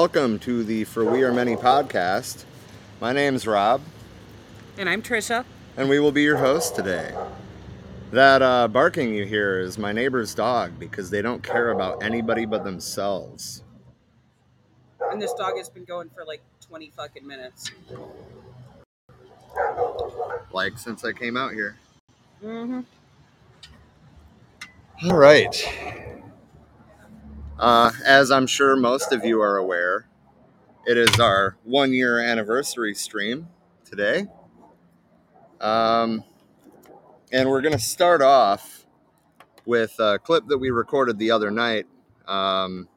Welcome to the For We Are Many podcast. My name's Rob, And I'm Trisha. and we will be your host today. That uh, barking you hear is my neighbor's dog because they don't care about anybody but themselves. And this dog has been going for like 20 fucking minutes. Like since I came out here. Mm-hmm. All right. Uh, as I'm sure most of you are aware, it is our one year anniversary stream today. Um, and we're going to start off with a clip that we recorded the other night. Um,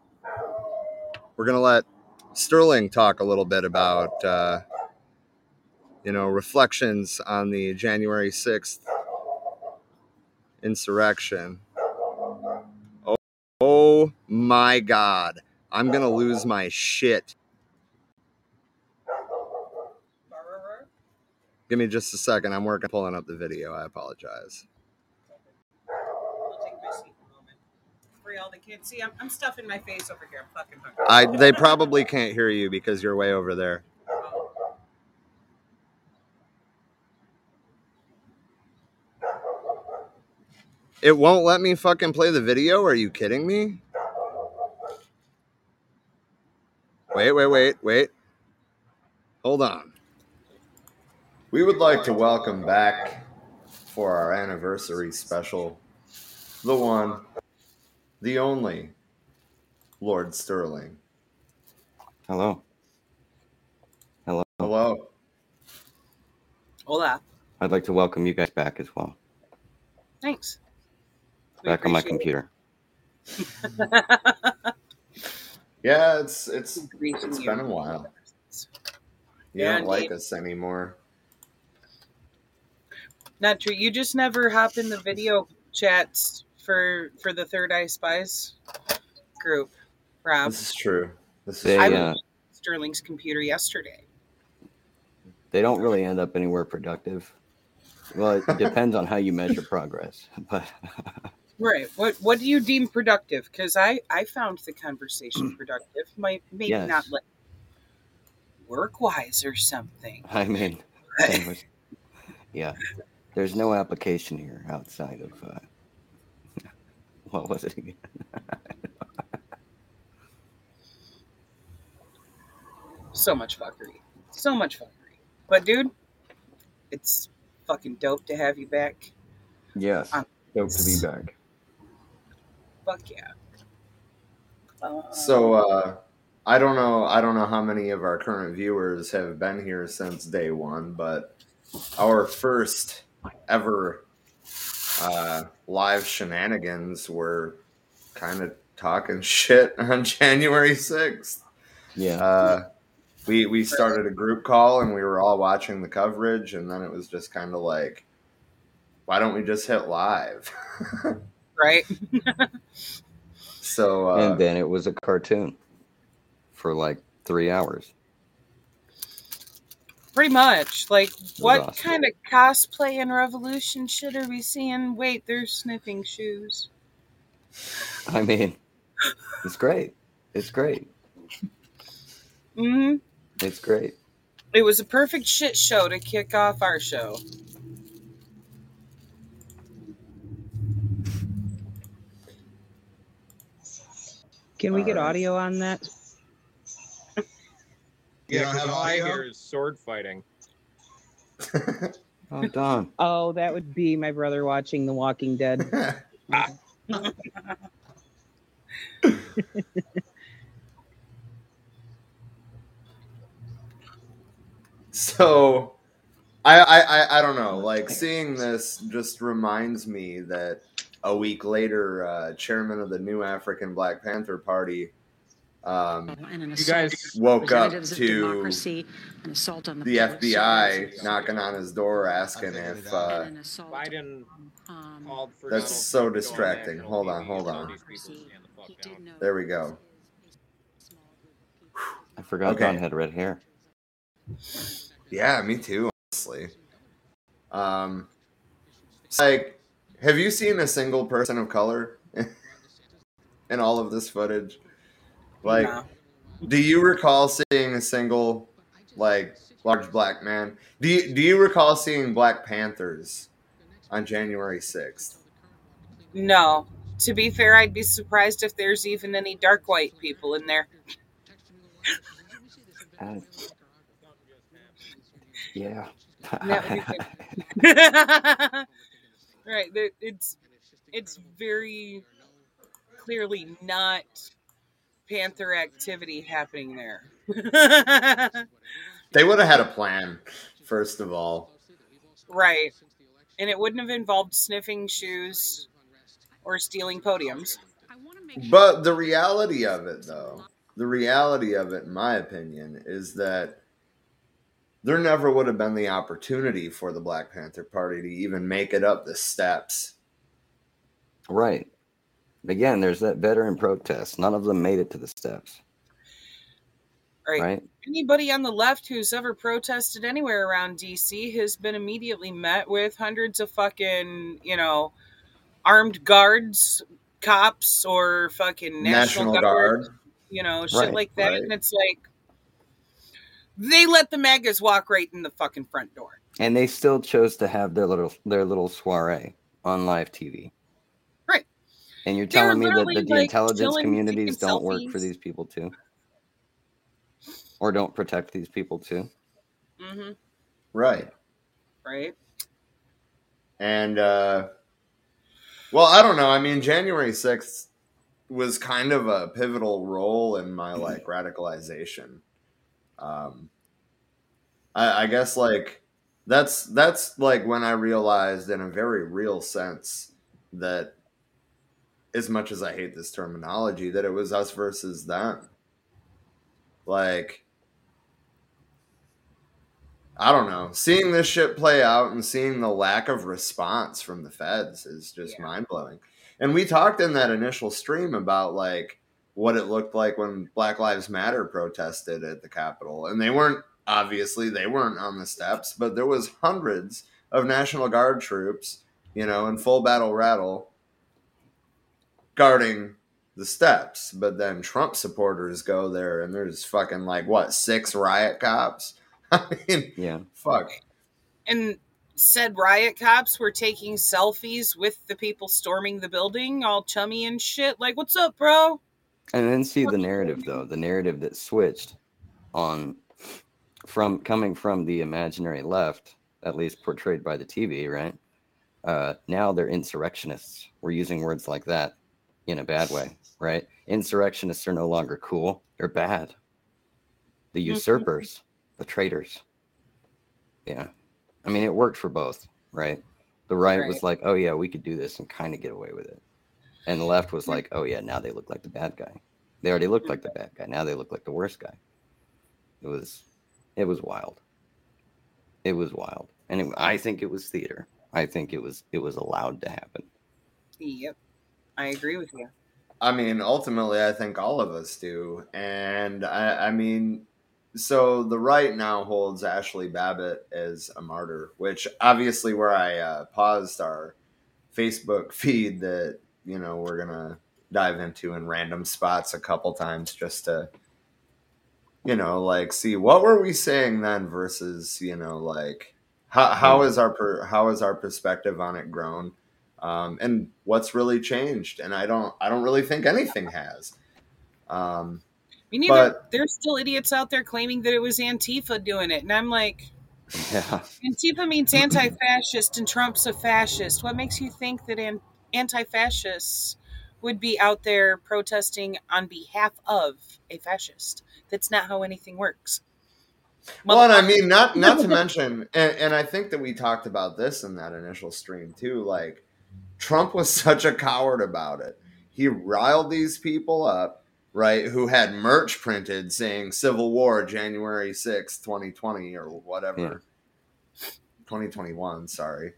we're going to let Sterling talk a little bit about, uh, you know, reflections on the January 6th insurrection. Oh, my God. I'm going to lose my shit. Give me just a second. I'm working pulling up the video. I apologize. I'll take my seat in a moment. For y'all that can't see, I'm, I'm stuffing my face over here. I'm fucking hungry. I they probably can't hear you because you're way over there. It won't let me fucking play the video. Are you kidding me? Wait, wait, wait, wait. Hold on. We would like to welcome back for our anniversary special the one, the only Lord Sterling. Hello. Hello. Hello. Hola. I'd like to welcome you guys back as well. Thanks. We Back on my computer. Yeah, it's it's it's been a while. You Yeah, don't like indeed. us anymore. Not true. You just never hop in the video chats for for the Third Eye Spies group, Rob. This is true. This is I true. uh, Sterling's computer yesterday. they don't really end up anywhere productive. Well, it depends on how you measure progress. But Right. What What do you deem productive? Because I I found the conversation productive. My maybe Yes. not like work wise or something. I mean, was- yeah, there's no application here outside of uh, what was it again? So much fuckery. So much fuckery. But dude, it's fucking dope to have you back. Yes, Um, dope to be back. Fuck yeah. Uh, So uh I don't know I don't know how many of our current viewers have been here since day one, but our first ever uh live shenanigans were kind of talking shit on January 6th. Yeah, Uh we we started a group call and we were all watching the coverage and then it was just kind of like why don't we just hit live? right? so uh and then it was a cartoon for like three hours. Pretty much. Like, what awesome. kind of cosplay and revolution shit are we seeing? Wait, they're sniffing shoes. I mean, it's great. It's great. hmm It's great. It was a perfect shit show to kick off our show. Can we get Alright. audio on that? You Yeah, don't 'cause have all I audio? hear is sword fighting. Oh, Don. Oh, that would be my brother watching The Walking Dead. So, I, I I I don't know. Like seeing this just reminds me that a week later, uh, chairman of the New Afrikan Black Panther Party um, and You guys woke up to an assault on the, the FBI knocking on his door asking if uh, an Biden um, called for That's Donald so Trump on distracting. Hold on, hold on. these people to stand the fuck he down. did know There we go. I forgot Okay. Don had red hair. Yeah, me too. Honestly, um, like, have you seen a single person of color in all of this footage? Like, No. do you recall seeing a single, like, large black man? Do you, do you recall seeing Black Panthers on January 6th? No. To be fair, I'd be surprised if there's even any dark white people in there. Uh, yeah. That would be right. It's it's very clearly not panther activity happening there. They would have had a plan, first of all. right. And it wouldn't have involved sniffing shoes or stealing podiums. I want to make sure But the reality of it, though, the reality of it, in my opinion, is that there never would have been the opportunity for the Black Panther Party to even make it up the steps. right. Again, there's that veteran protest. None of them made it to the steps. Right. Right. Anybody on the left who's ever protested anywhere around DC has been immediately met with hundreds of fucking, you know, armed guards, cops, or fucking National, National Guard, Guard. you know, shit Right, like that. right. And it's like they let the MAGAs walk right in the fucking front door. And they still chose to have their little their little soiree on live TV. Right. And you're They were telling me that, literally, that the like, intelligence communities don't work for these people too? Or don't protect these people too? hmm Right. Right. And, uh, well, I don't know. I mean, January 6th was kind of a pivotal role in my, like, radicalization. Um, I, I guess, like, that's that's like when I realized in a very real sense that as much as I hate this terminology, that it was us versus them. Like, I don't know. Seeing this shit play out and seeing the lack of response from the feds is just Yeah. mind blowing. And we talked in that initial stream about like what it looked like when Black Lives Matter protested at the Capitol, and they weren't obviously they weren't on the steps, but there was hundreds of National Guard troops, you know, in full battle rattle, guarding the steps. But then Trump supporters go there, and there's fucking like what six riot cops. I mean, Yeah. fuck. And said riot cops were taking selfies with the people storming the building, all chummy and shit. Like, what's up, bro? And then see the narrative though, the narrative that switched on from coming from the imaginary left, at least portrayed by the TV, right? Uh, now they're insurrectionists. We're using words like that in a bad way, right? Insurrectionists are no longer cool; they're bad. The Mhm. usurpers, the traitors. Yeah, I mean it worked for both, right? The right, Right. was like, "Oh yeah, we could do this and kind of get away with it," and the left was like, "Oh yeah, now they look like the bad guy." They already looked like the bad guy. Now they look like the worst guy. It was, it was wild. It was wild, and it, I think it was theater. I think it was it was allowed to happen. Yep. I agree with you. I mean, ultimately, I think all of us do. And I, I mean, so the right now holds Ashli Babbitt as a martyr, which obviously, where I uh, paused our Facebook feed that, you know, we're going to dive into in random spots a couple times just to, you know, like see what were we saying then versus, you know, like how, how is our per, how is our perspective on it grown? um, and what's really changed. And I don't, I don't really think anything has. Um, Me neither. But- There's still idiots out there claiming that it was Antifa doing it. And I'm like, Yeah, Antifa means anti fascist and Trump's a fascist. What makes you think that an- anti fascists would be out there protesting on behalf of a fascist? That's not how anything works. well, and I mean, not, not to mention, and, and I think that we talked about this in that initial stream too. Like, Trump was such a coward about it. He riled these people up, right? Who had merch printed saying "Civil War, January sixth, 2020, or whatever, Yeah. 2021. Sorry.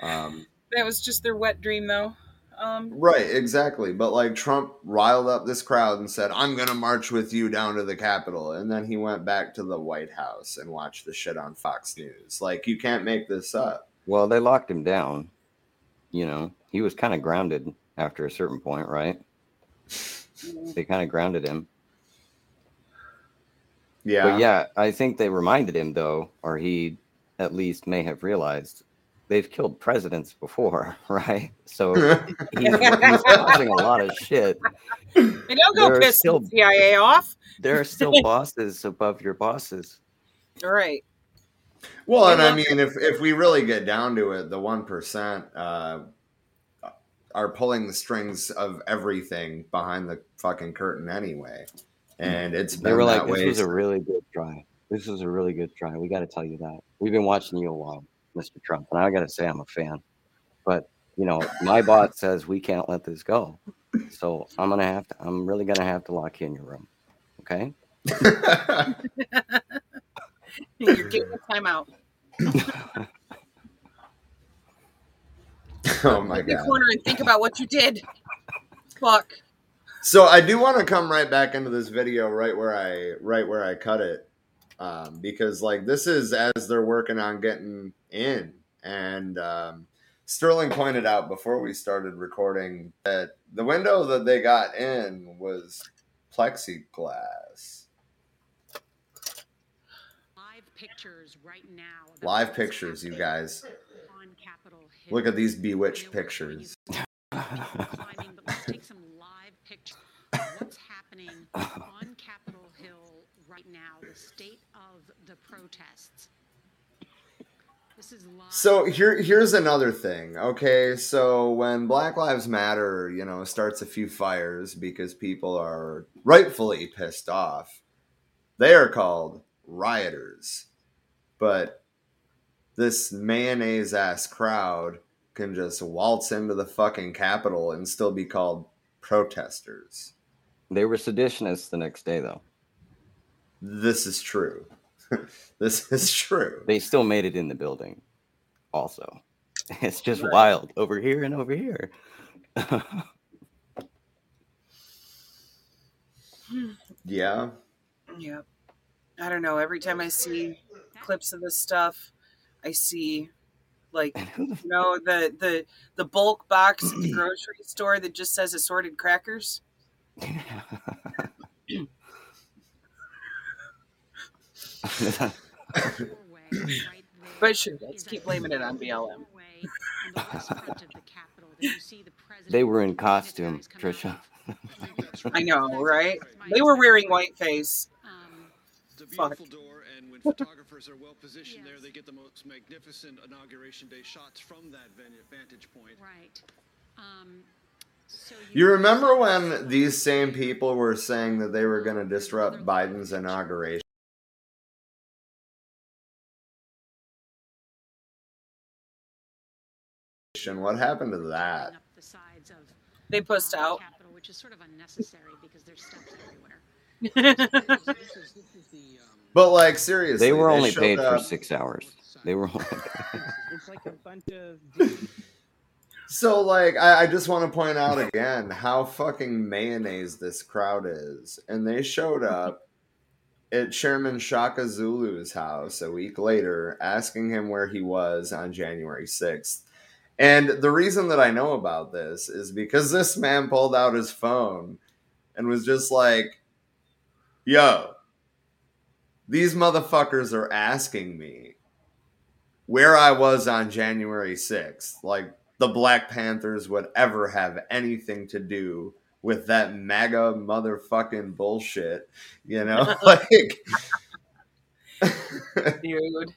Um, that was just their wet dream, though. Um, Right, exactly. But like Trump riled up this crowd and said, I'm going to march with you down to the Capitol. And then he went back to the White House and watched the shit on Fox News. Like, you can't make this up. well, they locked him down. You know, he was kind of grounded after a certain point, right? They kind of grounded him. Yeah. But yeah, I think they reminded him though, or he at least may have realized they've killed presidents before, right? So he's, he's causing a lot of shit. And don't go There are piss still- the CIA off. There are still bosses above your bosses. All right. Well, and I mean, if if we really get down to it, the one percent uh, are pulling the strings of everything behind the fucking curtain anyway, and it's been They were like, that "This way. was a really good try. This was a really good try. We got to tell you that. We've been watching you a while, Mr. Trump, and I got to say I'm a fan. But you know, my boss says we can't let this go, so I'm gonna have to. I'm really gonna have to lock you in your room. Okay? You're getting a timeout. oh my Look in the god! corner and think about what you did. Fuck. So I do want to come right back into this video right where I right where I cut it, um, because like this is as they're working on getting in, and um, Sterling pointed out before we started recording that the window that they got in was plexiglass. Live pictures right now. Live pictures, you guys. on Capitol Hill. Look at these bewitched pictures. showing you climbing, but let's take some live pictures. of What's happening on Capitol Hill right now? The state of the protests. This is live. So here here's another thing. Okay, so when Black Lives Matter, you know, starts a few fires because people are rightfully pissed off, they are called rioters. But this mayonnaise ass crowd can just waltz into the fucking Capitol and still be called protesters. They were seditionists the next day, though. This is true. this is true. They still made it in the building. Also, it's just wild over here and over here. Yeah. Yep. I don't know. Every time I see clips of this stuff, I see like and you know the the the bulk box at the grocery store that just says assorted crackers. f- doorway right there But sure, let's keep blaming it on BLM. the west front of the Capitol that you see the president they were in and his costume, guys come out Trisha. I know, right? They were wearing whiteface. Um, It's a Fuck. beautiful door, and when photographers are well positioned there, they get the most magnificent inauguration day shots from that vantage point. right. Um, so You remember when these same people were saying that they were going to disrupt Biden's inauguration? What happened to that? The sides of, They pushed out. Capitol, which is sort of unnecessary because there's steps everywhere. But like seriously, They were only showed paid for six hours. They were only It's like a bunch of. So like I, I just want to point out again how fucking mayonnaise this crowd is. And they showed up at Chairman Shaka Zulu's house a week later asking him where he was on January 6th. And the reason that I know about this is because this man pulled out his phone and was just like, yo, these motherfuckers are asking me where I was on January 6th. Like, the Black Panthers would ever have anything to do with that MAGA motherfucking bullshit, you know? like, dude.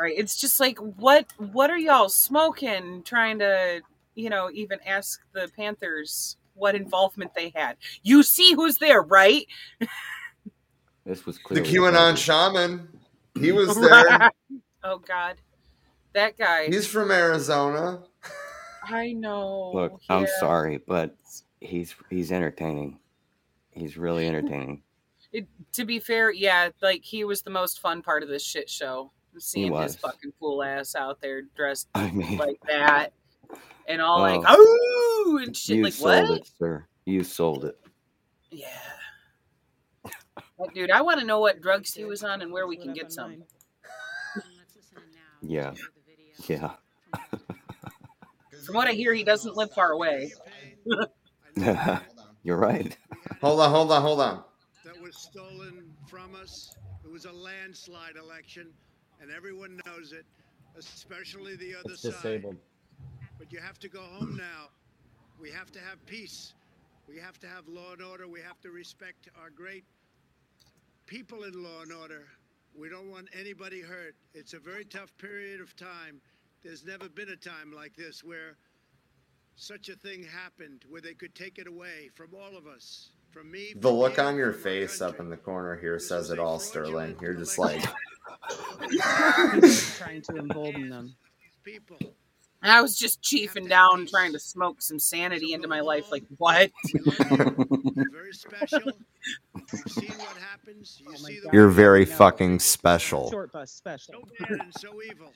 Right. It's just like what what are y'all smoking trying to, you know, even ask the Panthers what involvement they had. You see who's there, right? this was the clearly QAnon shaman, he was there. oh god. That guy. He's from Arizona. I know. Look, I'm sorry, but he's he's entertaining. He's really entertaining. It, to be fair, yeah, like he was the most fun part of this shit show. Seeing was. his fucking fool ass out there dressed I mean, like that. And all like, Oh. and shit. you like, sold what? it, sir. You sold it. Yeah. Like, dude, I want to know what drugs he was on and where we can get some. online. Let's listen in now Yeah. to the video Yeah. from- From what I hear, he doesn't live far away. You're right. Hold on, hold on, hold on. That was stolen from us. It was a landslide election, and everyone knows it, especially the other It's side. disabled. But you have to go home now. We have to have peace. We have to have law and order. We have to respect our great people in law and order. We don't want anybody hurt. It's a very tough period of time. There's never been a time like this where such a thing happened, where they could take it away from all of us. From me, The look you, on your from our face up in the corner here This says it all, Sterling. You're just like, trying to embolden them. people. And I was just chiefing down, trying to smoke some sanity into my life. Like, what? You. You're very special. You've seen what happens. You oh see God, You're very fucking special. Short bus special. so bad and so evil.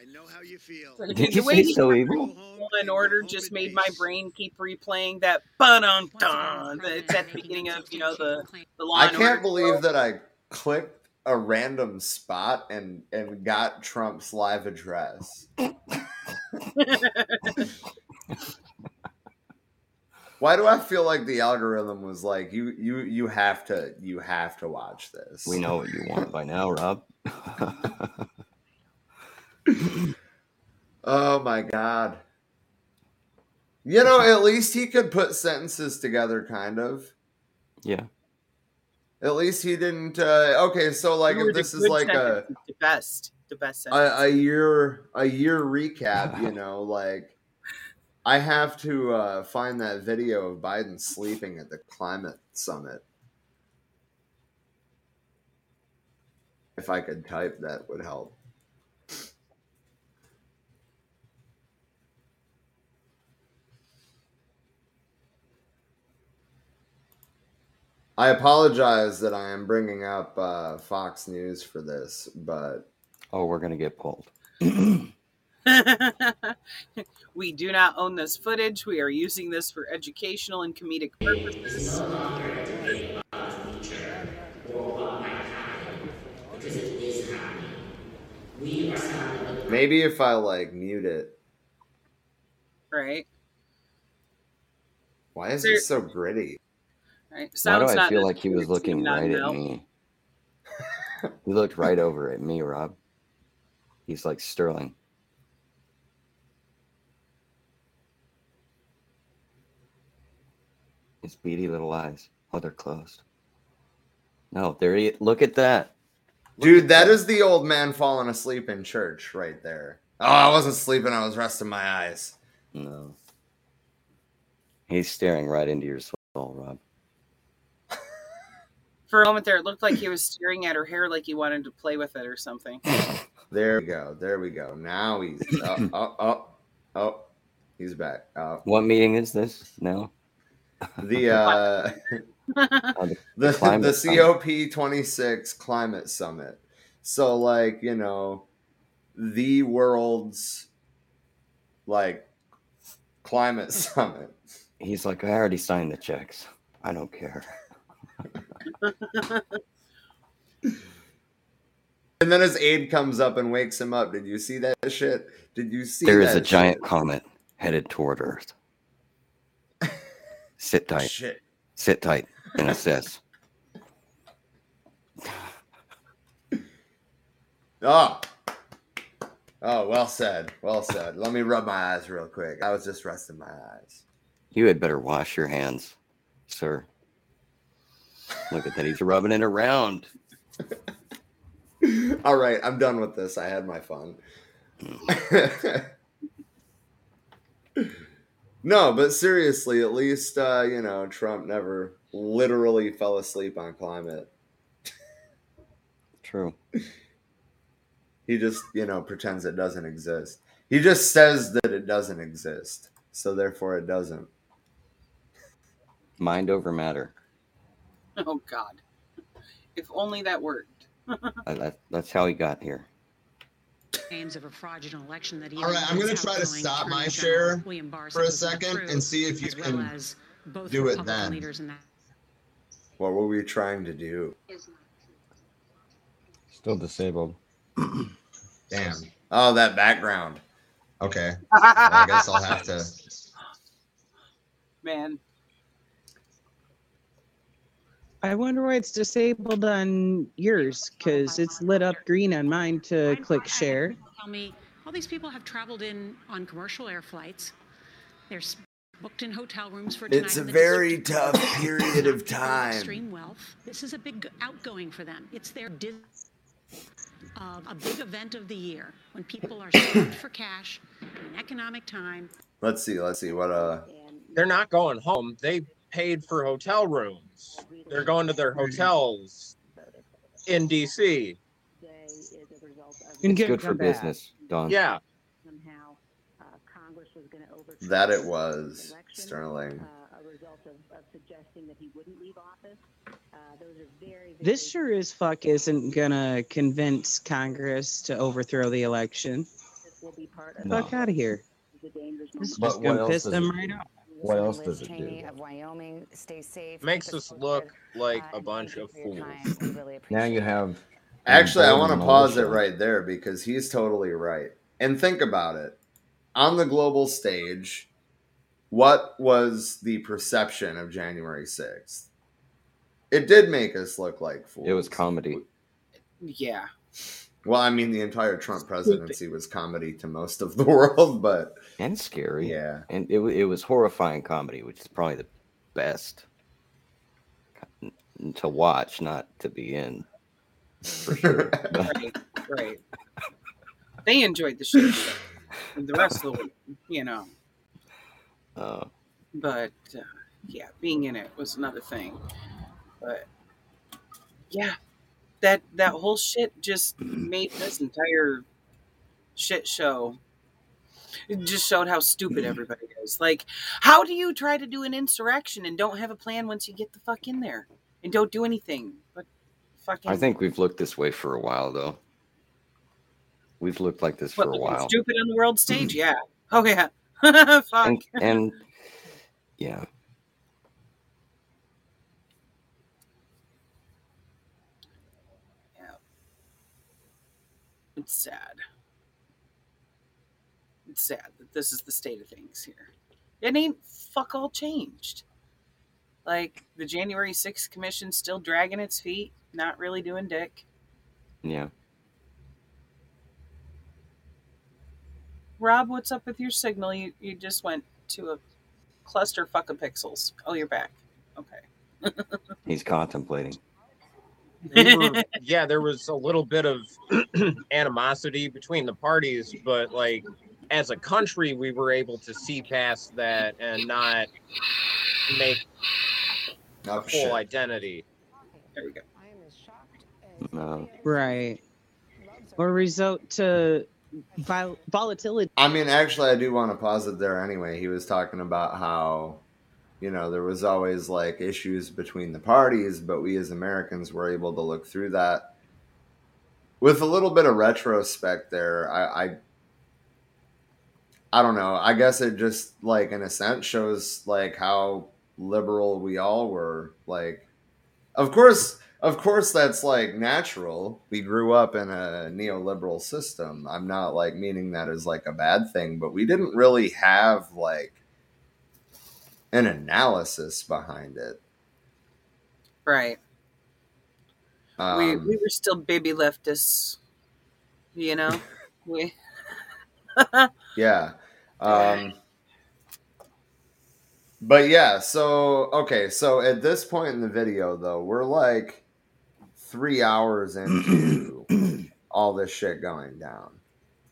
I know how you feel. The Did you way say so evil? home Law and and Order just made my brain keep replaying that bun on Once again, dun. It's at the beginning of you know the the Law I can't believe that I clicked a random spot and and got Trump's live address. Why do I feel like the algorithm was like you you you have to you have to watch this? We know what you want by now, Rob. Oh my god. You know, at least he could put sentences together kind of. yeah. At least he didn't uh okay, so like if this is like a the best, the best a, a year a year recap you know like i have to uh, find that video of biden sleeping at the climate summit. If i could type that would help i apologize that i am bringing up uh, fox news for this but Oh, we're gonna get pulled. we do not own this footage. We are using this for educational and comedic purposes. maybe if i like mute it Right? Why is There- it so gritty? Right. Why do I not feel like he was looking not right at me? he looked right over at me, Rob. He's like Sterling. His beady little eyes. Oh, they're closed. No, there he. Look at that. Dude, that is the old man falling asleep in church right there. Oh, I wasn't sleeping, I was resting my eyes. No. He's staring right into your soul, Rob. For a moment there, it looked like he was staring at her hair like he wanted to play with it or something. There we go. There we go. Now he's oh oh oh, oh. he's back. Oh. What meeting is this now? The uh Oh, the the the. COP26 climate summit. So like, you know, the world's like climate summit. He's like, I already signed the checks. I don't care. And then his aide comes up and wakes him up. Did you see that shit? Did you see There is a giant comet headed toward Earth. Sit tight. Shit. Sit tight and assess. Oh. Oh, well said. Well said. Let me rub my eyes real quick. I was just resting my eyes. You had better wash your hands, sir. Look at that. He's rubbing it around. All right, I'm done with this. I had my fun. no, but seriously, at least uh, you know Trump never literally fell asleep on climate. True. He just you know pretends it doesn't exist. He just says that it doesn't exist, so therefore it doesn't. Mind over matter. oh God! If only that worked. That, that's how he got here. Claims of a fraudulent election that he. All right, I'm gonna try to stop my share General William Barr for a second and see if you as well can do it Republican then. that What were we trying to do? Still disabled. Damn. Oh, that background. Okay. Well, I guess I'll have to. Man, I wonder why it's disabled on yours because it's lit up green on mine to click share. Tell me, all these people have traveled in on commercial air flights. They're booked in hotel rooms for tonight. It's a very deserve- tough period of time. Extreme wealth. This is a big outgoing for them. It's their dis- uh, a big event of the year when people are strapped for cash in an economic time. Let's see. Let's see what uh. They're not going home. They paid for hotel rooms. They're going to their hotels in DC. It's good for back. business, Don. Yeah. somehow uh, Congress was going to overturn That it was Sterling. uh, a result of, of suggesting that he wouldn't leave office. Uh, those are very, very This sure as fuck isn't gonna convince Congress to overthrow the election. this will be part of No. Fuck out of here. This is But just gonna piss them right off. What else does it Cheney do? of Wyoming. Stay safe. Makes us look like uh, a bunch of fools. really Now you have. Actually, I want to pause it right there because he's totally right. And think about it. On the global stage, what was the perception of January 6th? It did make us look like fools. It was comedy. Yeah. Well, I mean, the entire Trump presidency was comedy to most of the world, but and scary. yeah. And it, it was horrifying comedy, which is probably the best to watch, not to be in. For sure. Right. Right. They enjoyed the shit show. The rest of the week, you know. uh, But uh, yeah, being in it was another thing. But yeah, that that mm. whole shit just made this entire shit show. It just showed how stupid mm. everybody is. Like, how do you try to do an insurrection and don't have a plan once you get the fuck in there and don't do anything but fucking? I think we've looked this way for a while, though. We've looked like this what, for a while. stupid on the world stage. Mm. Yeah. Oh yeah. fuck. And, and yeah, It's sad. It's sad that this is the state of things here. It ain't fuck all changed. Like the January 6th commission still dragging its feet, not really doing dick. yeah. Rob, what's up with your signal? You you just went to a cluster fuck of pixels. Oh, you're back. Okay. He's contemplating. We were, yeah, there was a little bit of animosity between the parties, but like as a country, we were able to see past that and not make Oh, a full shit. identity. There we go. I am as shocked as No. Right. Or result to vol- volatility. I mean, actually, I do want to pause it there anyway. He was talking about how, you know, there was always like issues between the parties, but we as Americans were able to look through that. With a little bit of retrospect there, I, I, I don't know. I guess it just like in a sense shows like how liberal we all were. Like, of course, of course, that's like natural. We grew up in a neoliberal system. I'm not like meaning that as like a bad thing, but we didn't really have like an analysis behind it. Right. Um, we we were still baby leftists. You know? we Yeah. Um, but yeah, so okay, so at this point in the video though, we're like three hours into all this shit going down.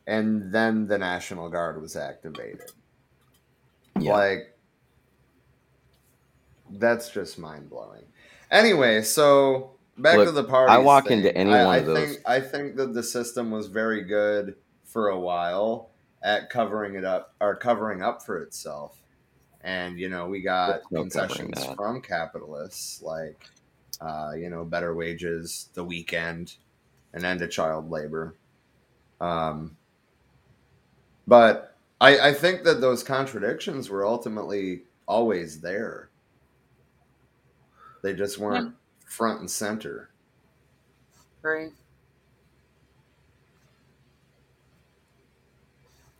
And then the National Guard was activated. Yeah. Like that's just mind blowing. Anyway, so back Look, to the party. I walk into any I, one I of those- Think, I think that the system was very good for a while at covering it up or covering up for itself. And you know, we got no concessions from capitalists like uh, you know, better wages, the weekend, an end to child labor. Um, but I, I think that those contradictions were ultimately always there. They just weren't front and center. right.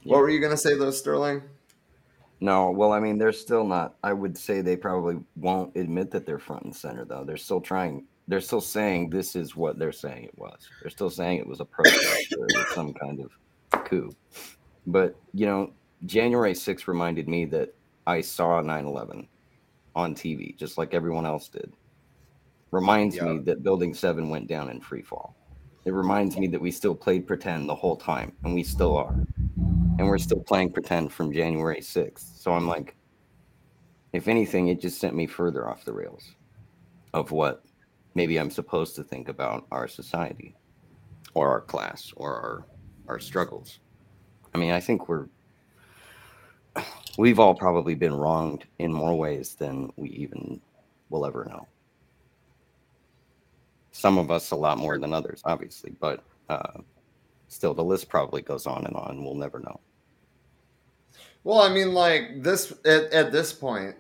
What were you going to say, though, Sterling? No, well, I mean, they're still not. I would say they probably won't admit that they're front and center, though. They're still trying. They're still saying this is what they're saying it was. They're still saying it was a protest or some kind of coup. But you know, January 6th reminded me that I saw 9/11 on TV, just like everyone else did. Reminds me that Building Seven went down in free fall. It reminds me that we still played pretend the whole time, and we still are and we're still playing pretend from January 6th. So I'm like, if anything, it just sent me further off the rails of what maybe I'm supposed to think about our society or our class or our our struggles. I mean, I think we're we've all probably been wronged in more ways than we even will ever know. Some of us a lot more than others, obviously, but uh, still, the list probably goes on and on. We'll never know. Well, I mean, like this at, at this point,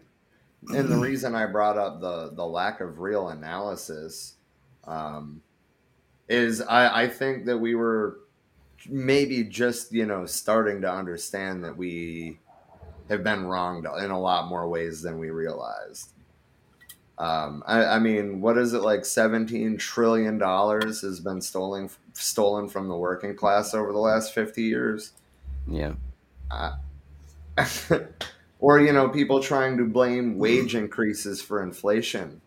and the reason I brought up the the lack of real analysis um, is I, I think that we were maybe just you know starting to understand that we have been wronged in a lot more ways than we realized. Um, I, I mean, what is it like? Seventeen trillion dollars has been stolen stolen from the working class over the last fifty years. Yeah. Uh, or you know, people trying to blame wage increases for inflation.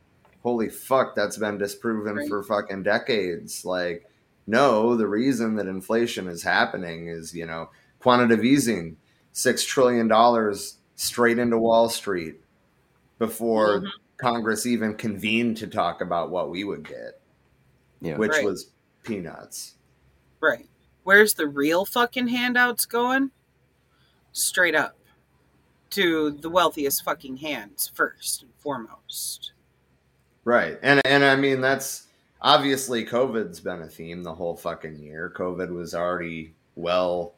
Holy fuck, that's been disproven for fucking decades. Like, no, the reason that inflation is happening is you know quantitative easing, six trillion dollars straight into Wall Street before Mhm. Congress even convened to talk about what we would get, Yeah. which Right. was peanuts. Right. Where's the real fucking handouts going? Straight up to the wealthiest fucking hands first and foremost. Right. And and I mean that's obviously COVID's been a theme the whole fucking year. COVID was already well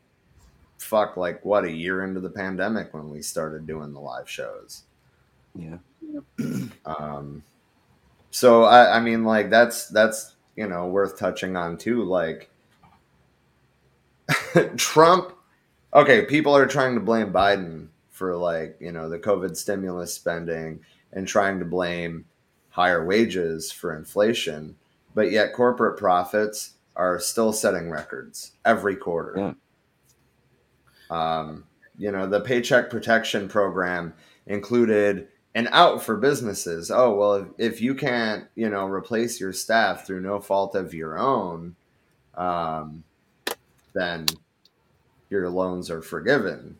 fuck like what a year into the pandemic when we started doing the live shows. Yeah. Um so I I mean like that's that's you know worth touching on too like Trump okay, people are trying to blame Biden for like, you know, the COVID stimulus spending and trying to blame higher wages for inflation, but yet corporate profits are still setting records every quarter. Um, you know, the Paycheck Protection Program included an out for businesses. Oh, well, if, if you can't, you know, replace your staff through no fault of your own, um, then your loans are forgiven.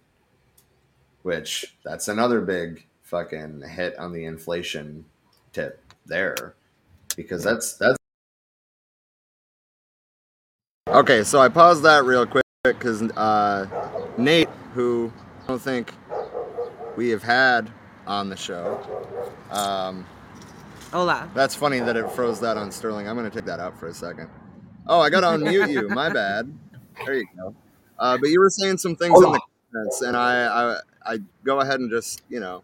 Which that's another big fucking hit on the inflation tip there, because that's that's. Okay, so I paused that real quick because uh, Nate, who I don't think we have had on the show, um, Hola. that's funny that it froze that on Sterling. I'm going to take that out for a second. Oh, I got to unmute you. My bad. There you go. Uh, but you were saying some things in the comments, and I, I, I go ahead and just, you know,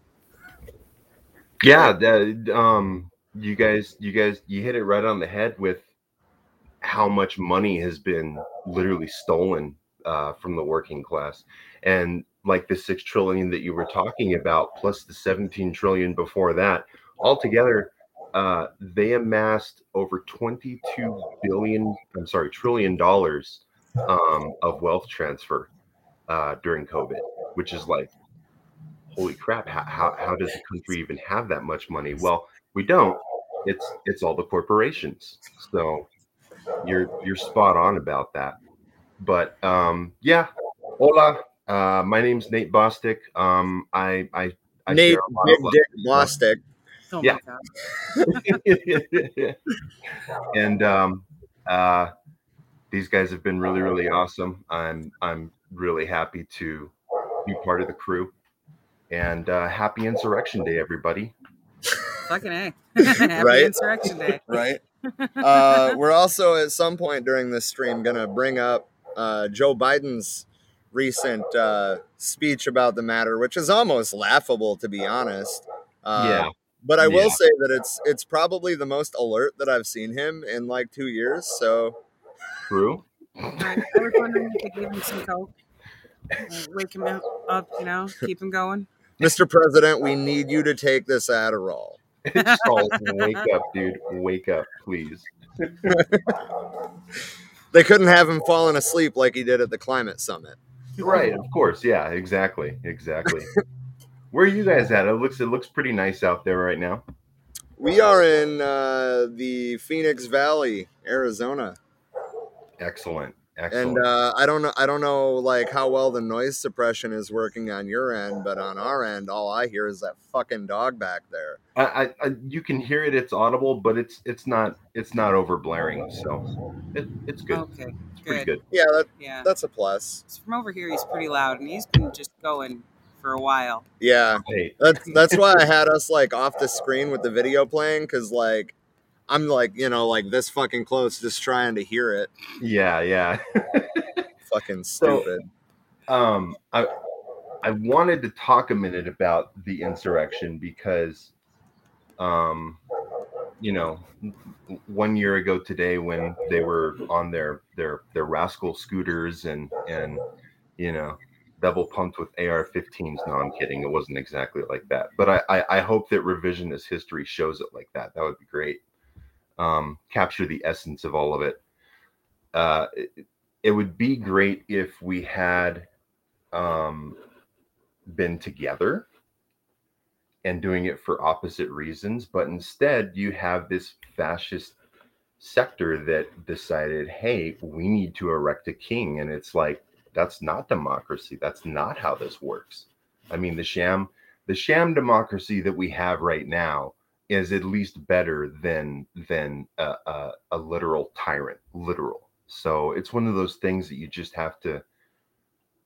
Yeah, that, um, you guys, you guys, you hit it right on the head with how much money has been literally stolen uh, from the working class, and like the six trillion that you were talking about, plus the seventeen trillion before that, altogether, uh, they amassed over twenty-two billion. I'm sorry, trillion dollars um, of wealth transfer uh, during COVID, which is like holy crap how, how, how does a country even have that much money? Well we don't. It's it's all the corporations. So you're you're spot on about that but um yeah hola uh my name's nate bostic um i i, I Nate share a lot Big of love- Dick Bostic. Oh yeah god. and um uh these guys have been really really awesome i'm i'm really happy to be part of the crew and uh happy insurrection day everybody Fucking A. Happy Right? Insurrection Day. right? Uh, we're also at some point during this stream going to bring up uh, Joe Biden's recent uh, speech about the matter, which is almost laughable, to be honest. Uh, Yeah. But I will Yeah. say that it's it's probably the most alert that I've seen him in like two years. So true I was wondering if they gave him some coke. Wake him up, you know, keep him going. Mr. President, we need you to take this Adderall. Charles, wake up, dude. Wake up, please. They couldn't have him falling asleep like he did at the climate summit. Right, of course. Yeah, exactly. Exactly. Where are you guys at? It looks it looks pretty nice out there right now. We are in uh, the Phoenix Valley, Arizona, Excellent. Excellent. and uh, I don't know. I don't know like how well the noise suppression is working on your end, but on our end, all I hear is that fucking dog back there. I, I, I you can hear it. It's audible, but it's it's not it's not over blaring. So it, it's good. Okay, It's pretty good. good. Yeah, that, Yeah. that's a plus. From over here, he's pretty loud, and he's been just going for a while. Yeah, Hey, that's that's why I had us like off the screen with the video playing because like I'm like you know like this fucking close, just trying to hear it. yeah, yeah. Fucking So- stupid. um i i wanted to talk a minute about the insurrection because um you know one year ago today when they were on their their their rascal scooters and and you know double pumped with ar-15s no i'm kidding it wasn't exactly like that but i i, I hope that revisionist history shows it like that that would be great um capture the essence of all of it uh it, it would be great if we had um, been together and doing it for opposite reasons, but instead you have this fascist sector that decided, hey, we need to erect a king. And it's like, that's not democracy. That's not how this works. I mean, the sham, the sham democracy that we have right now is at least better than than a, a, a literal tyrant, literal. So it's one of those things that you just have to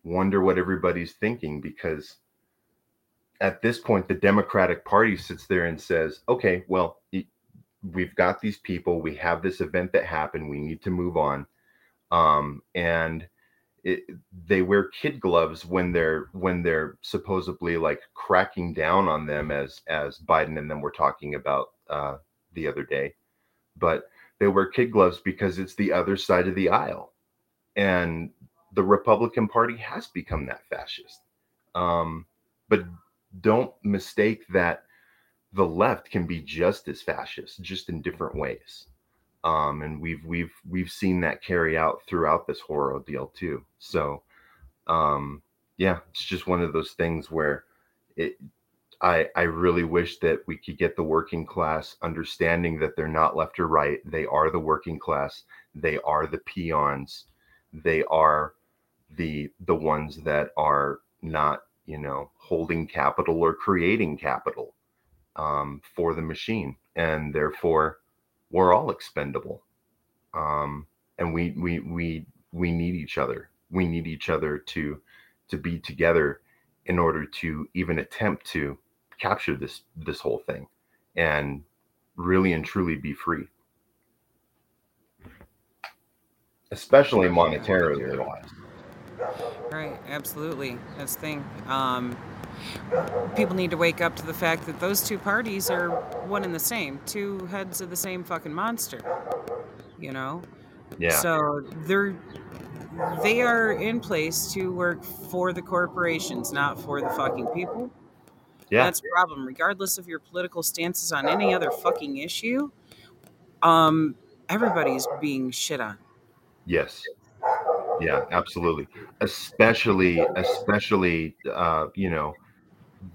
wonder what everybody's thinking because at this point the democratic party sits there and says okay well we've got these people. We have this event that happened. We need to move on. Um, and it, they wear kid gloves when they're when they're supposedly like cracking down on them as as biden and them were talking about uh, the other day. But they wear kid gloves because it's the other side of the aisle. And the republican party has become that fascist. Um, but don't mistake that the left can be just as fascist just in different ways um, and we've we've we've seen that carry out throughout this horror ordeal too so um, yeah it's just one of those things where it I, I really wish that we could get the working class understanding that they're not left or right. They are the working class. They are the peons. They are the the ones that are not, you know, holding capital or creating capital um, for the machine, and therefore we're all expendable. Um, and we we we we need each other. We need each other to to be together in order to even attempt to capture this this whole thing and really and truly be free especially monetarily wise Right, absolutely. That's the thing. Um, people need to wake up to the fact that those two parties are one and the same, two heads of the same fucking monster. You know? yeah So they're they are in place to work for the corporations, not for the fucking people. yeah That's the problem. Regardless of your political stances on any other fucking issue, um, everybody's being shit on. yes yeah absolutely. Especially especially uh you know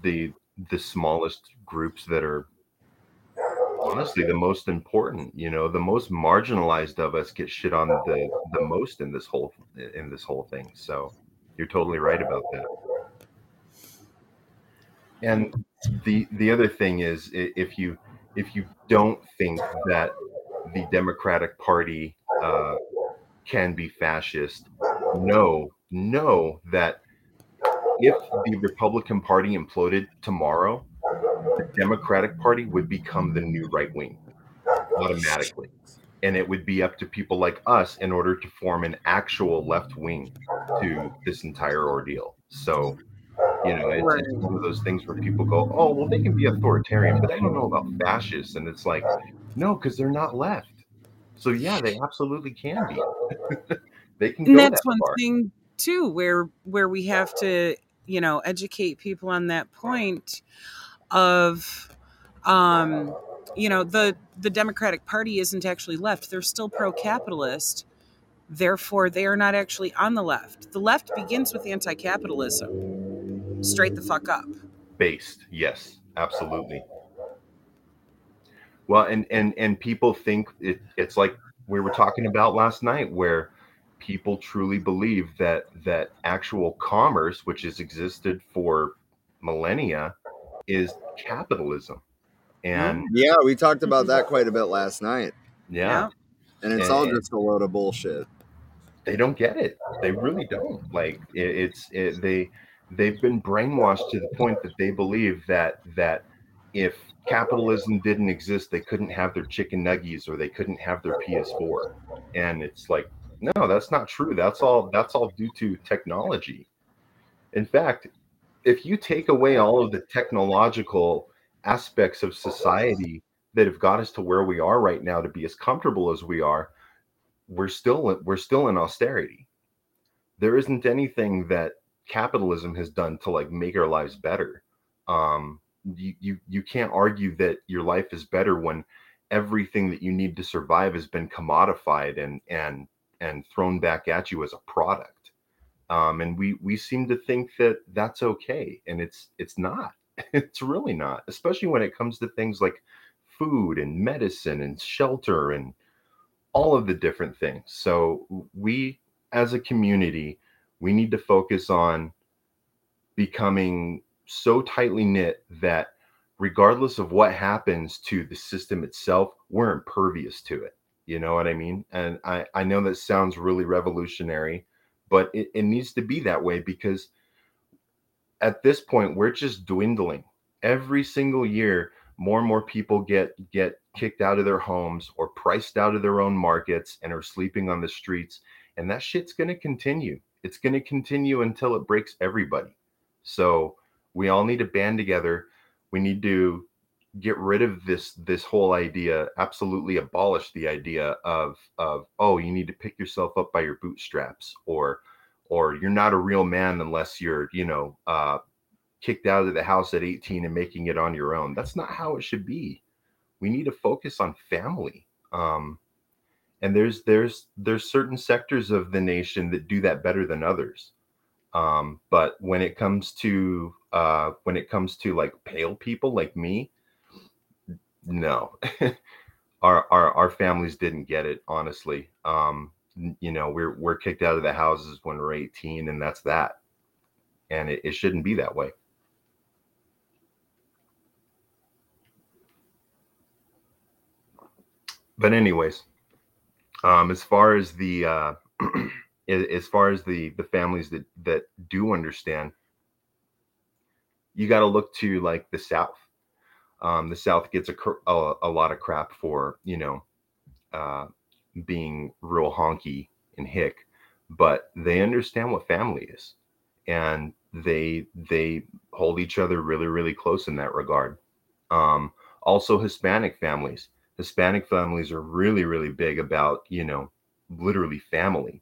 the the smallest groups that are honestly the most important you know the most marginalized of us get shit on the the most in this whole in this whole thing so you're totally right about that. And the the other thing is if you if you don't think that the democratic party uh, can be fascist know know that if the republican party imploded tomorrow the democratic party would become the new right wing automatically. And it would be up to people like us in order to form an actual left wing to this entire ordeal. So you know it's, it's one of those things where people go oh well they can be authoritarian but i don't know about fascists. And it's like no because they're not left so yeah they absolutely can be. They can go And that's that one far. thing too, where where we have to you know, educate people on that point of, um, you know, the the Democratic Party isn't actually left; they're still pro-capitalist. Therefore, they are not actually on the left. The left begins with anti-capitalism, straight the fuck up. based. Yes. Absolutely well and and and people think it, it's like we were talking about last night where people truly believe that that actual commerce which has existed for millennia is capitalism. Hmm. And Yeah, we talked about that quite a bit last night. yeah. And it's And- all just a load of bullshit. they don't get it. They really don't. Like it, it's it, they they've been brainwashed to the point that they believe that that if capitalism didn't exist they couldn't have their chicken nuggies or they couldn't have their ps4 and it's like no that's not true. That's all that's all due to technology. In fact if you take away all of the technological aspects of society that have got us to where we are right now to be as comfortable as we are we're still we're still in austerity. There isn't anything that capitalism has done to like make our lives better. Um you you, you can't argue that your life is better when everything that you need to survive has been commodified and and and thrown back at you as a product um and we we seem to think that that's okay and it's it's not it's really not especially when it comes to things like food and medicine and shelter and all of the different things. So we as a community, we need to focus on becoming so tightly knit that regardless of what happens to the system itself, we're impervious to it. You know what I mean? And I, I know that sounds really revolutionary, but it, it needs to be that way because at this point we're just dwindling. Every single year, more and more people get get kicked out of their homes or priced out of their own markets and are sleeping on the streets and that shit's going to continue it's going to continue until it breaks everybody so we all need to band together. We need to get rid of this this whole idea absolutely abolish the idea of of oh you need to pick yourself up by your bootstraps or or you're not a real man unless you're you know uh kicked out of the house at 18 and making it on your own. That's not how it should be. We need to focus on family um and there's there's there's certain sectors of the nation that do that better than others um but when it comes to uh when it comes to like pale people like me no. Our our our families didn't get it honestly. Um you know we're we're kicked out of the houses when we're 18 and that's that. And it, it shouldn't be that way. But anyways um as far as the uh as far as the the families that that do understand you got to look to like the south. Um the south gets a, a a lot of crap for you know uh being real honky and hick but they understand what family is and they they hold each other really really close in that regard. Um also hispanic families. Hispanic families are really really big about you know literally family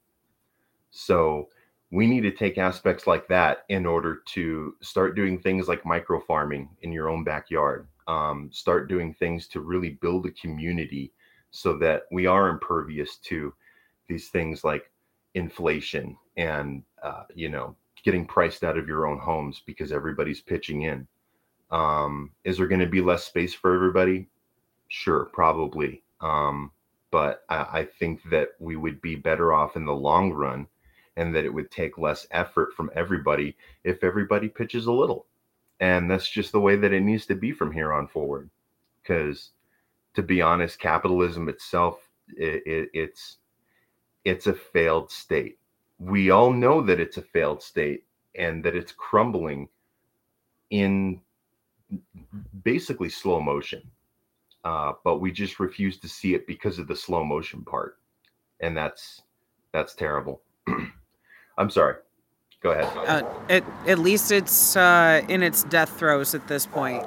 so we need to take aspects like that in order to start doing things like micro farming in your own backyard um, start doing things to really build a community so that we are impervious to these things like inflation and uh, you know getting priced out of your own homes because everybody's pitching in. Um, is there going to be less space for everybody? Sure probably um, but I, I think that we would be better off in the long run and that it would take less effort from everybody if everybody pitches a little. And that's just the way that it needs to be from here on forward. Because to be honest capitalism itself it, it, it's it's a failed state. We all know that it's a failed state and that it's crumbling in basically slow motion. Uh, but we just refuse to see it because of the slow motion part. And that's that's terrible i'm sorry. Go ahead. Uh, at, at least it's uh, in its death throes at this point.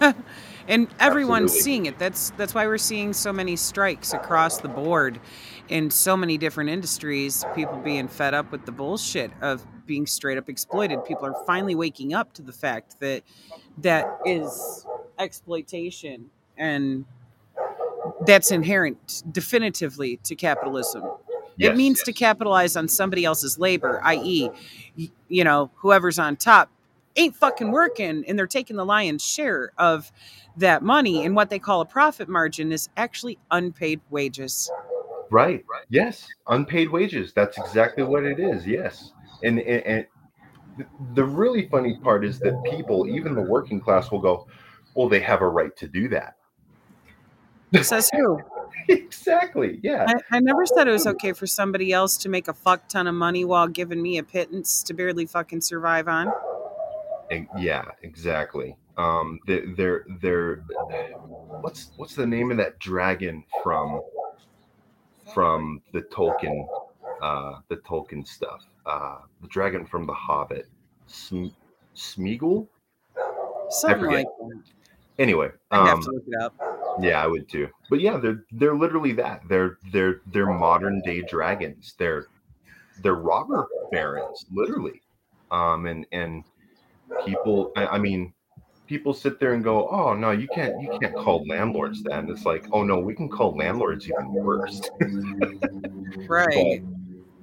and everyone's Absolutely. seeing it. That's that's why we're seeing so many strikes across the board in so many different industries people being fed up with the bullshit of being straight up exploited. People are finally waking up to the fact that that is exploitation and that's inherent definitively to capitalism it Yes, means to capitalize on somebody else's labor i.e you know whoever's on top ain't fucking working and they're taking the lion's share of that money and what they call a profit margin is actually unpaid wages Right. Yes. Unpaid wages. That's exactly what it is. Yes. And and, and the really funny part is that people, even the working class, will go, "Well, they have a right to do that." says who exactly. Yeah. I, I never said it was okay for somebody else to make a fuck ton of money while giving me a pittance to barely fucking survive on Yeah. Exactly. Um. They're they're they're. What's what's the name of that dragon from? From the Tolkien, uh, the Tolkien stuff. Uh, the dragon from The Hobbit. Sm- Smeagol. something like that Anyway. i have Um, to look it up Yeah, I would too. But yeah, they're they're literally that. They're they're they're modern day dragons. They're they're robber barons, literally. Um, and and people, I, I mean, people sit there and go, "Oh no, you can't you can't call landlords that." And it's like, "Oh no, we can call landlords even worse." right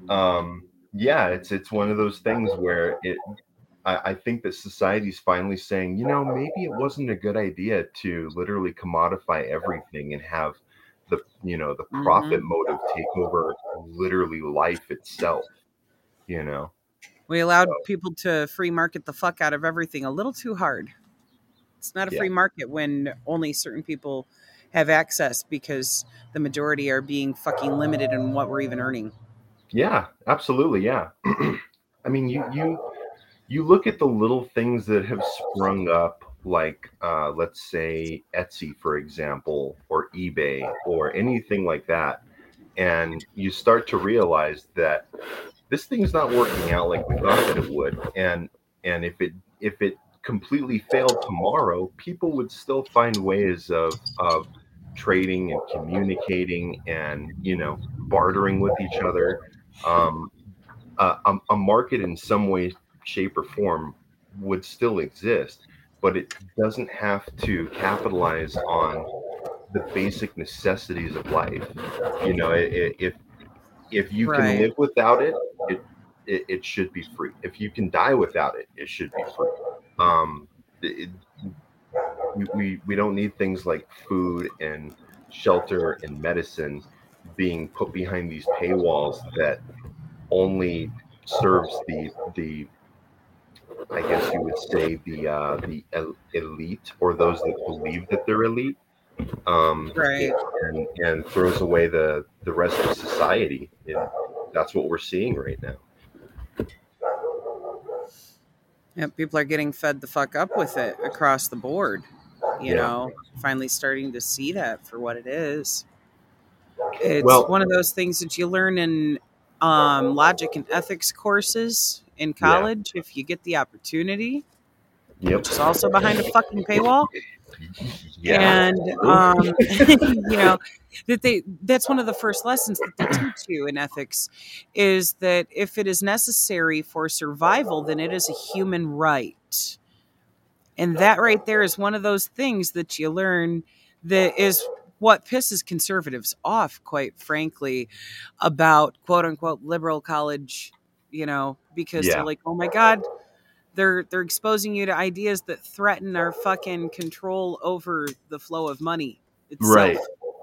But, um, yeah, it's it's one of those things where it. I, I think that society's finally saying, you know, maybe it wasn't a good idea to literally commodify everything and have the you know the mm-hmm. profit motive take over literally life itself. You know. We allowed people to free market the fuck out of everything a little too hard. It's not a Yeah. free market when only certain people have access because the majority are being fucking limited in what we're even earning. Yeah, absolutely. Yeah. I mean, you you you look at the little things that have sprung up, like uh, let's say Etsy, for example, or eBay, or anything like that, and you start to realize that this thing's not working out like we thought that it would, and and if it if it completely failed tomorrow, people would still find ways of of trading and communicating and you know bartering with each other. Um, a, a, a market in some way, shape, or form would still exist, but it doesn't have to capitalize on the basic necessities of life. You know, if if you can live without it, it, it it should be free. If you can die without it, it should be free. Um, it, we we don't need things like food and shelter and medicine being put behind these paywalls that only serves the the I guess you would say the uh, the el- elite or those that believe that they're elite, um, Right. and and throws away the the rest of society. And that's what we're seeing right now. Yeah, people are getting fed the fuck up with it across the board. You Yeah. know, finally starting to see that for what it is. It's Well- one of those things that you learn in um, logic and ethics courses in Yeah. college if you get the opportunity, Yep. which is also behind a fucking paywall. Yeah. And um, you know that they that's one of the first lessons that they teach you in ethics is that if it is necessary for survival, then it is a human right. And that right there is one of those things that you learn that is what pisses conservatives off, quite frankly, about quote unquote liberal college, you know, because Yeah. they're like, oh my God, they're they're exposing you to ideas that threaten our fucking control over the flow of money. Itself. right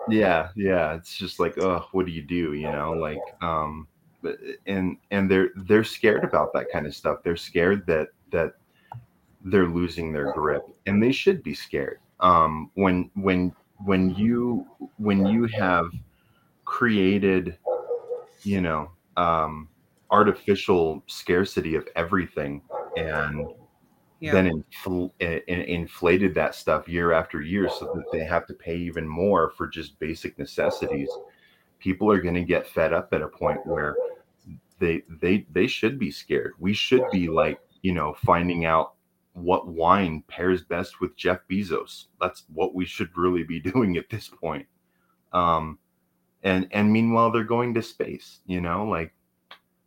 yeah yeah it's just like oh what do you do you know like um but- and and they're they're scared about that kind of stuff they're scared that that they're losing their grip and they should be scared um when when when you when you have created you know um artificial scarcity of everything and Yeah. then infl- in, in, inflated that stuff year after year so that they have to pay even more for just basic necessities people are going to get fed up at a point where they they they should be scared we should be like you know finding out what wine pairs best with Jeff Bezos. That's what we should really be doing at this point. Um, and and meanwhile, they're going to space. You know, like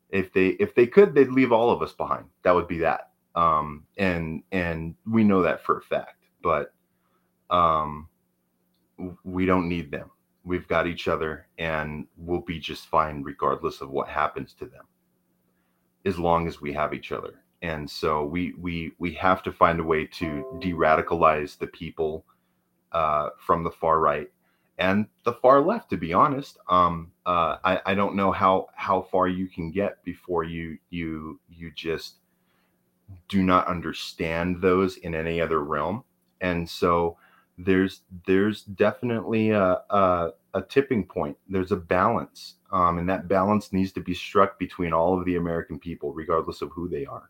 if they if they could, they'd leave all of us behind. That would be that. Um, and and we know that for a fact. But um, we don't need them. We've got each other, and we'll be just fine regardless of what happens to them, as long as we have each other. And so we we we have to find a way to de-radicalize the people uh, from the far right and the far left. To be honest, um, uh, I I don't know how how far you can get before you you you just do not understand those in any other realm. And so there's there's definitely a, a, a tipping point. There's a balance, um, and that balance needs to be struck between all of the American people, regardless of who they are.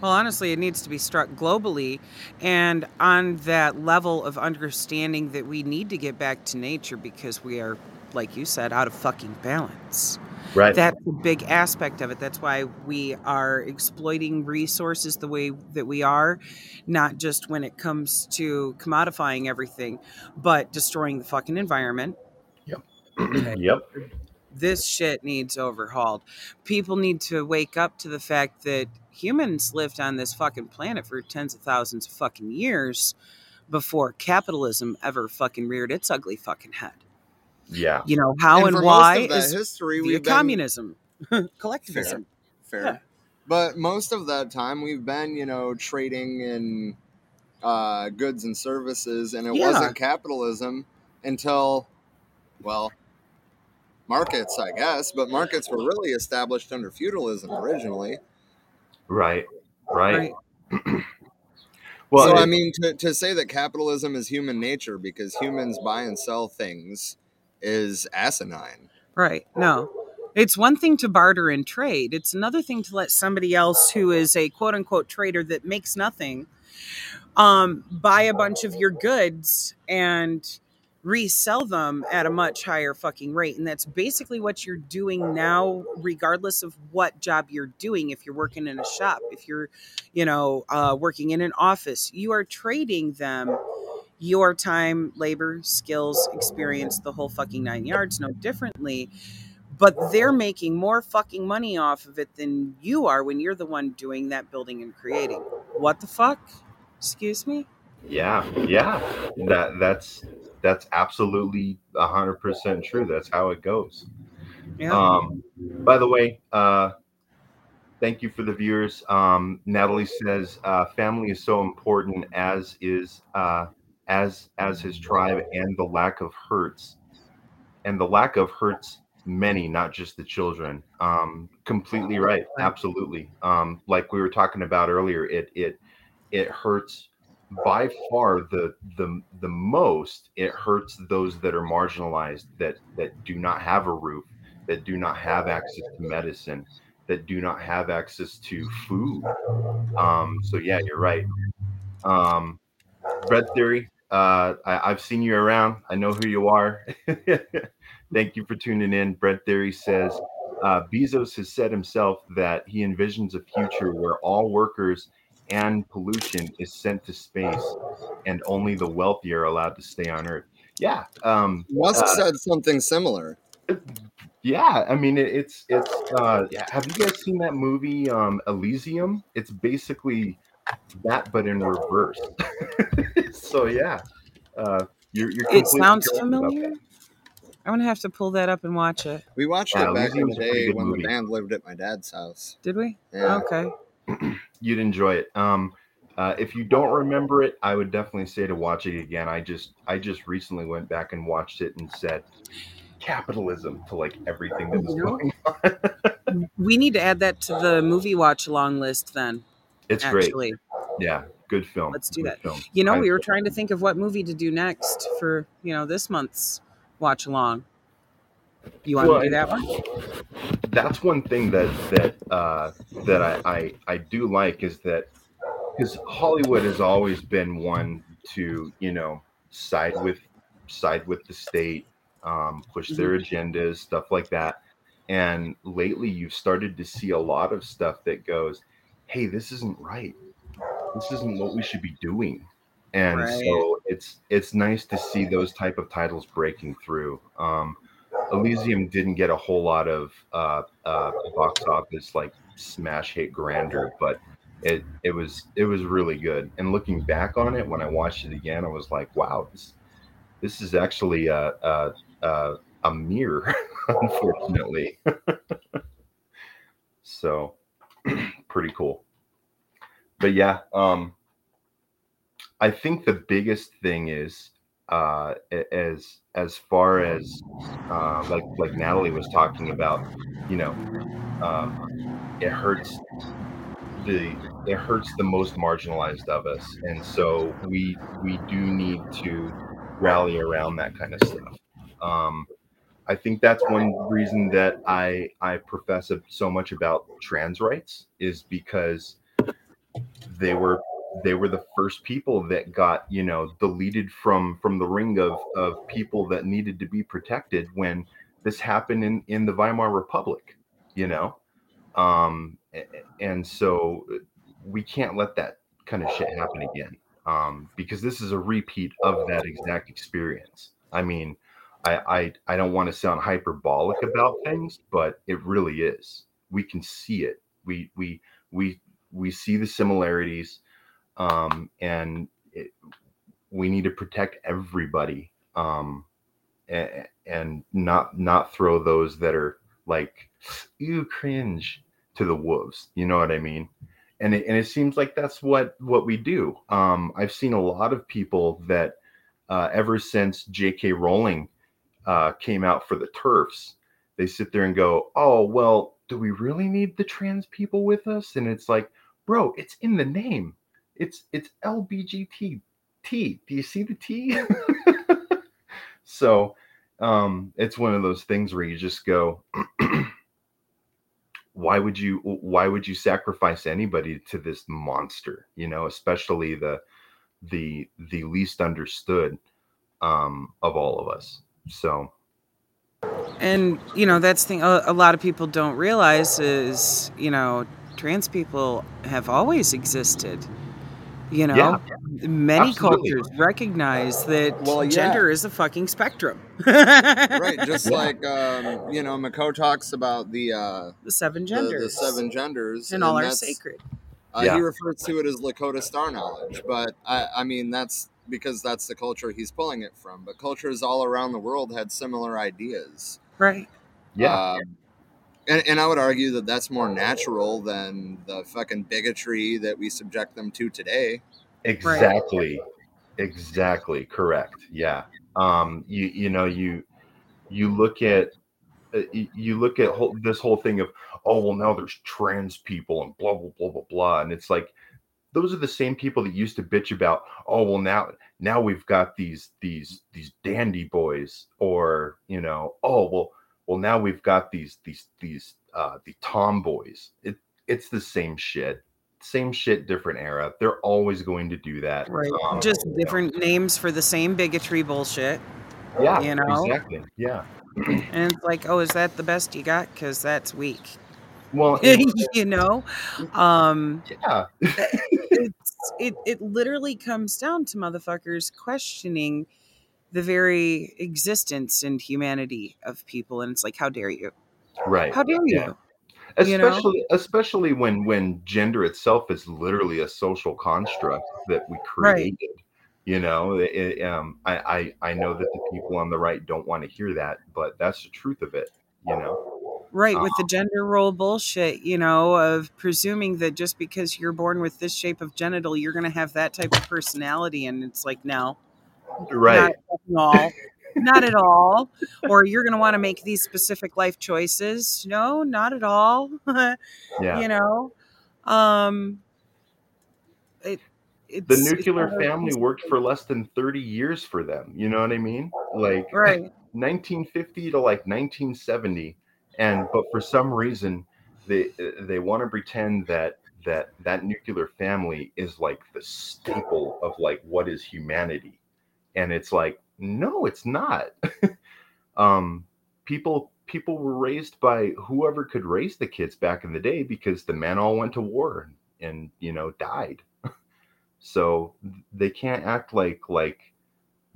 Well, honestly, it needs to be struck globally and on that level of understanding that we need to get back to nature because we are, like you said, out of fucking balance. Right. That's a big aspect of it. That's why we are exploiting resources the way that we are, not just when it comes to commodifying everything, but destroying the fucking environment. Yep. Okay. yep. This shit needs overhauled. People need to wake up to the fact that humans lived on this fucking planet for tens of thousands of fucking years before capitalism ever fucking reared its ugly fucking head. Yeah. You know, how And and, why is history, via we've been- communism, collectivism. Fair. Yeah. But most of that time, we've been, you know, trading in uh, goods and services, and it Yeah. wasn't capitalism until, well, markets, I guess. But markets were really established under feudalism originally. Right. Right. Right. well, so it- I mean, to, to say that capitalism is human nature because humans buy and sell things is asinine. Right. No. It's one thing to barter and trade. It's another thing to let somebody else who is a quote unquote trader that makes nothing um, buy a bunch of your goods and resell them at a much higher fucking rate. And that's basically what you're doing now, regardless of what job you're doing. If you're working in a shop, if you're, you know, uh, working in an office, you are trading them your time, labor, skills, experience, the whole fucking nine yards, no differently. But they're making more fucking money off of it than you are when you're the one doing that building and creating. What the fuck? Excuse me? Yeah, yeah. That that's that's absolutely a hundred percent true. That's how it goes. Yeah. Um, by the way, uh, thank you for the viewers. Um, Natalie says uh, family is so important, as is uh, as as his tribe, and the lack of hurts, and the lack of hurts many, not just the children. Um, completely right. Absolutely. Um, like we were talking about earlier, it it it hurts by far the the the most it hurts those that are marginalized that that do not have a roof that do not have access to medicine that do not have access to food. Um so yeah you're right. Um bread theory uh I, i've seen you around. I know who you are. Thank you for tuning in. Bread theory says uh, bezos has said himself that he envisions a future where all workers and pollution is sent to space and only the wealthy are allowed to stay on earth yeah um Musk uh, said something similar. yeah i mean it, it's it's uh yeah, have you guys seen that movie um elysium it's basically that but in reverse so yeah uh you're, you're It sounds familiar. I'm going to have to pull that up and watch it. We watched Yeah, it back in the day when movie. the band lived at my dad's house. Did we? Yeah. Okay. you'd enjoy it um uh, if you don't remember it i would definitely say to watch it again i just i just recently went back and watched it and said capitalism to like everything that was going on We need to add that to the movie watch along list then. it's great yeah good film Let's do good that. film. You know, I- we were trying to think of what movie to do next for, you know, this month's watch along. You want Well, to do that one? That's one thing that that uh, that I, I I do like is that because Hollywood has always been one to you know side with side with the state, um, push their agendas, stuff like that. And lately, you've started to see a lot of stuff that goes, "Hey, this isn't right. this isn't what we should be doing and Right. so it's it's nice to see those type of titles breaking through um elysium didn't get a whole lot of uh uh box office like smash hit grandeur but it it was it was really good. And looking back on it when i watched it again i was like wow this this is actually a a, a, a mirror unfortunately. So pretty cool. But yeah um i think the biggest thing is uh as as far as uh like like natalie was talking about you know um it hurts the it hurts the most marginalized of us and so we we do need to rally around that kind of stuff. Um i think that's one reason that i i profess so much about trans rights is because they were they were the first people that got you know deleted from from the ring of of people that needed to be protected when this happened in in the weimar republic you know? Um and so uh, we can't let that kind of shit happen again um because this is a repeat of that exact experience. I mean i i, I don't want to sound hyperbolic about things but it really is. We can see it. We we we we see the similarities um and it, we need to protect everybody um and, and not not throw those that are like you cringe to the wolves you know what i mean? And it, and it seems like that's what what we do. Um i've seen a lot of people that uh, ever since jk rowling uh, came out for the TERFs they sit there and go oh well do we really need the trans people with us? And it's like bro it's in the name it's it's lbgt t. Do you see the t? So um it's one of those things where you just go why would you why would you sacrifice anybody to this monster? You know especially the the the least understood um of all of us. So. And you know that's the thing a, a lot of people don't realize is you know trans people have always existed. You know, Yeah, many absolutely. cultures recognize that Well, yeah. gender is a fucking spectrum. right just Yeah. like um, you know mcco talks about the uh the seven genders the seven genders and all are sacred. Uh, Yeah. He refers to it as Lakota star knowledge, but I, I mean that's because that's the culture he's pulling it from. But cultures all around the world had similar ideas. Right. yeah Um, and, and I would argue that that's more natural than the fucking bigotry that we subject them to today. exactly. Exactly. Correct. Yeah. Um you you know you you look at uh, you look at whole, this whole thing of oh well now there's trans people and blah blah blah blah blah. And it's like those are the same people that used to bitch about oh well now now we've got these these these dandy boys or you know oh well well now we've got these these these uh the tomboys it it's the same shit same shit different era they're always going to do that Right. Um, Just different names for the same bigotry bullshit. yeah you know? exactly yeah And it's like, oh, is that the best you got? Because that's weak. well you know? Um, yeah it, it literally comes down to motherfuckers questioning the very existence and humanity of people. And it's like, how dare you? right How dare you? Yeah. you know? especially especially when when gender itself is literally a social construct that we Right. created you know it, um I, I i know that the people on the right don't want to hear that but that's the truth of it you know Right, with the gender role bullshit, you know, of presuming that just because you're born with this shape of genital, you're going to have that type of personality. And it's like, no, right not at all. not at all. Or you're going to want to make these specific life choices. No, not at all. yeah You know, um, it, it's, the nuclear family worked for less than 30 years for them you know what i mean like Right. 1950 to like 1970 and but for some reason they they want to pretend that that that nuclear family is like the staple of like what is humanity and it's like no it's not. Um people people were raised by whoever could raise the kids back in the day because the men all went to war and, and you know died. So they can't act like like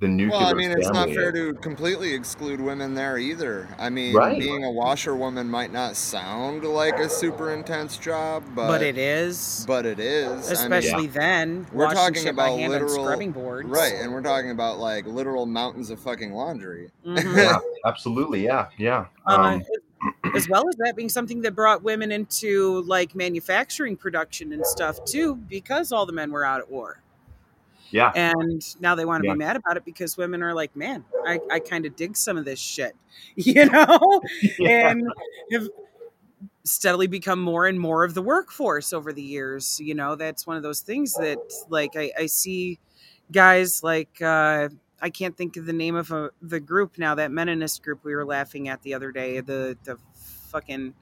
the nuclear Well, I mean, it's not fair to completely exclude women there either. I mean, Right. being a washerwoman might not sound like a super intense job, but But it is. But it is. I mean, Especially then, we're talking about literal scrubbing boards. right? And we're talking about like literal mountains of fucking laundry. Mhm. Yeah, absolutely. Yeah, yeah. Uh, Um, as well as that being something that brought women into like manufacturing production and stuff too, because all the men were out at war. Yeah. And now they want to Yeah. be mad about it because women are like, man, I, I kind of dig some of this shit, you know, and have steadily become more and more of the workforce over the years. You know, that's one of those things that like I, I see guys like uh, I can't think of the name of a, the group now. That Meninist group we were laughing at the other day. The the fucking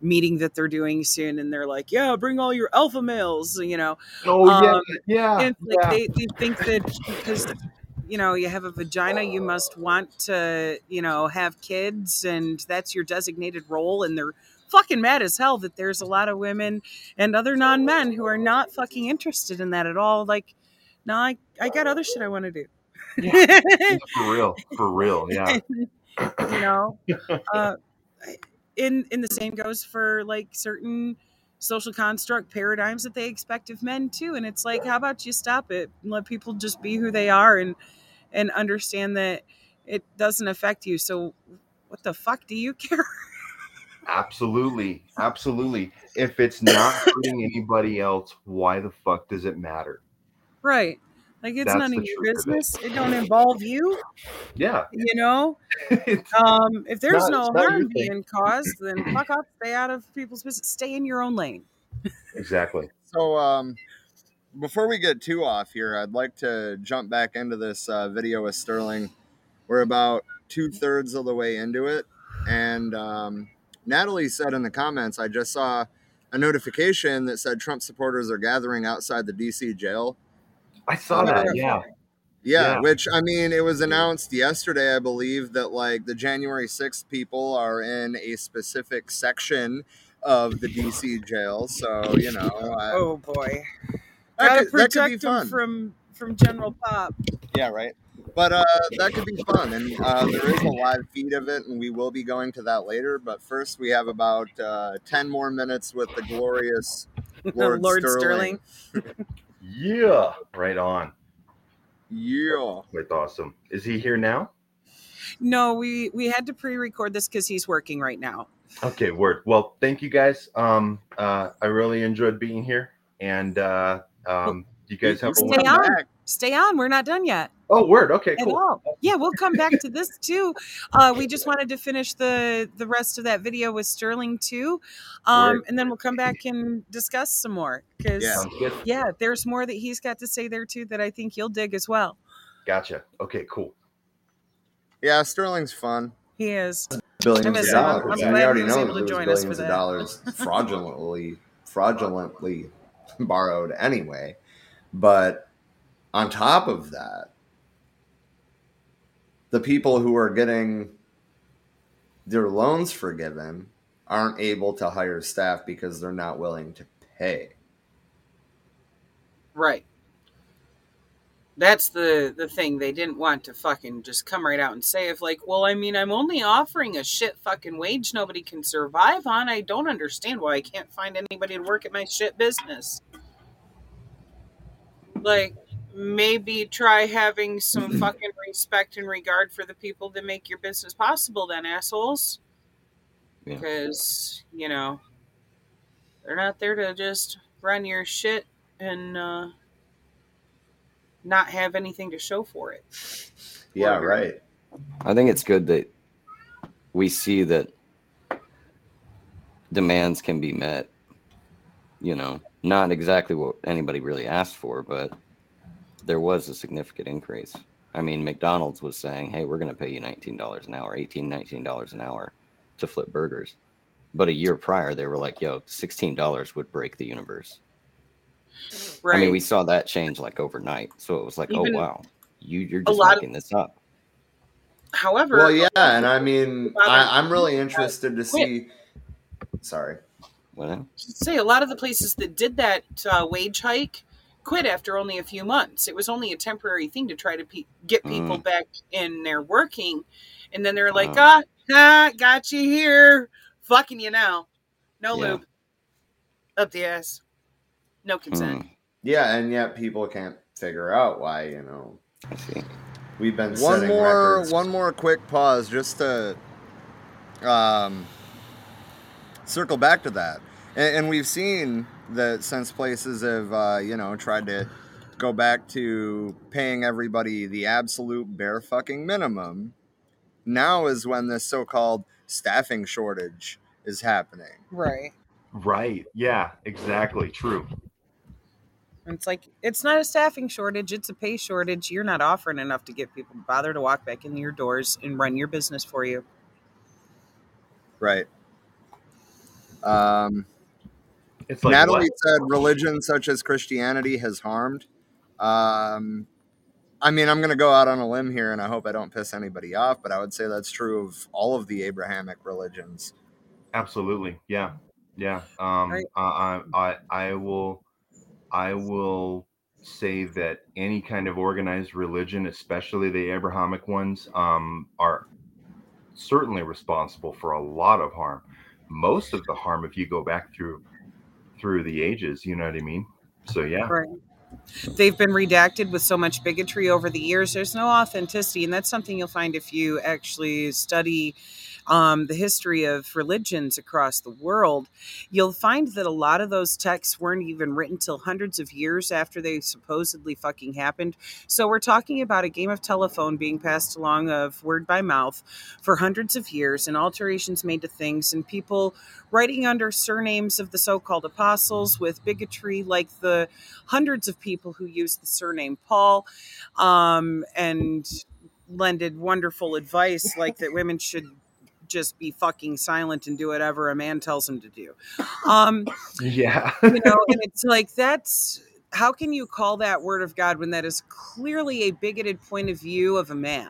meeting that they're doing soon, and they're like, "Yeah, bring all your alpha males," you know. Oh yeah, Um, yeah, and like yeah. they, they think that because you know you have a vagina, you must want to you know have kids, and that's your designated role, and they're fucking mad as hell that there's a lot of women and other non-men who are not fucking interested in that at all. Like, no, I, I got other shit I want to do. for real, for real. Yeah. you know uh, in in the same goes for like certain social construct paradigms that they expect of men too. And it's like how about you stop it and let people just be who they are and and understand that it doesn't affect you. So what the fuck do you care? Absolutely, absolutely. If it's not hurting anybody else, why the fuck does it matter? right like it's That's none of your truth of it. business it don't involve you Yeah, you know um if there's not- no it's not harm thing. being caused then fuck up stay out of people's business stay in your own lane exactly. So, um, before we get too off here, I'd like to jump back into this uh, video with Sterling. We're about two thirds of the way into it, and um, Natalie said in the comments, I just saw a notification that said Trump supporters are gathering outside the DC jail. I saw that. Yeah, Yeah, Yeah. which I mean, it was announced yesterday, I believe, that like the January 6th people are in a specific section of the DC jail. So, you know, I, oh boy that gotta could, that could be protect them from from general pop Yeah, right. But uh, that could be fun, and uh, there is a live feed of it, and we will be going to that later. But first, we have about uh, ten more minutes with the glorious Lord, Lord Sterling. Sterling. yeah. Right on. Yeah. That's awesome. Is he here now? no we we had to pre-record this because he's working right now Okay, word. Well, thank you guys. Um, uh, I really enjoyed being here, and uh, um, you guys have a stay wonderful. on stay on we're not done yet Oh, word. Okay, cool. all yeah we'll come back to this too uh we just wanted to finish the the rest of that video with sterling too um and then we'll come back and discuss some more because Yeah. Yeah there's more that he's got to say there too that i think you'll dig as well Gotcha. Okay, cool. Yeah, Sterling's fun. he is Billions of miss. I'm- dollars. I'm and glad we he already was know able to there was join us for billions of that. dollars fraudulently, fraudulently borrowed anyway. But on top of that, the people who are getting their loans forgiven aren't able to hire staff because they're not willing to pay. Right. That's the the thing. They didn't want to fucking just come right out and say if like, well, I mean, I'm only offering a shit fucking wage nobody can survive on. I don't understand why I can't find anybody to work at my shit business. Like maybe try having some fucking respect and regard for the people that make your business possible then assholes. Yeah. Because, you know, they're not there to just run your shit and uh not have anything to show for it. Yeah, right. I think it's good that we see that demands can be met. You know, not exactly what anybody really asked for, but there was a significant increase. I mean, McDonald's was saying, hey, we're going to pay you $19 an hour, $18, $19 an hour to flip burgers. But a year prior, they were like, yo, $16 would break the universe. Right. I mean, we saw that change like overnight. So it was like, Even oh, wow, you, you're just lot of- making this up. However, Well, yeah, and I mean, About I, a- I'm really interested to see. Sorry. What? say a lot of the places that did that uh, wage hike quit after only a few months. It was only a temporary thing to try to pe- get people Mm. back in there working. And then they're like, Oh. ah, ah, got you here. Fucking you now. No Yeah. lube. Up the ass. No consent. Hmm, Yeah, and yet people can't figure out why, you know. I see. We've been One more- records. One more quick pause just to um, circle back to that. And, and we've seen that since places have, uh, you know, tried to go back to paying everybody the absolute bare fucking minimum, now is when this so called staffing shortage is happening. Right. Right. Yeah, exactly. True. It's like it's not a staffing shortage, it's a pay shortage. You're not offering enough to get people to bother to walk back in your doors and run your business for you. Right. Um, It's like Natalie what? said religion such as Christianity has harmed. Um, I mean, I'm going to go out on a limb here, and I hope I don't piss anybody off, but I would say that's true of all of the Abrahamic religions. Absolutely. Yeah. Yeah. Um Right. I, I I I will I will say that any kind of organized religion, especially the Abrahamic ones, um, are certainly responsible for a lot of harm. Most of the harm, if you go back through through the ages, you know what I mean. So yeah, Right. They've been redacted with so much bigotry over the years. There's no authenticity, and that's something you'll find if you actually study um, the history of religions across the world. You'll find that a lot of those texts weren't even written till hundreds of years after they supposedly fucking happened. So we're talking about a game of telephone being passed along of word by mouth for hundreds of years, and alterations made to things, and people writing under surnames of the so-called apostles with bigotry, like the hundreds of people who used the surname Paul, um, and lended wonderful advice like that women should just be fucking silent and do whatever a man tells him to do. Um, yeah, you know, and it's like that's how can you call that word of God when that is clearly a bigoted point of view of a man?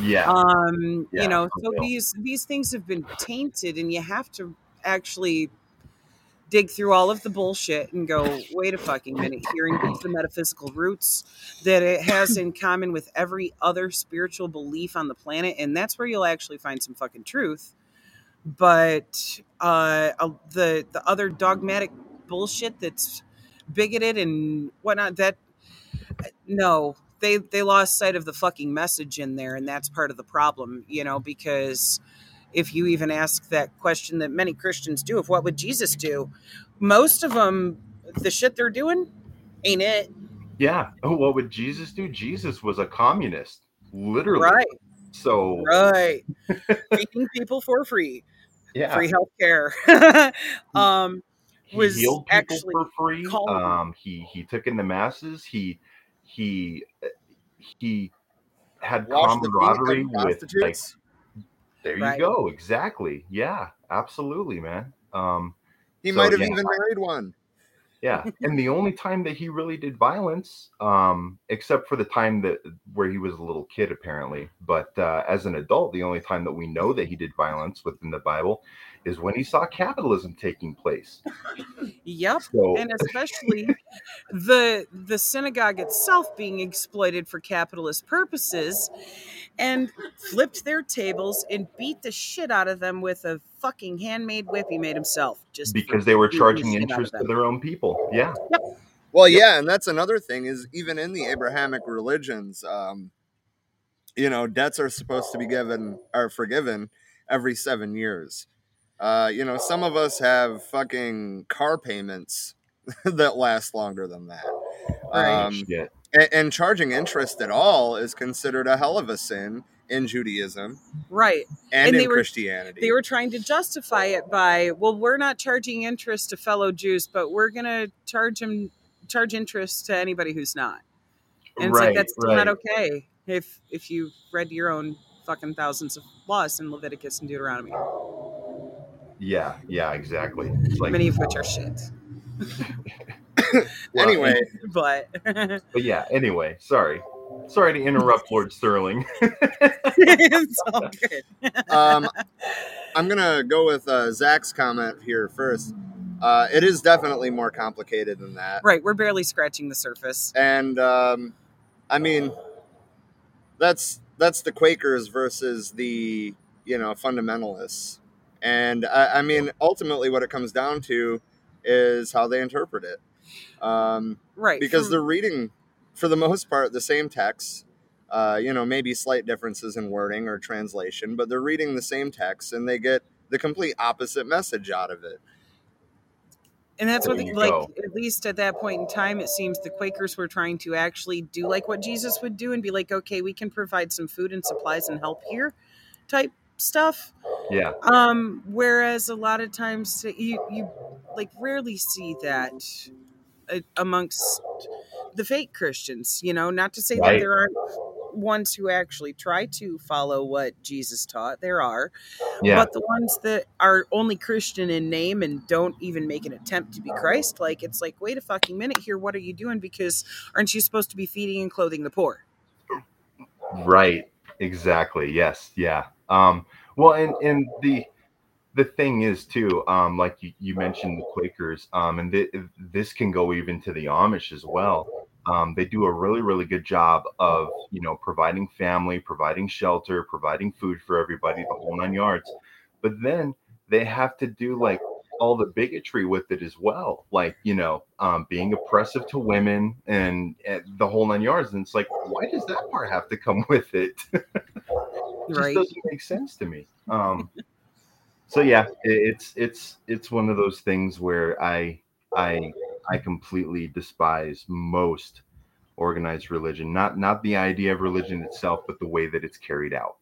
yeah, Um, Yeah, you know, so these these things have been tainted, and you have to actually dig through all of the bullshit and go, wait a fucking minute here, get the metaphysical roots that it has in common with every other spiritual belief on the planet, and that's where you'll actually find some fucking truth. But uh, the the other dogmatic bullshit that's bigoted and whatnot that no they they lost sight of the fucking message in there and that's part of the problem you know because if you even ask that question that many christians do of what would jesus do most of them the shit they're doing ain't it yeah. Oh, what would Jesus do? Jesus was a communist, literally. right So right feeding people for free yeah, free healthcare um he was healed people actually for free. called- Um, he he took in the masses. He he he had Wash the feet of camaraderie with like. Prostitutes. There you go. Exactly. Yeah. Absolutely, man. Um, He So, might have yeah. even married one. yeah. and the only time that he really did violence, um, except for the time that where he was a little kid, apparently, but uh, as an adult, the only time that we know that he did violence within the Bible is when he saw capitalism taking place. yep So and especially the the synagogue itself being exploited for capitalist purposes and flipped their tables and beat the shit out of them with a fucking handmade whip he made himself just because they were beating the charging shit out of interest to their own people. Yeah. Well, yeah, and that's another thing is even in the Abrahamic religions, um, you know, debts are supposed to be given are forgiven every seven years. Uh, you know, some of us have fucking car payments that last longer than that. Right. Um, Shit. and, and charging interest at all is considered a hell of a sin in Judaism right and, And in they were- Christianity. they were trying to justify it by well we're not charging interest to fellow jews but we're going to charge them charge interest to anybody who's not and it's right. like that's still not okay if if you read your own fucking thousands of laws in leviticus and deuteronomy Yeah. Yeah. Exactly. It's like many of which are shit well, anyway, but But yeah, anyway, sorry. Sorry to interrupt Lord Sterling. it's all good um, I'm gonna go with uh, Zach's comment here first. uh, it is definitely more complicated than that. Right, we're barely scratching the surface. And um, I mean, that's that's the Quakers versus the you know fundamentalists. And I, I mean, ultimately, what it comes down to is how they interpret it. Um, Right. because from- they're reading for the most part the same text uh, you know maybe slight differences in wording or translation but they're reading the same text and they get the complete opposite message out of it and that's what There the, like go. at least at that point in time it seems the quakers were trying to actually do like what jesus would do and be like okay we can provide some food and supplies and help here type stuff Yeah. um whereas a lot of times you you like rarely see that uh, amongst the fake christians you know not to say that there aren't ones who actually try to follow what jesus taught there are Yeah. but the ones that are only christian in name and don't even make an attempt to be christ like it's like wait a fucking minute here what are you doing because aren't you supposed to be feeding and clothing the poor Right. Exactly. Yes. Yeah. Um, well, and and the the thing is too, um, like you, you mentioned the Quakers, um, and th- this can go even to the Amish as well. Um, they do a really really good job of you know providing family, providing shelter, providing food for everybody, the whole nine yards. But then they have to do like all the bigotry with it as well, like you know, um, being oppressive to women and, and the whole nine yards. And it's like, why does that part have to come with it? just Right. doesn't make sense to me. Um, so yeah, it, it's it's it's one of those things where I I I completely despise most organized religion. Not not the idea of religion itself, but the way that it's carried out.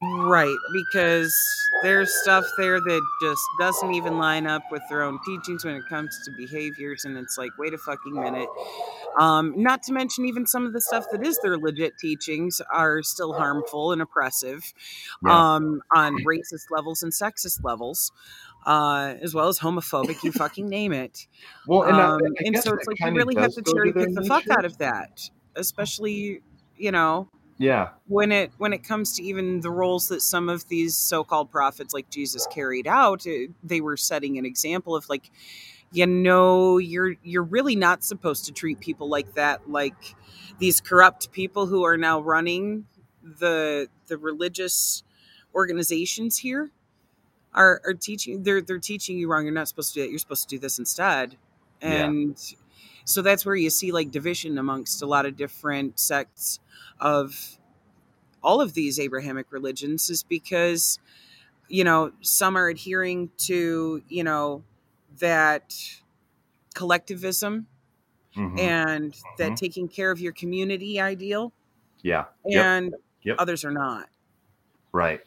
Right, because there's stuff there that just doesn't even line up with their own teachings when it comes to behaviors, and it's like, wait a fucking minute. Um, not to mention, even some of the stuff that is their legit teachings are still harmful and oppressive Yeah. um, on racist levels and sexist levels, uh, as well as homophobic, you fucking name it. Well, and um, I and so it's like you really have to cherry pick the fuck out of that, especially, you know, Yeah. when it when it comes to even the roles that some of these so-called prophets like Jesus carried out, it, they were setting an example of like, you know, you're you're really not supposed to treat people like that, like these corrupt people who are now running the the religious organizations here are are teaching they're they're teaching you wrong. You're not supposed to do that. You're supposed to do this instead. Yeah. So that's where you see like division amongst a lot of different sects of all of these Abrahamic religions is because you know some are adhering to you know that collectivism Mhm. and that Mhm. taking care of your community ideal Yeah. Yep. and Yep. others are not Right.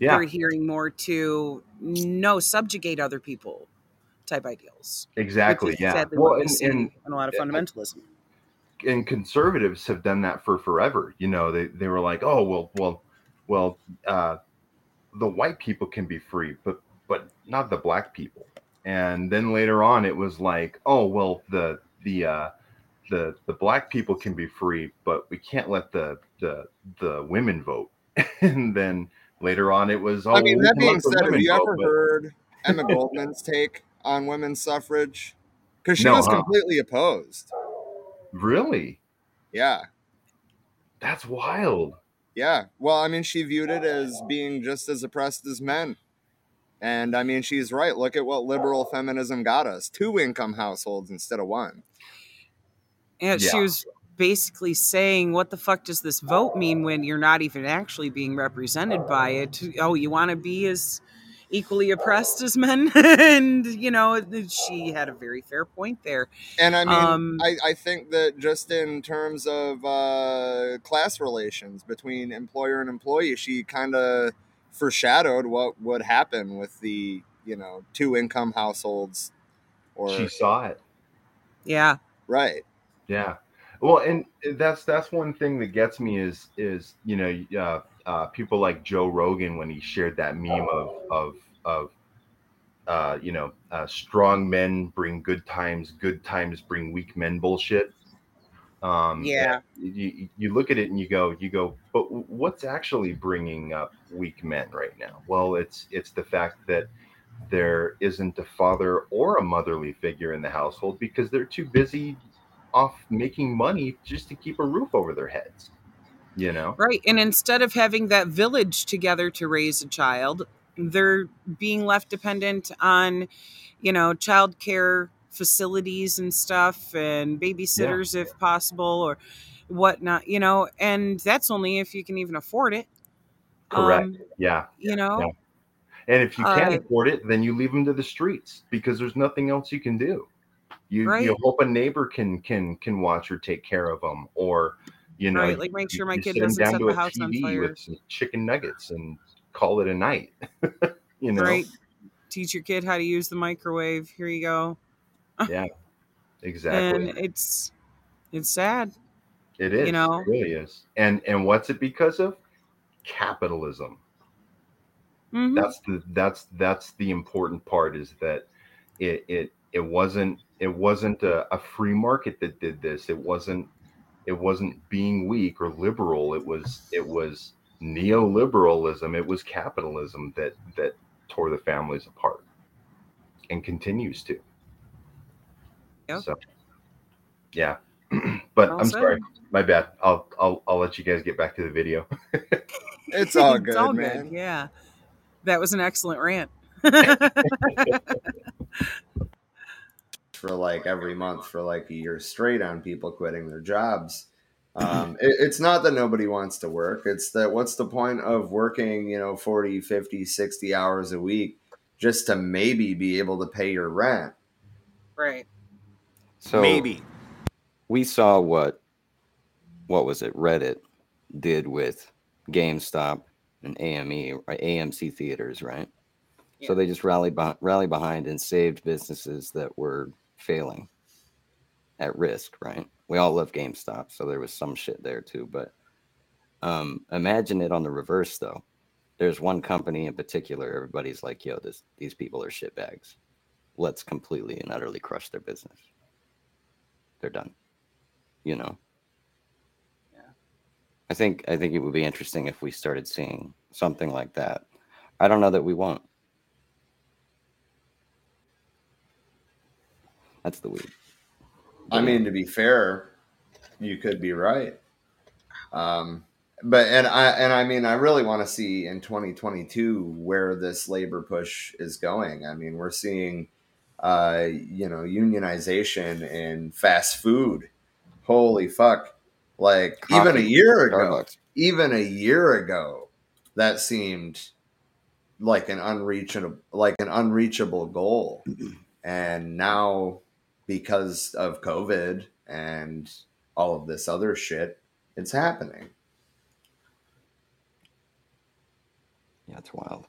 Yeah. they're adhering more to no subjugate other people type ideals Exactly. Yeah. sadly Well, what we and, and a lot of fundamentalism and conservatives have done that for forever. You know, they, they were like, oh well, well, well, uh, the white people can be free, but but not the black people. And then later on, it was like, oh well, the the uh, the the black people can be free, but we can't let the the the women vote. and then later on, it was, oh, i mean that can let being said have women you vote, ever but- heard emma goldman's take on women's suffrage because she No, was huh? completely opposed Really? yeah That's wild. Yeah. Well, I mean, she viewed it as being just as oppressed as men. And I mean, she's right. Look at what liberal feminism got us two income households instead of one. and she was basically saying what the fuck does this vote mean when you're not even actually being represented by it oh you want to be as equally oppressed as men and you know she had a very fair point there And I mean, Um, I, I think that just in terms of uh, class relations between employer and employee, she kind of foreshadowed what would happen with the, you know, two income households. Or She saw it. yeah right. Yeah. Well, and that's that's one thing that gets me is is you know uh, uh, people like Joe Rogan when he shared that meme of of of uh, you know uh, strong men bring good times, good times bring weak men bullshit. Um, Yeah. You, you look at it and you go you go, but what's actually bringing up weak men right now? Well, it's it's the fact that there isn't a father or a motherly figure in the household because they're too busy off making money just to keep a roof over their heads. You know? Right. And instead of having that village together to raise a child, they're being left dependent on, you know, childcare facilities and stuff and babysitters if possible or whatnot, you know, and that's only if you can even afford it. Correct. Um, yeah. you know? Yeah. And if you can't Uh, afford it, then you leave them to the streets because there's nothing else you can do. You Right. you hope a neighbor can can can watch or take care of them, or you know, Right, like, make sure my kid doesn't set the house on fire. with chicken nuggets and call it a night. you know, Right. Teach your kid how to use the microwave. Here you go. yeah, exactly. And it's it's sad. It is. you know? It really is. And and what's it because of? Capitalism. Mhm. That's the that's that's the important part is that it it it wasn't it wasn't a, a free market that did this. It wasn't it wasn't being weak or liberal. It was it was neoliberalism. It was capitalism that that tore the families apart and continues to. Yep. So yeah. but Well I'm said. sorry. My bad. I'll I'll I'll let you guys get back to the video. It's all It's good, all man. good. Yeah. That was an excellent rant. for like every month for like a year straight on people quitting their jobs. Um, it, it's not that nobody wants to work. It's that what's the point of working, you know, 40, 50, 60 hours a week just to maybe be able to pay your rent? right. So Maybe. we saw what what was it Reddit did with GameStop and AME or AMC theaters, right? So they just rallied beh- rallied behind and saved businesses that were failing at risk, right? We all love GameStop, so there was some shit there too. But um, imagine it on the reverse, though. There's one company in particular. Everybody's like, "Yo, this these people are shitbags. Let's completely and utterly crush their business. They're done." You know. Yeah. I think I think it would be interesting if we started seeing something like that. I don't know that we won't. That's the weed. I mean, to be fair, you could be right. Um, but and I and I mean, I really want to see in 2022 where this labor push is going. I mean, we're seeing, uh, you know, unionization in fast food. Holy fuck! Like even a year ago, Starbucks. even a year ago, that seemed like an unreachable like an unreachable goal and now because of covid and all of this other shit it's happening Yeah, it's wild.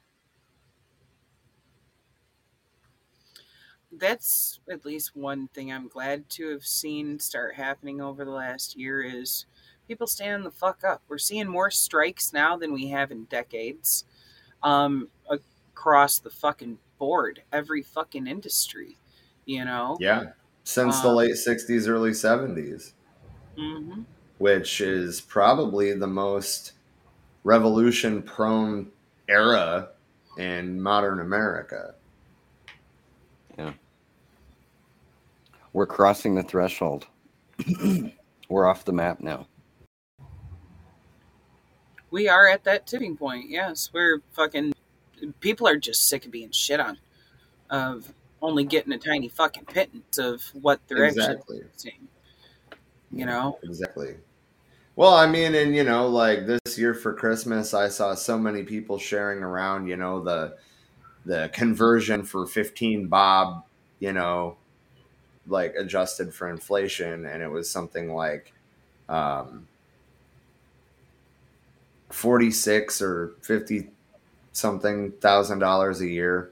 That's at least one thing I'm glad to have seen start happening over the last year is people standing the fuck up. We're seeing more strikes now than we have in decades. Um across the fucking board, every fucking industry, you know? yeah since the Um, late 60s early 70s Mhm. which is probably the most revolution prone era in modern america Yeah. We're crossing the threshold. We're off the map now. We are at that tipping point. Yes, we're fucking. People are just sick of being shit on, of only getting a tiny fucking pittance of what they're Exactly. actually seeing. You know, Exactly. Well, I mean, and you know, like this year for Christmas, I saw so many people sharing around, you know, the the conversion for 15 bob, you know, like adjusted for inflation and it was something like um 46 or 50 something thousand dollars a year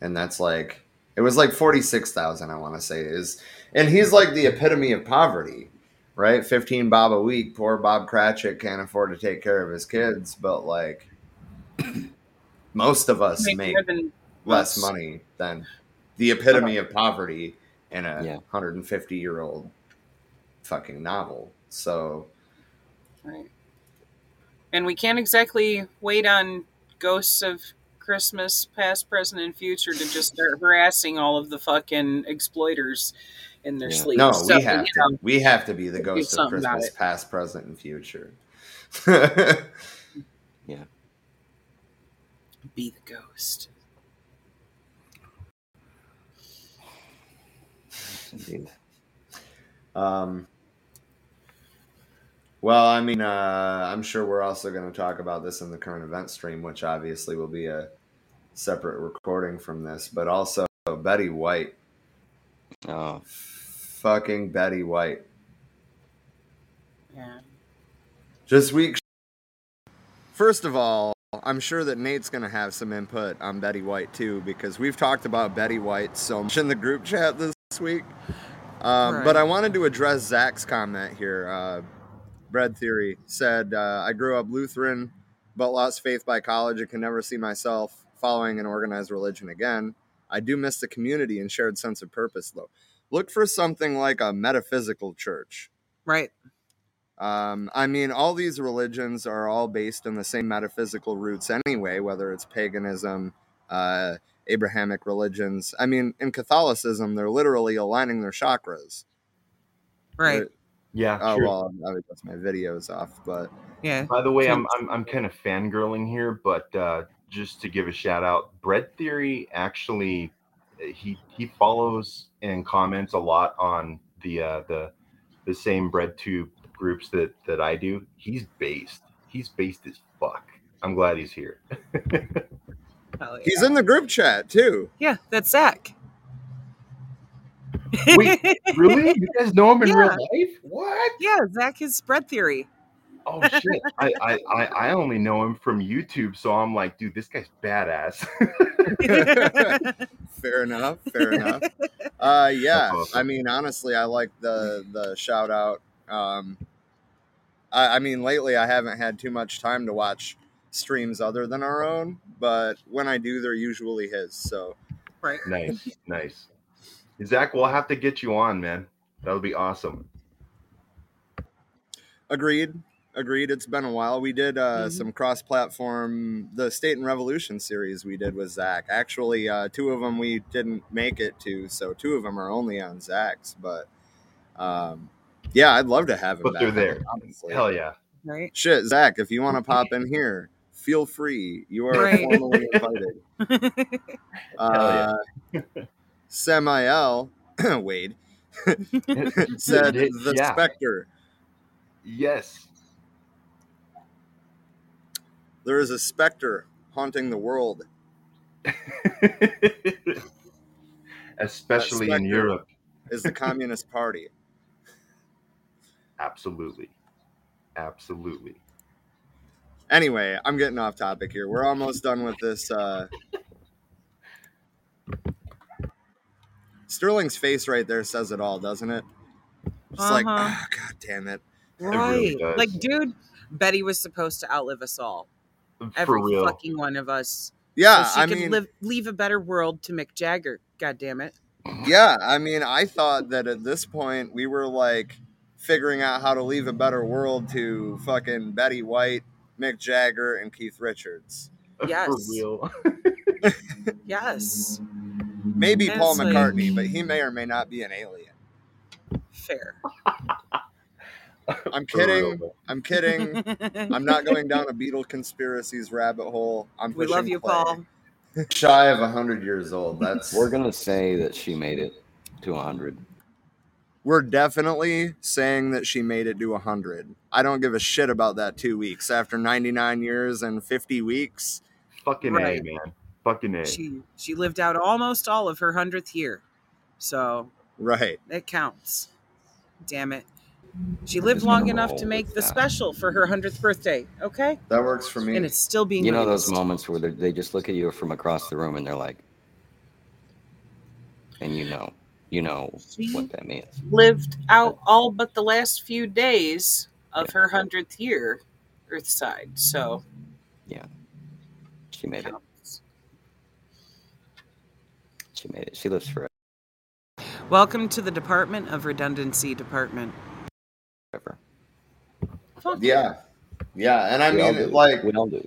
and that's like it was like 46,000 I want to say is and he's like the epitome of poverty right 15 bob a week poor Bob Cratchit can't afford to take care of his kids but like most of us Make make less most. money than the epitome of poverty in a Yeah. 150 year old fucking novel so right? And we can't exactly wait on ghosts of Christmas, past, present, and future, to just start harassing all of the fucking exploiters in their Yeah. sleep. No, So, we have to. know, We have to be the ghost of Christmas, past, present, and future. Yeah. be the ghost. Indeed. Um, well, I mean, uh, I'm sure we're also going to talk about this in the current event stream, which obviously will be a separate recording from this, but also Betty White. Oh, Fucking Betty White. Yeah. Just weak. First of all, I'm sure that Nate's going to have some input on Betty White too, because we've talked about Betty White so much in the group chat this week. Um, Right. But I wanted to address Zach's comment here. Uh, Bread Theory said, uh, I grew up Lutheran, but lost faith by college and can never see myself following an organized religion again. I do miss the community and shared sense of purpose, though. Look for something like a metaphysical church. Right. Um, I mean, all these religions are all based in the same metaphysical roots anyway, whether it's paganism, uh, Abrahamic religions. I mean, in Catholicism, they're literally aligning their chakras. Right. They're- Yeah, Oh sure. well, I would guess my video's off, but Yeah. By the way, I'm I'm, I'm kind of fangirling here, but uh, just to give a shout out, Bread Theory actually he he follows and comments a lot on the uh, the the same bread tube groups that that I do. He's based. He's based as fuck. I'm glad he's here. Hell yeah. he's in the group chat too. Yeah, that's Zach. Wait, really? You guys know him in real life? What? Yeah, Zach is Bread Theory. Oh shit! I, I I I only know him from YouTube, so I'm like, dude, this guy's badass. fair enough. Fair enough. Uh, yeah. Awesome. I mean, honestly, I like the the shout out. Um, I, I mean, lately I haven't had too much time to watch streams other than our own, but when I do, they're usually his. So Right. nice, nice. Zach, we'll have to get you on, man. That would be awesome. agreed. Agreed. It's been a while. We did uh, Mhm. some cross-platform, the State and Revolution series we did with Zach. Actually, uh, two of them we didn't make it to, so two of them are only on Zach's. But um, yeah, I'd love to have him. But back they're there. honestly. Hell yeah. Right. Shit, Zach, if you want to pop in here, feel free. You are Right. formally invited. Uh, Samael Wade said the yeah. Spectre. Yes. There is a specter haunting the world. Especially in. Europe. Is the Communist Party. Absolutely. Absolutely. Anyway, I'm getting off topic here. We're almost done with this. Uh... Sterling's face right there says it all, doesn't it? Just like, Uh-huh. ah, god damn it. Right. does. like, dude, Betty was supposed to outlive us all. Every real. fucking one of us. Yeah, so she I could mean, live, leave a better world to Mick Jagger. God damn it. yeah, I mean, I thought that at this point we were like figuring out how to leave a better world to fucking Betty White, Mick Jagger, and Keith Richards. Yes. For real. Yes. Maybe mm-hmm. Paul It's like- McCartney, but he may or may not be an alien. Fair. I'm kidding. I'm kidding. I'm not going down a Beatle conspiracies rabbit hole. I'm we love you, play. Paul. Shy of hundred years old. That's We're gonna say that she made it to 100. we're definitely saying that she made it to 100. I don't give a shit about that two weeks after 99 years and 50 weeks. Fucking Right. A, man. Fucking A. She she lived out almost all of her hundredth year, so Right. it counts. Damn it. She lived long enough to make the special for her hundredth birthday. Okay, That works for me. and it's still being. You know those moments where they're- they just look at you from across the room and they're like, and you know, you know what that means. lived out all but the last few days of her hundredth year, Earthside. So Yeah, she made it. She made it. She lives forever. welcome to the Department of Redundancy Department. forever. Yeah. Yeah, and I We mean like we all do.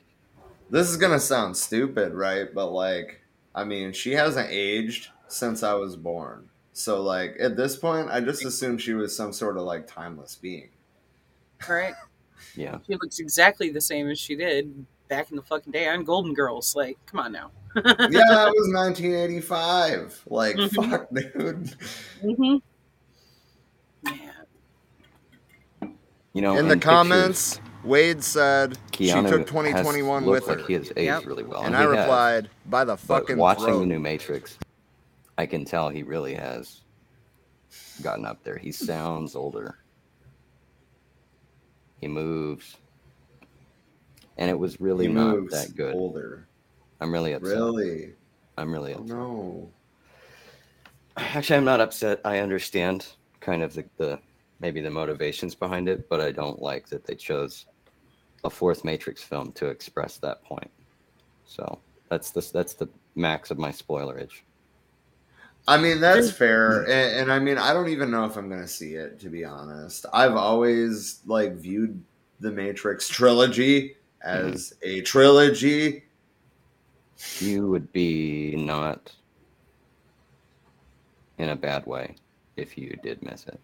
this is gonna sound stupid, right? But like, I mean, she hasn't aged since I was born. So like, at this point, I just assumed she was some sort of like timeless being. Right? Yeah. She looks exactly the same as she did back in the fucking day on Golden Girls. Like, come on now. Yeah, that was 1985. Like, Mhm. fuck, dude. Mm-hmm. You know, In the pictures, comments, Wade said she took 2021 looked with her. like he has aged really well, And and I he has. replied, by the But fucking watching throat. the new Matrix, I can tell he really has gotten up there. He sounds older. He moves, and it was really He not moves that good. older. I'm really upset. Really? I'm really Oh, upset. no. Actually, I'm not upset. I understand kind of the, the maybe the motivations behind it, but I don't like that they chose a fourth Matrix film to express that point. So that's the that's the max of my spoilerage. I mean, that's fair. And, and I mean, I don't even know if I'm going to see it, to be honest. I've always, like, viewed the Matrix trilogy as mm-hmm. a trilogy. You would be not in a bad way if you did miss it.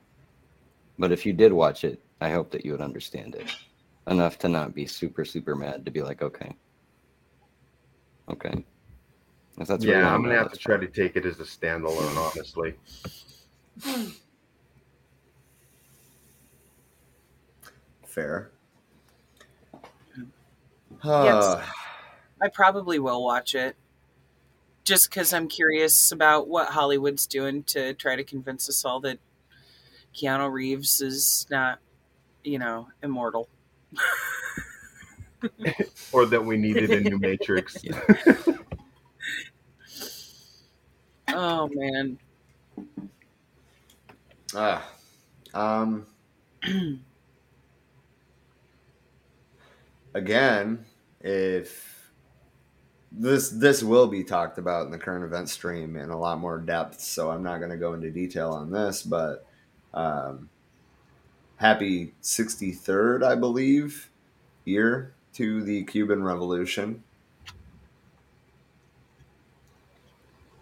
But if you did watch it, I hope that you would understand it enough to not be super super mad to be like, okay, okay. If that's yeah, I'm gonna have to try to take it as a standalone, honestly. Fair. Yes. I probably will watch it. Just because I'm curious about what Hollywood's doing to try to convince us all that Keanu Reeves is not, you know, immortal. or that we needed a new Matrix. Oh man. Ah, um, again, if this this will be talked about in the current event stream in a lot more depth, so I'm not going to go into detail on this, but um, happy 63rd, I believe, year to the Cuban Revolution.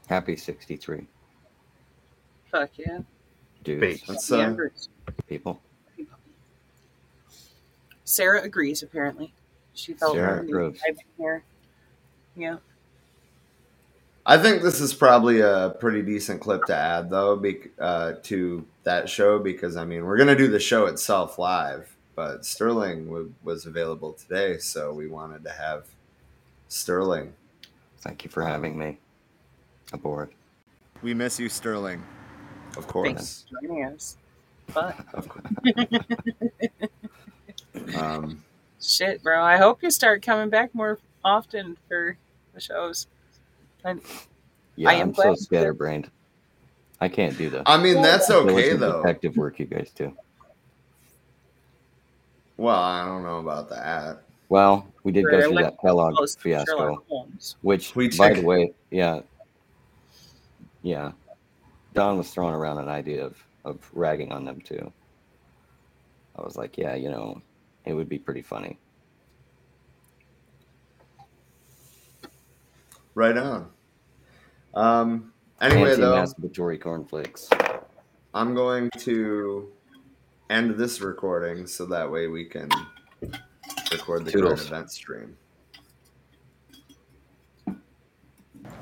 Happy 63. Fuck yeah. Dudes. That's, uh, people. Sarah agrees. Apparently, she felt Sarah her approves. I've been here. Yeah. I think this is probably a pretty decent clip to add, though, bec- uh, to that show because I mean we're gonna do the show itself live, but Sterling w- was available today, so we wanted to have Sterling. Thank you for having me aboard. We miss you, Sterling. Of course. Thanks for joining us. But Um, shit, bro. I hope you start coming back more often for the shows. And Yeah, I am I'm so scatterbrained. I can't do that. I mean, that's okay, though. Detective work you guys do. well, I don't know about that. Well, we did go through that Kellogg fiasco, which, We by the way, yeah, yeah, Don was throwing around an idea of of ragging on them too. I was like, yeah, you know, it would be pretty funny. Right on. Um, anyway, though, Anti-masturbatory cornflakes. I'm going to end this recording so that way we can record the current event stream.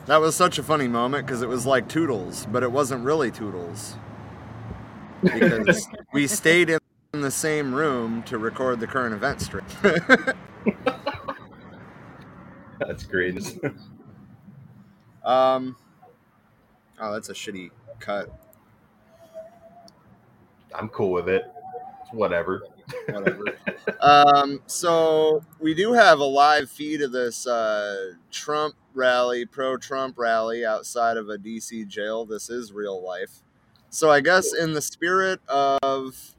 That was such a funny moment because it was like Toodles, but it wasn't really Toodles. Because we stayed in the same room to record the current event stream. That's great. um, oh, that's a shitty cut. I'm cool with it. It's whatever. whatever. um, so we do have a live feed of this uh, Trump rally, pro-Trump rally outside of a DC jail. This is real life. So I guess in the spirit of,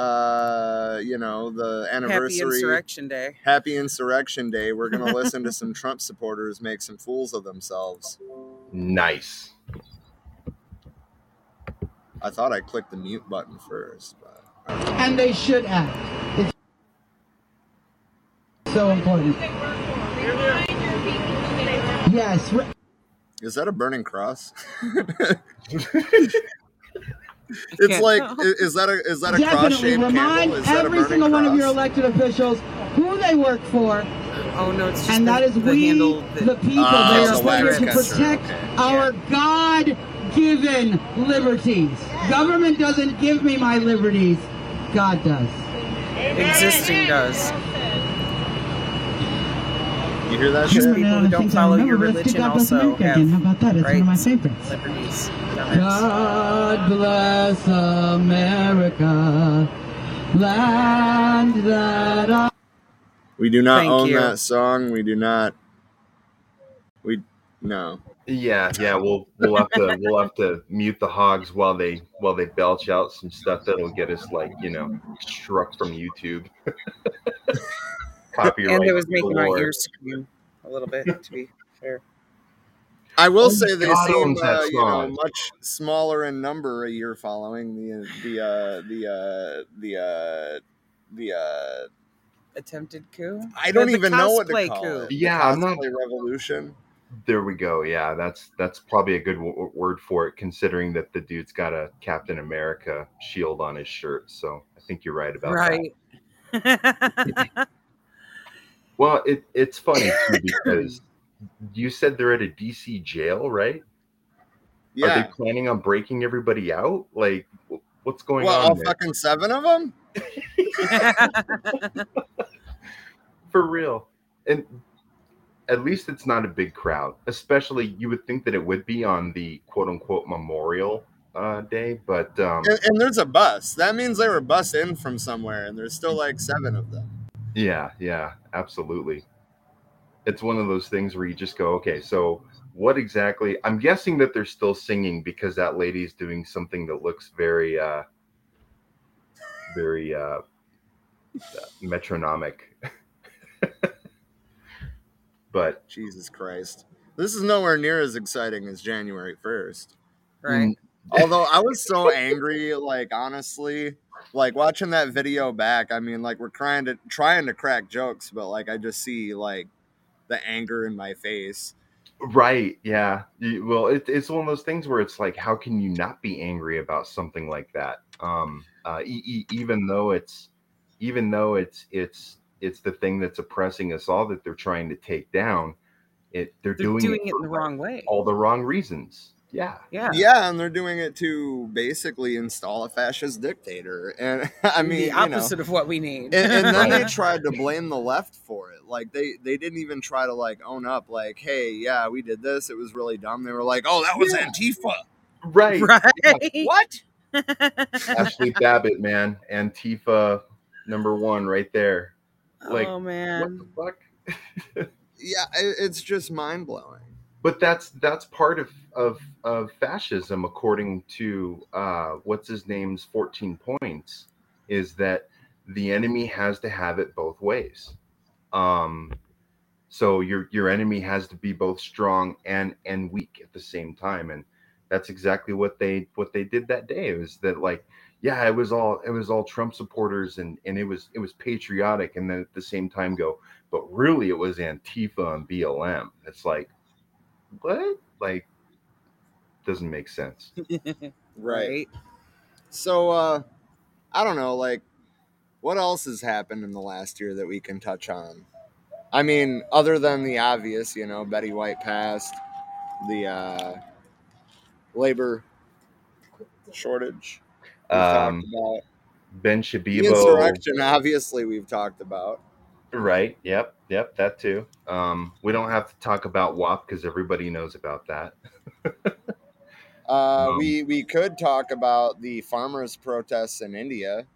uh, you know, the anniversary. Happy Insurrection Day. Happy Insurrection Day, we're gonna listen to some Trump supporters make some fools of themselves. Nice. I thought I clicked the mute button first, but and they should act. It's so important. Yes. Is that a burning cross? it's like is that a is that a cross Definitely shaped remind candle? Is every burning single one of your elected officials who they work for. Oh no, it's just and the- that is the we, handle that- the people. Ah, they it's are the wax here to protect okay. our God-given liberties. Government doesn't give me my liberties. God does. Existing does. You hear that Just shit? people who don't follow your religion also have How about that? It's one of my favorites. liberties. God bless America, land that I. We do not Thank own you. that song. We do not. We no. Yeah, yeah, we'll we'll have to we'll have to mute the hogs while they while they belch out some stuff that'll get us like you know struck from YouTube. Copyright. and it was making my ears scream a little bit. To be fair, I will Only say they God seem that uh, you know much smaller in number a year following the the uh, the uh, the uh, the uh, attempted coup. I don't even know what to cosplay call coup. it. The Yeah, I'm not- cosplay revolution. There we go. Yeah, that's that's probably a good w- word for it, considering that the dude's got a Captain America shield on his shirt. So I think you're right about that. Right. Well, it it's funny too because you said they're at a DC jail, right? Are they planning on breaking everybody out? Like, what's going Well, on all there? fucking seven of them. For real. And at least it's not a big crowd. Especially, you would think that it would be on the quote unquote Memorial uh, Day, but um, And, and there's a bus. That means they were bus in from somewhere, and there's still like seven of them. Yeah, yeah, absolutely. It's one of those things where you just go, okay, so what exactly? I'm guessing that they're still singing because that lady's doing something that looks very, uh, very uh, metronomic. but Jesus Christ, this is nowhere near as exciting as January first. right. Although I was so angry, like honestly, like watching that video back. I mean, like we're trying to trying to crack jokes, but like I just see like the anger in my face. Right. Yeah. Well, it, it's one of those things where it's like, how can you not be angry about something like that? Um, uh, e- e- even though it's, even though it's, it's, it's the thing that's oppressing us all that they're trying to take down. It they're, They're doing, doing it it in the wrong way. all the wrong reasons. Yeah. Yeah. Yeah, and they're doing it to basically install a fascist dictator. And I mean, the you know, opposite of what we need. and, and then they tried to blame the left for it. Like they they didn't even try to like own up. Like, hey, yeah, we did this. It was really dumb. They were like, oh, that was Antifa. Right. right. What? Ashli Babbitt, man. Antifa number one right there. Like, oh man. what the fuck? Yeah, it, it's just mind blowing. But that's that's part of of of fascism according to uh what's his name's 14 points is that the enemy has to have it both ways. Um so your your enemy has to be both strong and and weak at the same time. And that's exactly what they what they did that day it was that like yeah it was all it was all trump supporters and and it was it was patriotic and then at the same time go but really it was antifa and blm it's like what? Like, doesn't make sense. Right. So uh I don't know, like what else has happened in the last year that we can touch on? I mean, other than the obvious, you know, Betty White passed, the uh labor shortage. We've Um, talked about Ben the Shabibo, insurrection, obviously we've talked about. Right? Yep, yep, that too. Um, we don't have to talk about WAP because everybody knows about that. Uh Um, we we could talk about the farmers protests in India.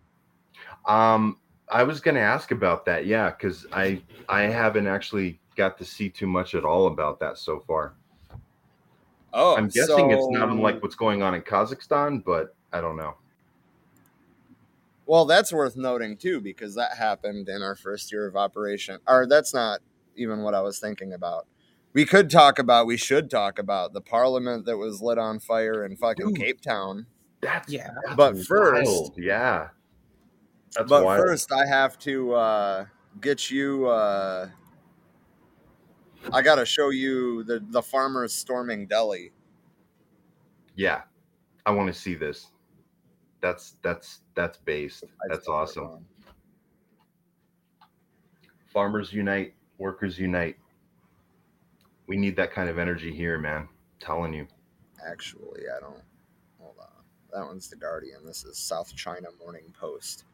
Um, I was going to ask about that, yeah, because I I haven't actually got to see too much at all about that so far. Oh, I'm guessing it's not so- unlike what's going on in Kazakhstan, but I don't know. Well, that's worth noting too, because that happened in our first year of operation. Or that's not even what I was thinking about. We could talk about, we should talk about the parliament that was lit on fire in fucking Cape Town. That's yeah. But That's first, wild, yeah, that's but wild. first, I have to uh, get you uh, I gotta show you the the farmers storming Delhi. Yeah, I want to see this. That's that's that's based. That's awesome. Farmers unite, workers unite. We need that kind of energy here, man. telling you. Actually, I don't. Hold on. That one's the Guardian. This is South China Morning Post.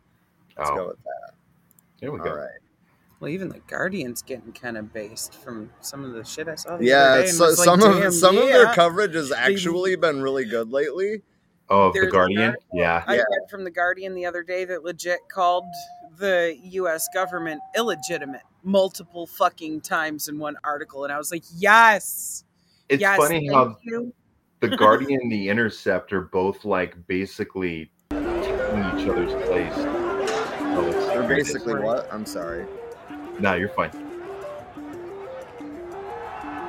Let's Oh. go with that. There we All go. right. Well, even the Guardian's getting kind of based from some of the shit I saw. The Yeah, other day so, was like, some of some of their coverage has actually been really good lately. Oh, of There's the an Guardian. article Yeah. I read from the Guardian the other day that legit called the U.S. government illegitimate multiple fucking times in one article, and I was like, yes, It's yes, funny thank how you. the Guardian and the Intercept are both like basically taking each other's place. Oh, They're basically what? I'm sorry. No, you're fine.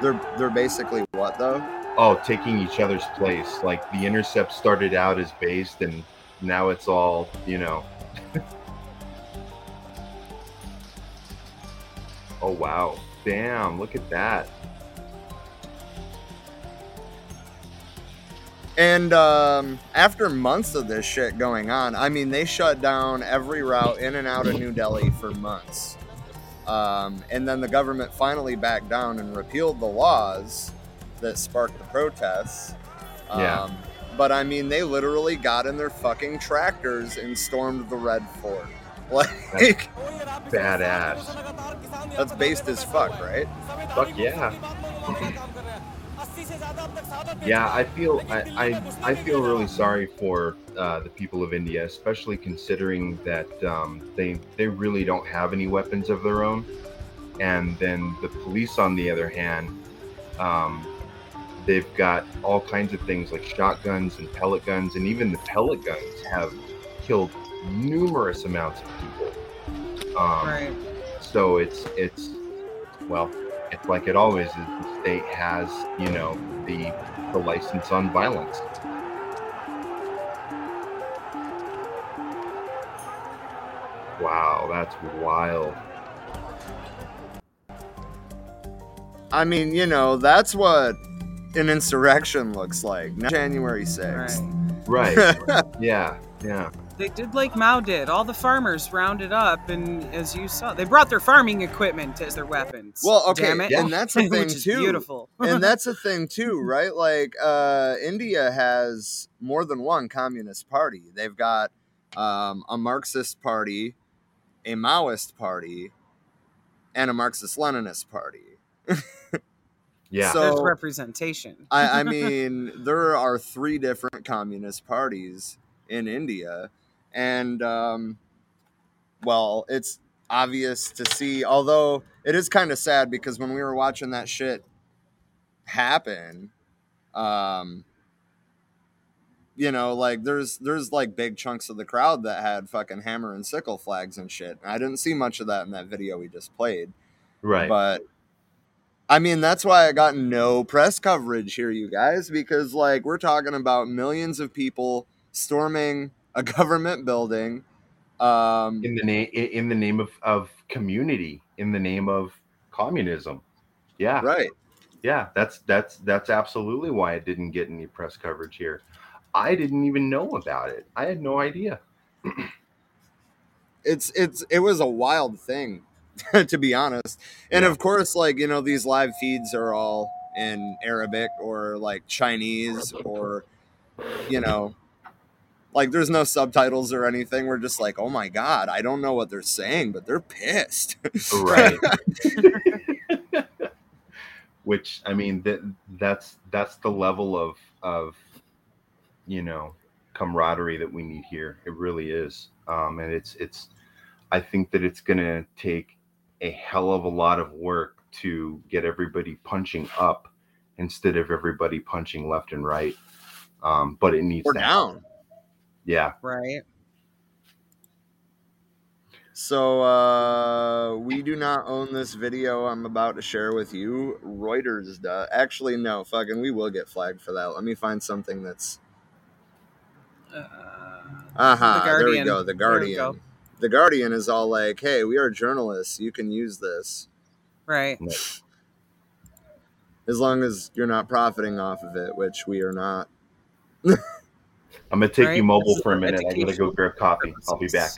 They're they're basically what though? Oh, taking each other's place. Like the Intercept started out as based, and now it's all you know. oh wow! Damn! Look at that. And um, after months of this shit going on, I mean, they shut down every route in and out of New Delhi for months. Um, and then the government finally backed down and repealed the laws that sparked the protests. Yeah. Um, but I mean, they literally got in their fucking tractors and stormed the Red Fort. Like, Badass. that's based as fuck, right? Fuck yeah. Yeah, I feel I, I, I feel really sorry for uh, the people of India, especially considering that um, they they really don't have any weapons of their own, and then the police, on the other hand, um, they've got all kinds of things like shotguns and pellet guns, and even the pellet guns have killed numerous amounts of people. Um, Right. So it's it's well, it's like it always is. The state has you know the the license on violence. Wow, that's wild. I mean, you know, that's what an insurrection looks like. Not January 6th. Right. yeah. Yeah. They did like Mao did. All the farmers rounded up, and as you saw, they brought their farming equipment as their weapons. Well, okay, Damn it. and that's the thing too. Beautiful. and that's a thing too, right? Like uh, India has more than one communist party. They've got um, a Marxist party, a Maoist party, and a Marxist-Leninist party. Yeah. There's So representation. I, I mean, there are three different communist parties in India, and um, well, it's obvious to see. Although it is kind of sad because when we were watching that shit happen, um, you know, like there's there's like big chunks of the crowd that had fucking hammer and sickle flags and shit. I didn't see much of that in that video we just played. Right. But I mean, that's why I got no press coverage here, you guys, because like we're talking about millions of people storming a government building. Um, in the name in the name of of community, in the name of communism. Yeah. Right. Yeah, that's that's that's absolutely why it didn't get any press coverage here. I didn't even know about it. I had no idea. it's it's it was a wild thing, to be honest. And of course, like you know, these live feeds are all in Arabic or like Chinese or you know, like there's no subtitles or anything. We're just like, oh my god, I don't know what they're saying, but they're pissed. Right. Which I mean that that's that's the level of of you know camaraderie that we need here. It really is. Um, and it's it's I think that it's gonna take a hell of a lot of work to get everybody punching up instead of everybody punching left and right. Um, but it needs Or to down. happen. Yeah. Right. So uh, we do not own this video I'm about to share with you. Reuters does. Actually, no. Fucking, we will get flagged for that. Let me find something that's. Uh huh. The There we go. The There we Guardian. Go. The Guardian is all like, "Hey, we are journalists. You can use this." Right. as long as you're not profiting off of it, which we are not. I'm gonna take Right, you mobile this for a minute. I gotta go grab coffee. I'll be back.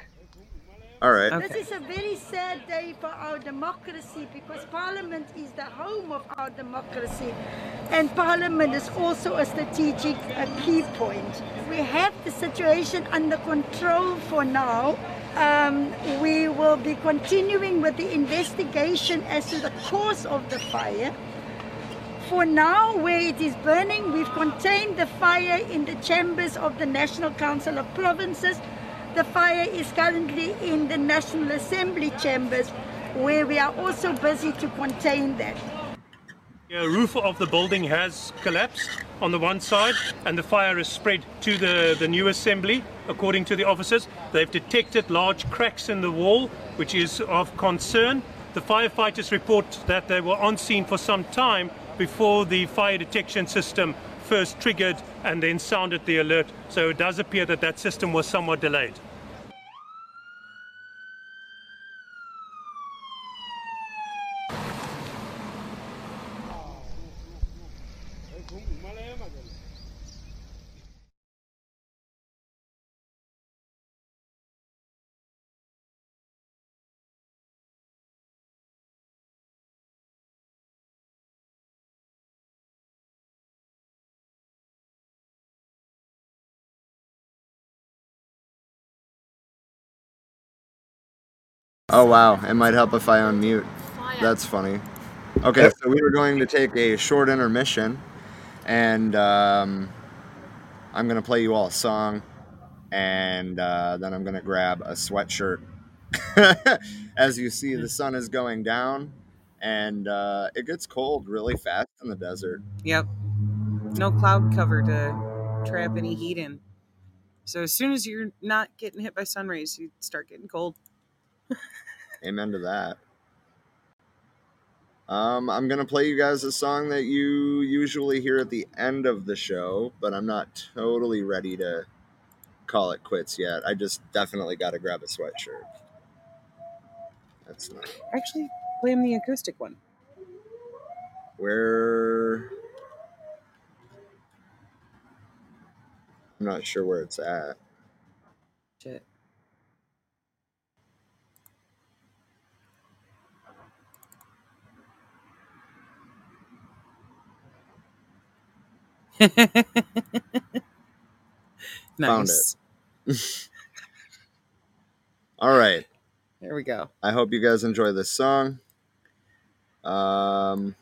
All right. This is a very sad day for our democracy because Parliament is the home of our democracy and Parliament is also a strategic a key point. We have the situation under control for now. Um, we will be continuing with the investigation as to the cause of the fire. For now, where it is burning, we've contained the fire in the chambers of the National Council of Provinces. The fire is currently in the National Assembly chambers, where we are also busy to contain that. The roof of the building has collapsed on the one side and the fire has spread to the, the new assembly. According to the officers, they've detected large cracks in the wall, which is of concern. The firefighters report that they were on scene for some time before the fire detection system first triggered and then sounded the alert. So it does appear that that system was somewhat delayed. Oh wow, it might help if I unmute. That's funny. Okay, so we were going to take a short intermission, and um, I'm gonna play you all a song, and uh, then I'm gonna grab a sweatshirt. As you see, the sun is going down, and uh, it gets cold really fast in the desert. Yep. No cloud cover to trap any heat in. So as soon as you're not getting hit by sun rays, you start getting cold. Amen to that. Um, I'm gonna play you guys a song that you usually hear at the end of the show, but I'm not totally ready to call it quits yet. I just definitely got to grab a sweatshirt. That's not Actually, play him the acoustic one. where. I'm not sure where it's at. Shit. Found it. All right. There we go. I hope you guys enjoy this song. Um,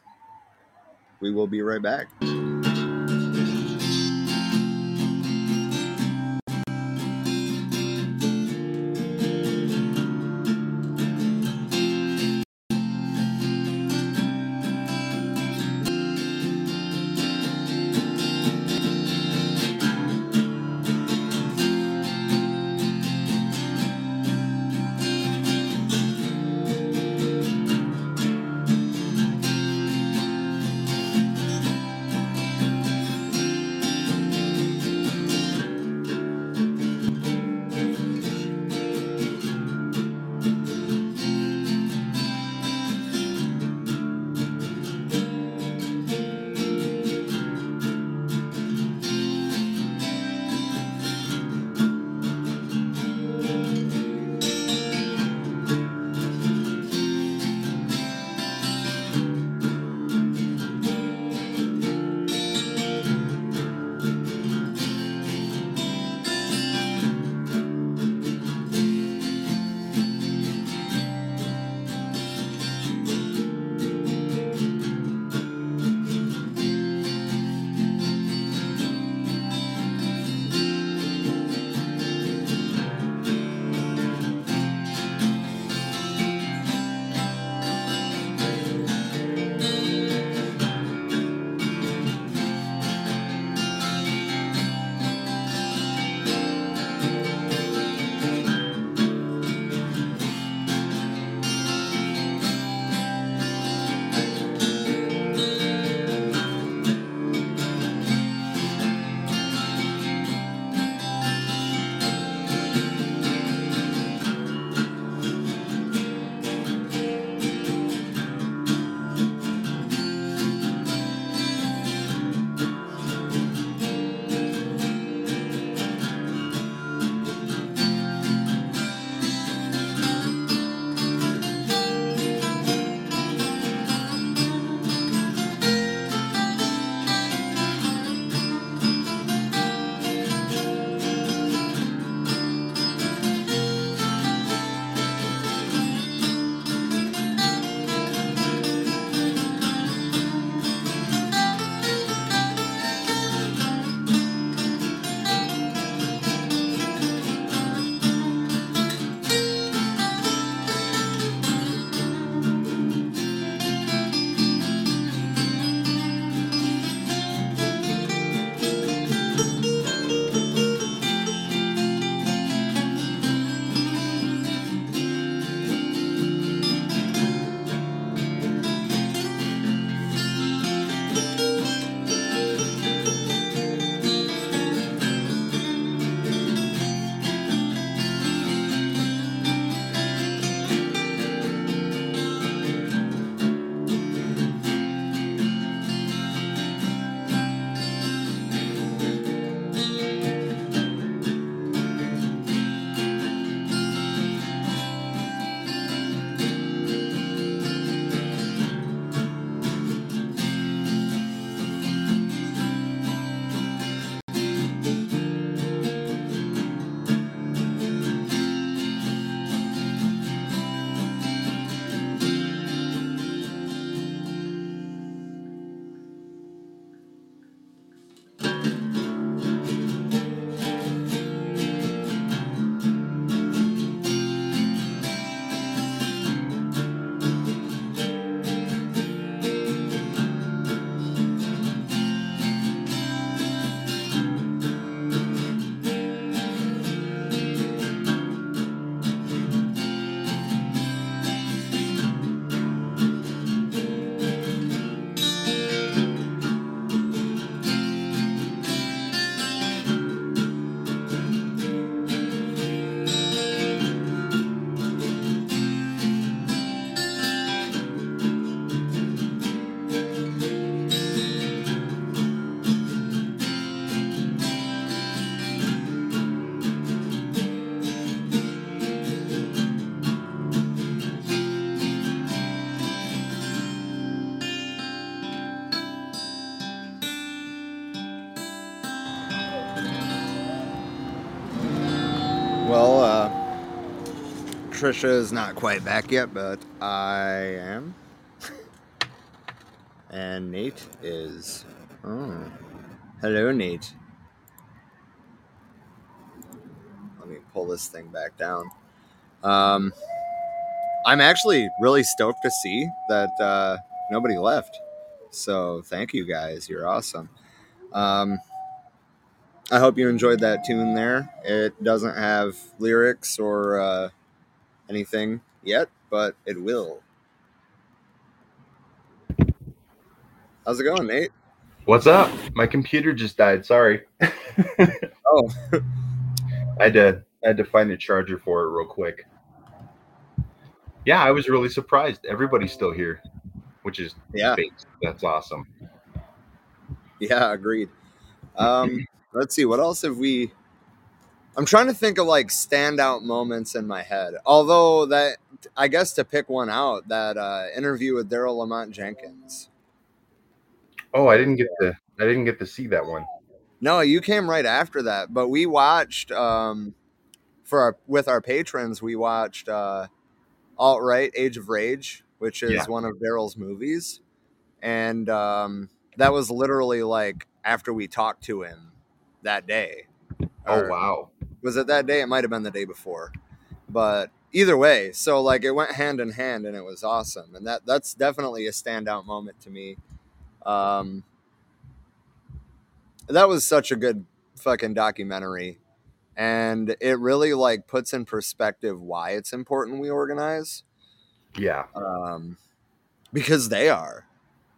we will be right back. Trisha is not quite back yet, but I am. and Nate is. Oh. Hello, Nate. Let me pull this thing back down. Um, I'm actually really stoked to see that uh, nobody left. So thank you guys. You're awesome. Um, I hope you enjoyed that tune there. It doesn't have lyrics or uh, anything yet, but it will. How's it going, Nate? What's up? My computer just died. Sorry. oh. I had to I had to find a charger for it real quick. Yeah, I was really surprised. Everybody's still here, which is Yeah. great. That's awesome. Yeah, agreed. Um, let's see, what else have we? I'm trying to think of like standout moments in my head. Although that, I guess to pick one out, that uh, interview with Daryl Lamont Jenkins. Oh, I didn't get to I didn't get to see that one. No, you came right after that, but we watched um, for our with our patrons. We watched uh, Alt Right Age of Rage, which is Yeah. one of Daryl's movies, and um, that was literally like after we talked to him that day. Oh wow. Was it that day? It might have been the day before, but either way, so like it went hand in hand, and it was awesome, and that that's definitely a standout moment to me. Um, that was such a good fucking documentary, and it really like puts in perspective why it's important we organize, Yeah. um, because they are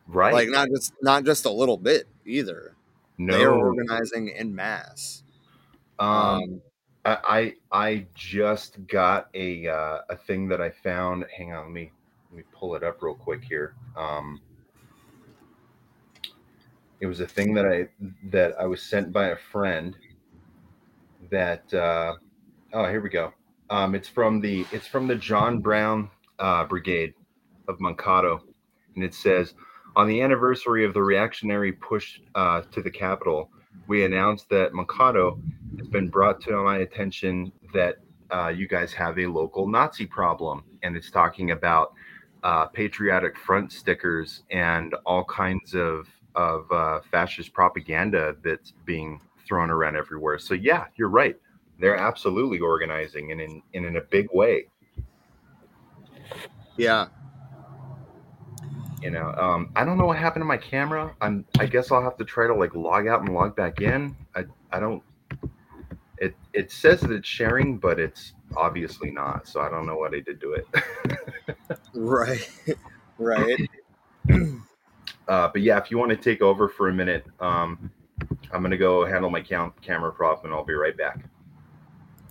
Right. like not just not just a little bit either. no. They are organizing in mass. Um, I, I I just got a uh, a thing that I found. Hang on, let me let me pull it up real quick here. Um, it was a thing that I that I was sent by a friend. That uh, oh here we go. Um, it's from the it's from the John Brown uh, Brigade of Mankato, and it says on the anniversary of the reactionary push uh, to the Capitol, we announced that Mankato it's been brought to my attention that uh, you guys have a local Nazi problem, and it's talking about uh, patriotic front stickers and all kinds of of uh, fascist propaganda that's being thrown around everywhere. So yeah, you're right. They're absolutely organizing and in, and in a big way. Yeah, You know, um, I don't know what happened to my camera. I'm. I guess I'll have to try to like log out and log back in. I. I don't. It. It says that it's sharing, but it's obviously not. So I don't know what I did to it. right, right. uh, but yeah, if you want to take over for a minute, um, I'm gonna go handle my cam- camera prop, and I'll be right back.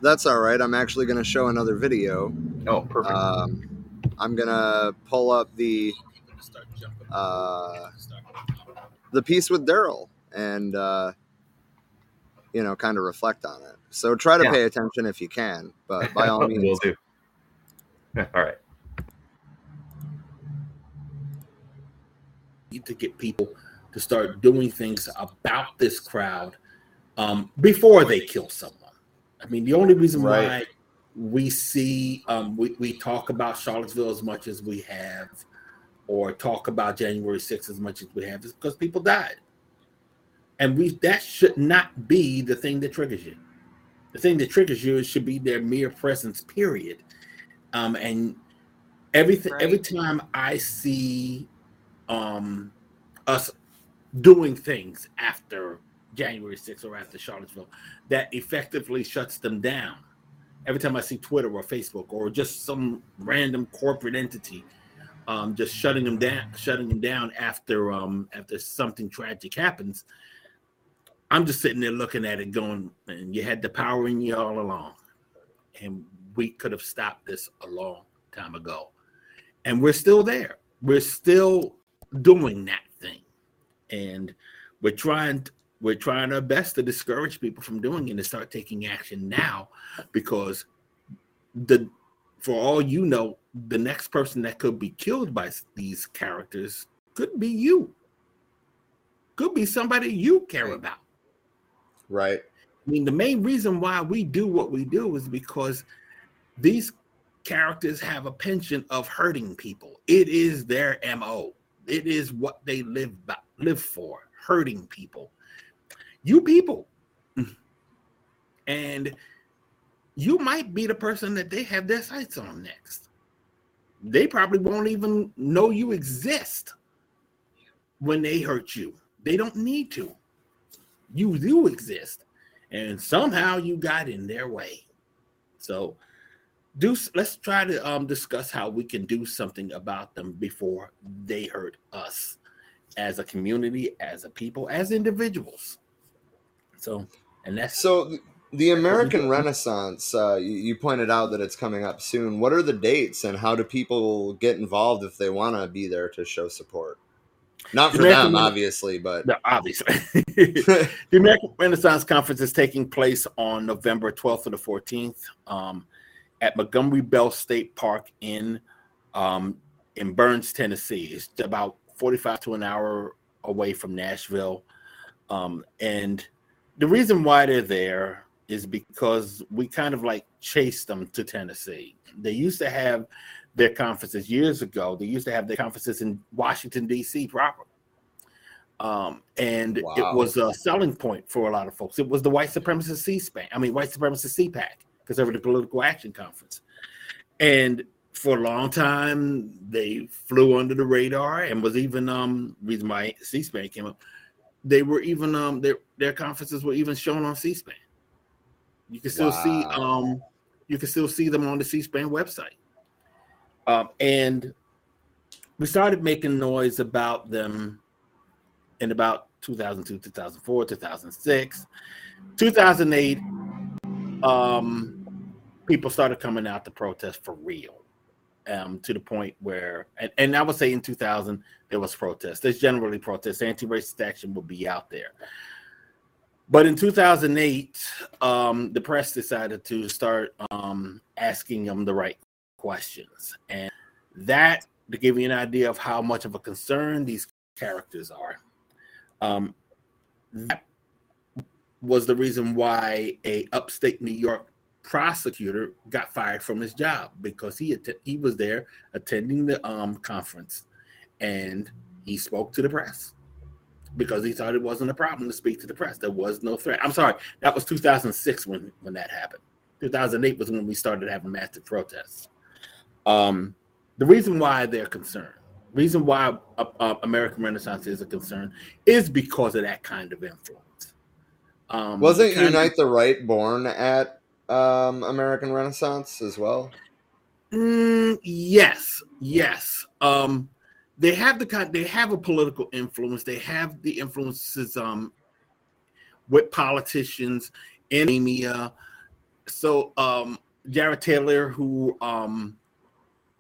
That's all right. I'm actually going to show another video. Oh, perfect. Um, I'm going to pull up the uh, the piece with Daryl and uh, you know kind of reflect on it. So try to Yeah. pay attention if you can, but by all means, we'll do. all right. need to get people to start doing things about this crowd um, before they kill someone. I mean, the only reason why we see um, we, we talk about Charlottesville as much as we have, or talk about January 6th as much as we have, is because people died. And we that should not be the thing that triggers you. The thing that triggers you should be their mere presence, period. Um, and everything every time I see um us doing things after January 6th or after Charlottesville that effectively shuts them down. Every time I see Twitter or Facebook or just some random corporate entity um, just shutting them down, shutting them down after um, after something tragic happens, I'm just sitting there looking at it, going, "And you had the power in you all along, and we could have stopped this a long time ago." And we're still there. We're still doing that thing, and we're trying. We're trying our best to discourage people from doing it and start taking action now, because the for all you know, the next person that could be killed by these characters could be you. Could be somebody you care about. right? I mean, the main reason why we do what we do is because these characters have a penchant of hurting people. It is their MO. It is what they live by, live for, hurting people. You people. And you might be the person that they have their sights on next. They probably won't even know you exist when they hurt you. They don't need to. You do exist. And somehow you got in their way. So do let's try to um, discuss how we can do something about them before they hurt us as a community, as a people, as individuals. So, and that's so the American Renaissance. Uh, you, you pointed out that it's coming up soon. What are the dates, and how do people get involved if they want to be there to show support? Not for American them, Rena- obviously, but No, obviously. the American Renaissance Conference is taking place on November 12th to the 14th um, at Montgomery Bell State Park in um, in Burns, Tennessee. It's about 45 to an hour away from Nashville. Um, and the reason why they're there is because we kind of like chased them to Tennessee. They used to have their conferences years ago. They used to have their conferences in Washington, D.C. proper. Um, and Wow. it was a selling point for a lot of folks. It was the white supremacist C-SPAN, I mean, white supremacist CPAC, Conservative Political Action Conference. And for a long time, they flew under the radar and was even um reason why C-SPAN came up. They were even um their their conferences were even shown on C-SPAN. You can still see um you can still see them on the C-SPAN website. Um, and we started making noise about them in about 2002, 2004, 2006, 2008. Um, people started coming out to protest for real. Um, to the point where, and, and I would say in 2000 there was protest. There's generally protest. Anti-racist action will be out there. But in 2008, um, the press decided to start um, asking them the right questions. And that, to give you an idea of how much of a concern these characters are, um, that was the reason why a upstate New York prosecutor got fired from his job because he att- he was there attending the um, conference and he spoke to the press because he thought it wasn't a problem to speak to the press. There was no threat. I'm sorry, that was 2006 when when that happened. 2008 was when we started having massive protests. Um, the reason why they're concerned, reason why uh, uh, American Renaissance is a concern, is because of that kind of influence. Um, wasn't kind of- Unite the Right born at um, American Renaissance as well? Mm, yes, yes. Um, they have the kind. They have a political influence. They have the influences um, with politicians in academia. So um, Jared Taylor, who um,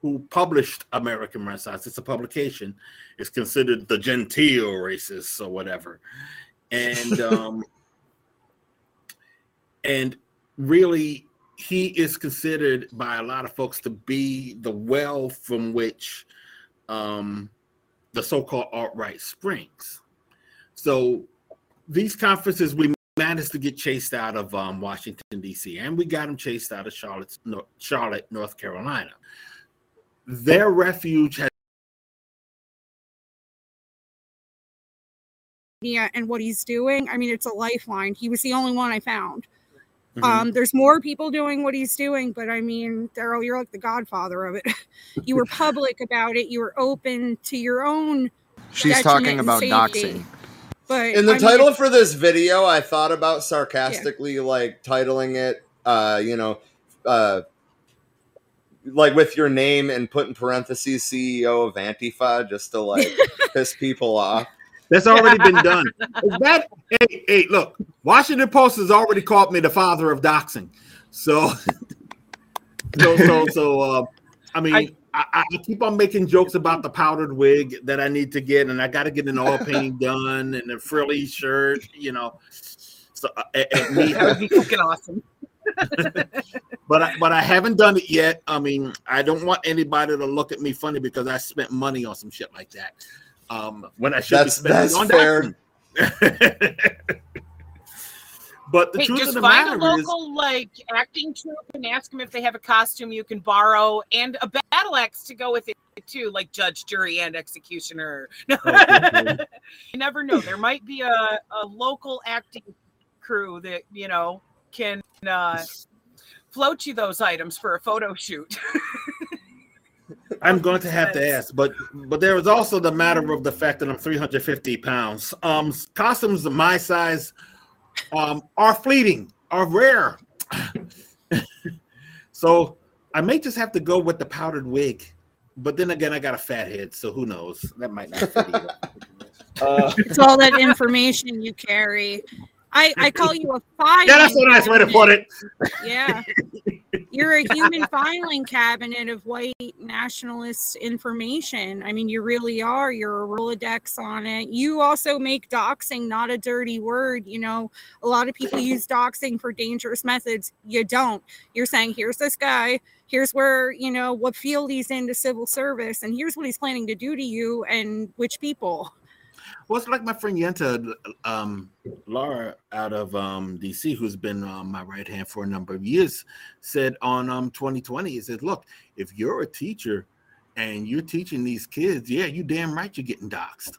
who published American Renaissance, it's a publication. it's considered the genteel racist or whatever, and um, and really he is considered by a lot of folks to be the well from which um, the so-called alt-right springs. So these conferences we managed to get chased out of um, Washington D.C. and we got them chased out of Charlotte, no, Charlotte, North Carolina. Their refuge has media and what he's doing. I mean, it's a lifeline. He was the only one I found. Mhm. Um, there's more people doing what he's doing, but I mean, Daryl, you're like the godfather of it. you were public about it. You were open to your own. She's talking about safety. doxing. But In the I title it's- for this video, I thought about sarcastically like titling it, uh, you know, uh, like with your name and put in parentheses CEO of Antifa just to like piss people off. That's already been done. Is that hey, hey, look, Washington Post has already called me the father of doxing. So so so so uh I mean I, I keep on making jokes about the powdered wig that I need to get, and I got to get an oil painting done and a frilly shirt, you know. So uh, me, That would be fucking awesome. but I, but I haven't done it yet. I mean, I don't want anybody to look at me funny because I spent money on some shit like that. Um, when I should That's- be spending that's on fair. doxing. But the hey, truth just of the find a matter is, local like acting troupe and ask them if they have a costume you can borrow and a battle axe to go with it too, like judge, jury, and executioner. No. Oh, you never know. There might be a, a local acting crew that you know can uh, float you those items for a photo shoot. I'm going to have to ask, but but there is also the matter of the fact that I'm 350 pounds. Um, costumes of my size um, are fleeting, are rare. so I may just have to go with the powdered wig. But then again, I got a fat head, so who knows? That might not fit either. Uh, It's all that information you carry. I, I call you a filing. yeah, that's a nice way to put it. Yeah. You're a human filing cabinet of white nationalist information. I mean, you really are. You're a Rolodex on it. You also make doxing not a dirty word. You know, a lot of people use doxing for dangerous methods. You don't. You're saying, here's this guy. Here's where, you know, what field he's in to civil service. And here's what he's planning to do to you and which people. Well, it's like my friend Yenta, um, Laura out of um, DC, who's been um, my right hand for a number of years, said on um, 2020, he said, Look, if you're a teacher and you're teaching these kids, yeah, you damn right you're getting doxxed.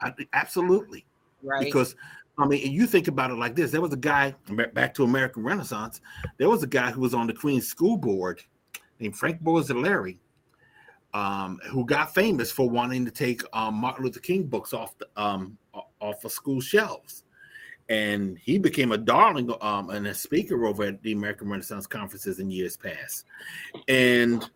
I, absolutely. Right. Because, I mean, you think about it like this there was a guy, back to American Renaissance, there was a guy who was on the Queen's School Board named Frank Borzellieri um, who got famous for wanting to take um, Martin Luther King books off the um, off of school shelves, and he became a darling um, and a speaker over at the American Renaissance conferences in years past, and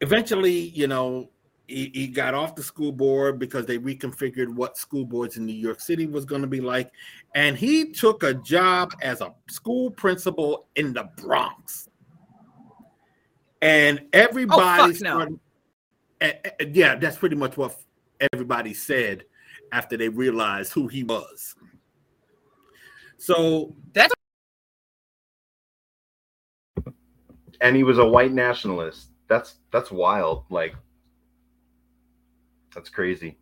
eventually, you know. He, he got off the school board because they reconfigured what school boards in New York City was going to be like. And he took a job as a school principal in the Bronx and everybody fuck started, eh, eh, yeah that's pretty much what everybody said after they realized who he was so that's and he was a white nationalist. That's that's wild. Like that's crazy.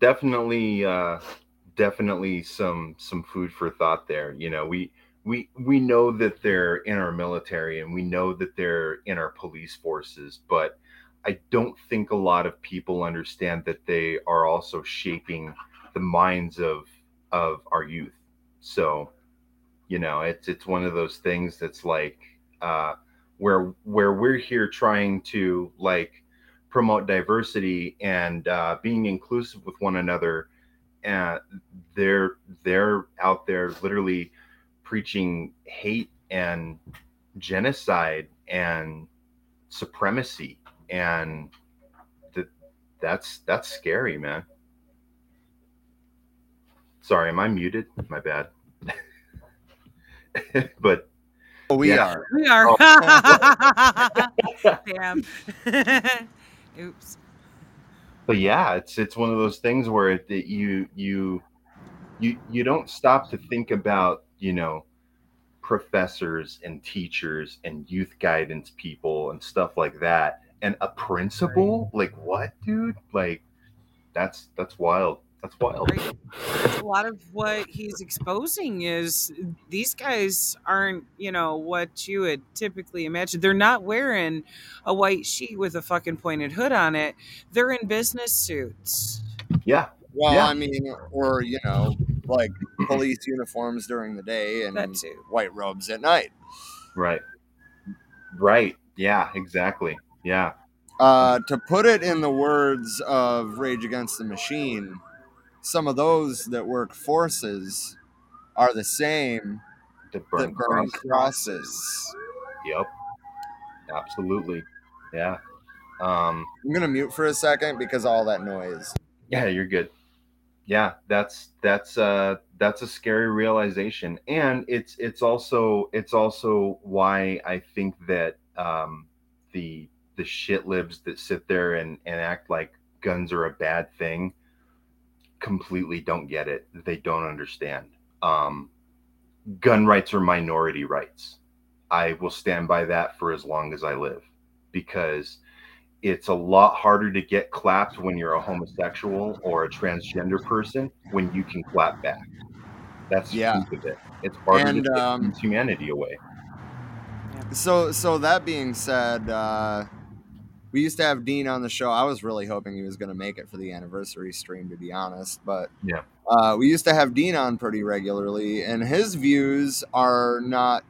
Definitely uh definitely some some food for thought there. You know, we we we know that they're in our military and we know that they're in our police forces, but I don't think a lot of people understand that they are also shaping the minds of of our youth. So, you know, it's it's one of those things that's like uh where where we're here trying to like promote diversity and uh, being inclusive with one another and they're they're out there literally preaching hate and genocide and supremacy and th- that's that's scary man sorry am i muted my bad but oh, we yeah. are We are. Oh. Damn. Oops. but yeah it's it's one of those things where it, it- you you you you don't stop to think about you know professors and teachers and youth guidance people and stuff like that and a principal like what dude like that's that's wild that's wild a lot of what he's exposing is these guys aren't, you know, what you would typically imagine. They're not wearing a white sheet with a fucking pointed hood on it. They're in business suits. yeah Well, Yeah. I mean, or you know, like police uniforms during the day and white robes at night. right. Right. Yeah exactly. Yeah. Uh, to put it in the words of Rage Against the Machine, some of those that work forces are the same that that burn burn crosses. crosses. yep absolutely. Yeah. Um I'm gonna mute for a second because of all that noise. yeah you're good yeah that's that's uh that's a scary realization and it's it's also it's also why i think that um the the shit libs that sit there and and act like guns are a bad thing completely don't get it. They don't understand. Um gun rights are minority rights. I will stand by that for as long as i live because it's a lot harder to get clapped when you're a homosexual or a transgender person when you can clap back. That's the Yeah. truth of it. It's harder And, to take um, humanity away. So so that being said, uh, we used to have Dean on the show. I was really hoping he was going to make it for the anniversary stream, to be honest. But Yeah. uh, we used to have Dean on pretty regularly, and his views are not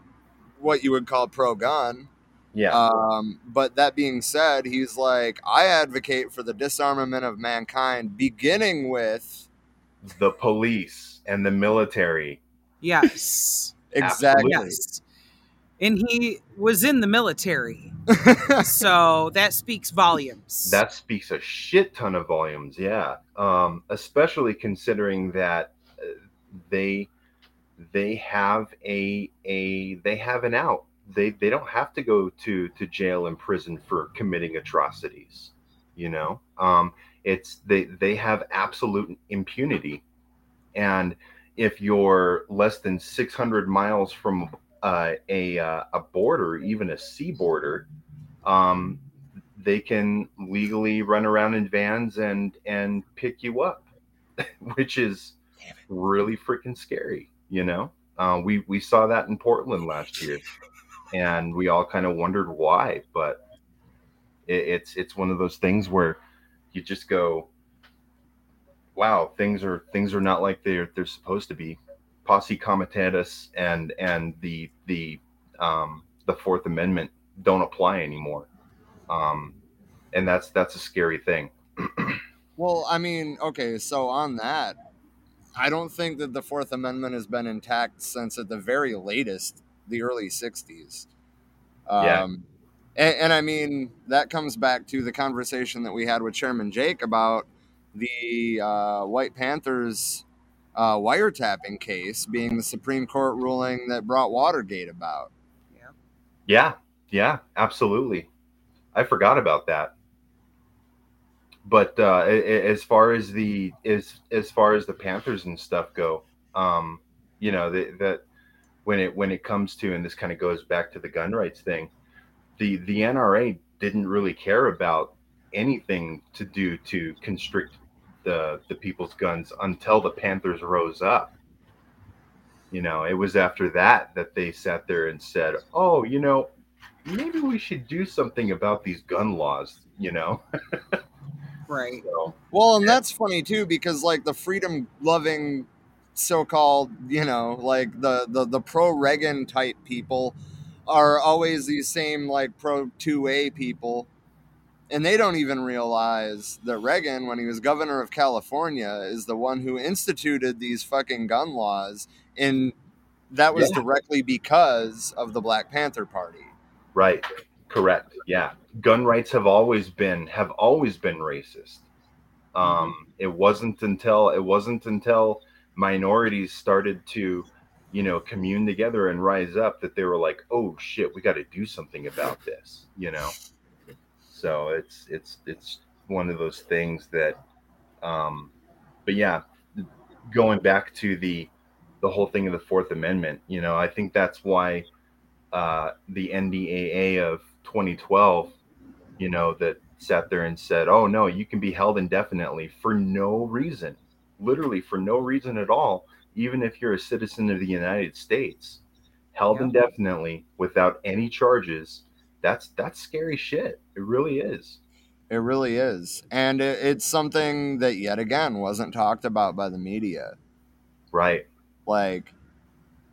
what you would call pro gun. Yeah. Um, but that being said, he's like, I advocate for the disarmament of mankind, beginning with the police and the military. Yes. exactly. Yes. And he was in the military. so that speaks volumes. That speaks a shit ton of volumes, yeah. Um, especially considering that uh, they they have a a they have an out. They they don't have to go to to jail and prison for committing atrocities. You know, um, it's they they have absolute impunity, and if you're less than 600 miles from uh, a uh, a border, even a sea border, um, they can legally run around in vans and and pick you up, which is really freaking scary. You know, uh, we we saw that in Portland last year, and we all kind of wondered why. But it, it's it's one of those things where you just go, wow, things are things are not like they're they're supposed to be. Posse comitatus and and the the um, the Fourth Amendment don't apply anymore, um, and that's that's a scary thing. Well, I mean, okay, so on that, I don't think that the Fourth Amendment has been intact since at the very latest, the early 60s. Um, Yeah. And, and I mean, that comes back to the conversation that we had with Chairman Jake about the uh, White Panthers uh, wiretapping case being the Supreme Court ruling that brought Watergate about. Yeah, yeah, Yeah. absolutely. I forgot about that. But uh, as far as the as as far as the Panthers and stuff go, um, you know that when it when it comes to and this kind of goes back to the gun rights thing, the the NRA didn't really care about anything to do to constrict the the people's guns until the Panthers rose up. You know, it was after that that they sat there and said, "Oh, you know, maybe we should do something about these gun laws." You know, Right. so Well, and that's funny too because like the freedom loving so-called, you know, like the the the pro Reagan type people are always these same like pro 2A people and they don't even realize that Reagan when he was governor of California is the one who instituted these fucking gun laws and that was Yeah. directly because of the Black Panther party. right, correct, yeah. Gun rights have always been have always been racist. Um, it wasn't until it wasn't until minorities started to, you know, commune together and rise up that they were like, "Oh shit, we got to do something about this," you know. So it's it's it's one of those things that, um, but yeah, going back to the the whole thing of the Fourth Amendment, you know, I think that's why uh, the NDAA of 2012, you know, that sat there and said, "Oh no, you can be held indefinitely for no reason, literally for no reason at all, even if you're a citizen of the United States, held indefinitely without any charges." That's that's scary shit. It really is. It really is. And it, it's something that yet again wasn't talked about by the media. Right. Like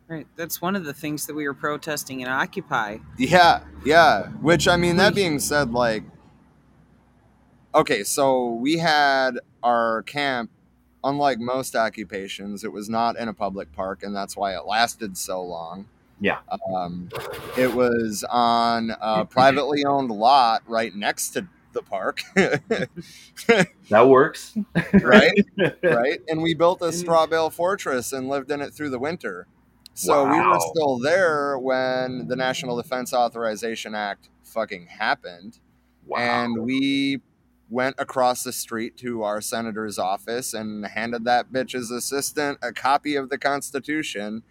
Right. That's one of the things that we were protesting in Occupy. Yeah, yeah. Which I mean, that being said, like, okay, so we had our camp. Unlike most occupations, it was not in a public park, and that's why it lasted so long. Yeah. Um, it was on a privately owned lot right next to the park. That works. right? right? And we built a straw bale fortress and lived in it through the winter. So we were still there when the National Defense Authorization Act fucking happened. Wow. And we went across the street to our senator's office and handed that bitch's assistant a copy of the Constitution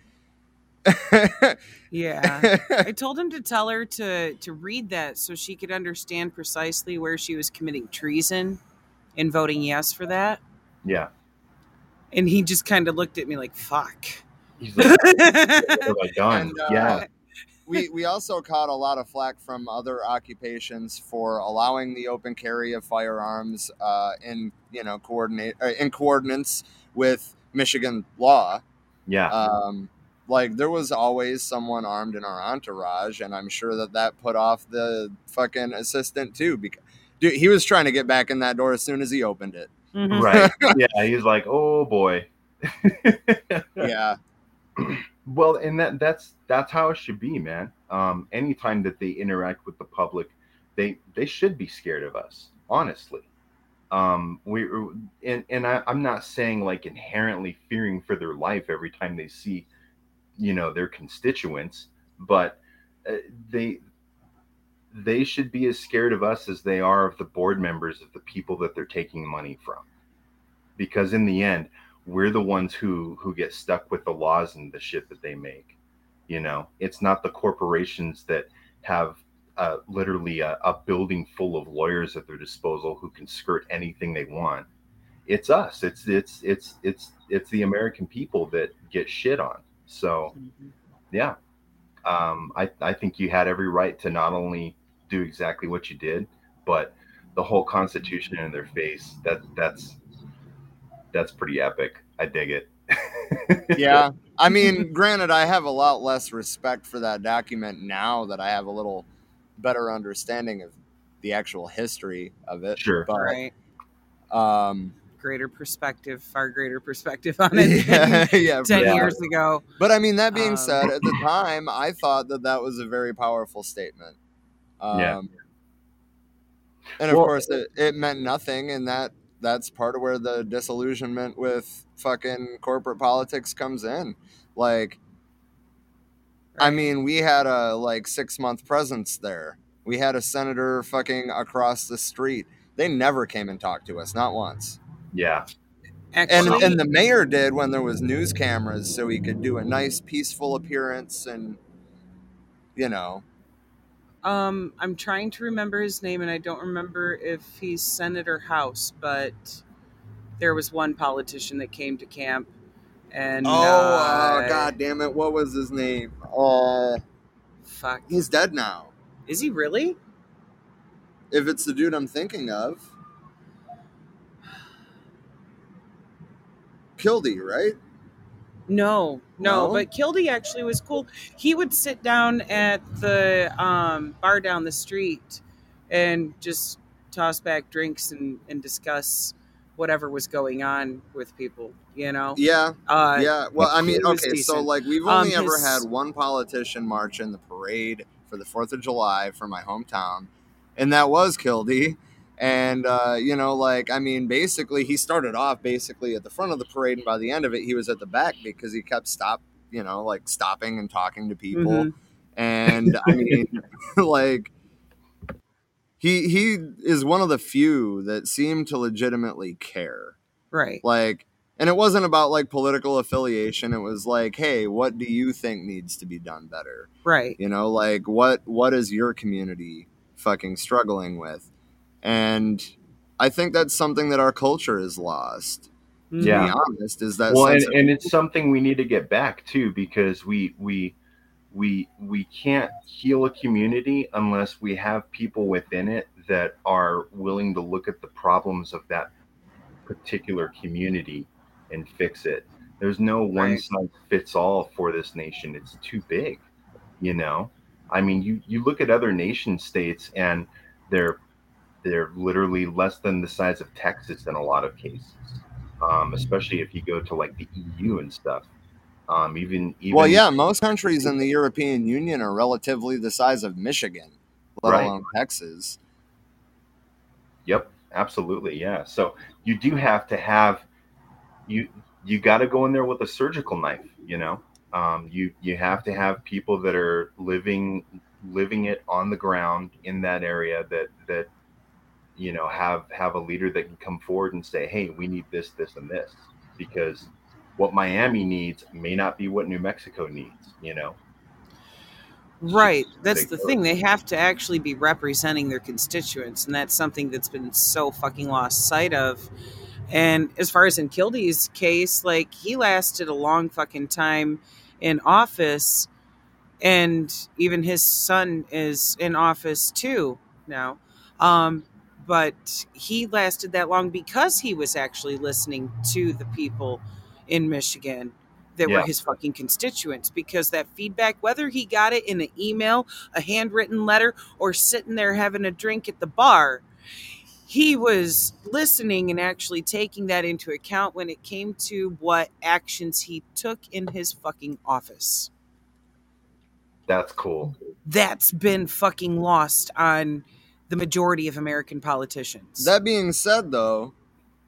Yeah. I told him to tell her to to read that so she could understand precisely where she was committing treason and voting yes for that. Yeah. And he just kind of looked at me like, "Fuck." He's like, "What have I done?" And, uh, yeah. We we also caught a lot of flack from other occupations for allowing the open carry of firearms uh, in you know coordinate uh, in coordinates with Michigan law. Yeah. Um, like there was always someone armed in our entourage, and I'm sure that that put off the fucking assistant too. Because dude, he was trying to get back in that door as soon as he opened it. Right. yeah. He's like, oh boy. yeah. Well, and that that's that's how it should be, man. Um, anytime that they interact with the public, they they should be scared of us, honestly. Um, we and and I, I'm not saying like inherently fearing for their life every time they see, you know, their constituents, but uh, they they should be as scared of us as they are of the board members of the people that they're taking money from because in the end we're the ones who who get stuck with the laws and the shit that they make you know? It's not the corporations that have uh, literally a, a building full of lawyers at their disposal who can skirt anything they want. It's us. It's it's it's it's it's the american people that get shit on. So yeah. Um, I, I think you had every right to not only do exactly what you did, but the whole Constitution in their face. That that's that's pretty epic. I dig it. yeah. I mean, granted, I have a lot less respect for that document now that I have a little better understanding of the actual history of it. Sure. But, Right. Um, Greater perspective, far greater perspective on it. yeah, than yeah, ten for years ago. But I mean, that being Um, said, at the time, I thought that that was a very powerful statement. Um, Yeah. And of Well- course, it, it meant nothing, and that that's part of where the disillusionment with fucking corporate politics comes in. Like, I mean, we had a like six month presence there. We had a senator fucking across the street. They never came and talked to us, not once. Yeah. And and the mayor did when there was news cameras, so he could do a nice peaceful appearance, and you know, Um, I'm trying to remember his name, and I don't remember if he's Senator House, but there was one politician that came to camp, and oh uh, uh, god damn it, what was his name? Uh, fuck, he's dead now. is he really? If it's the dude I'm thinking of, Kildee, right? No, no, No? but Kildee actually was cool. He would sit down at the um, bar down the street and just toss back drinks and, and discuss whatever was going on with people, you know? Yeah, Uh, yeah. Well, I mean, okay, so like we've Um, only ever his- had one politician march in the parade for the Fourth of July for my hometown, and that was Kildee. And uh, you know, like I mean, basically, he started off basically at the front of the parade, and by the end of it, he was at the back because he kept stop, you know, like stopping and talking to people. Mhm. And I mean, like he he is one of the few that seem to legitimately care Right. like and it wasn't about like political affiliation it was like hey what do you think needs to be done better Right. you know like what what is your community fucking struggling with and i think that's something that our culture is lost to Yeah. be honest is that well, and, of- and it's something we need to get back to because we we we we can't heal a community unless we have people within it that are willing to look at the problems of that particular community and fix it. There's no one Right. size fits all for this nation. It's too big, you know. I mean, you you look at other nation states and they're they're literally less than the size of Texas in a lot of cases. Um, especially if you go to like the EU and stuff. Um, even even well yeah most countries in the european union are relatively the size of michigan let Right. alone texas Yep, absolutely. Yeah. So you do have to have you you got to go in there with a surgical knife, you know. Um, you you have to have people that are living living it on the ground in that area that that you know have have a leader that can come forward and say, "Hey, we need this this and this." Because what Miami needs may not be what New Mexico needs. You know. Right. That's the thing. They have to actually be representing their constituents, and that's something that's been so fucking lost sight of. And as far as in Kildee's case, like he lasted a long fucking time in office, and even his son is in office too now. Um, but he lasted that long because he was actually listening to the people in Michigan that were his fucking constituents because that feedback, whether he got it in an email, a handwritten letter, or sitting there having a drink at the bar, he was listening and actually taking that into account when it came to what actions he took in his fucking office. That's cool. That's been fucking lost on the majority of American politicians. That being said, though,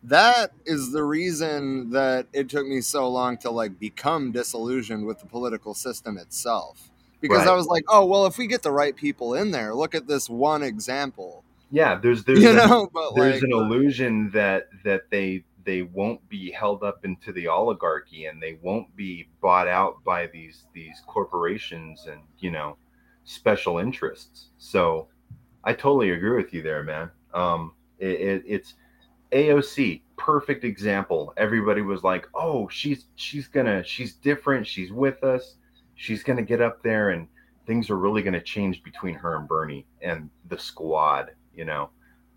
that is the reason that it took me so long to like become disillusioned with the political system itself. Because I was like, oh well, if we get the right people in there, look at this one example. Yeah, there's there's You an- know, but, there's like- an illusion that that they they won't be held up into the oligarchy and they won't be bought out by these these corporations and you know special interests. So I totally agree with you there, man. Um, it, it, it's AOC, perfect example. Everybody was like, "Oh, she's she's gonna she's different. She's with us. She's gonna get up there, and things are really gonna change between her and Bernie and the squad." You know,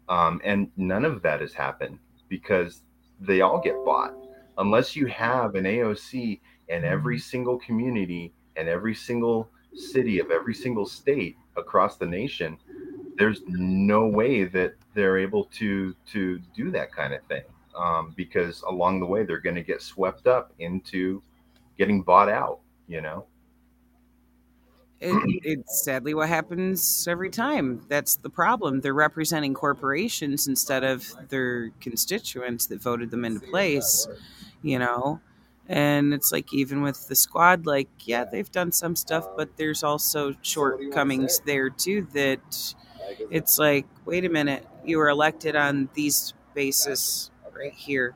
um, and none of that has happened because they all get bought. Unless you have an AOC in every single community and every single city of every single state across the nation, there's no way that they're able to to do that kind of thing um, because along the way they're going to get swept up into getting bought out you know it, it's sadly what happens every time. That's the problem. They're representing corporations instead of their constituents that voted them into place, you know? And it's like, even with the squad, like, yeah, they've done some stuff, but there's also shortcomings there too that it's like, wait a minute, you were elected on these basis right here.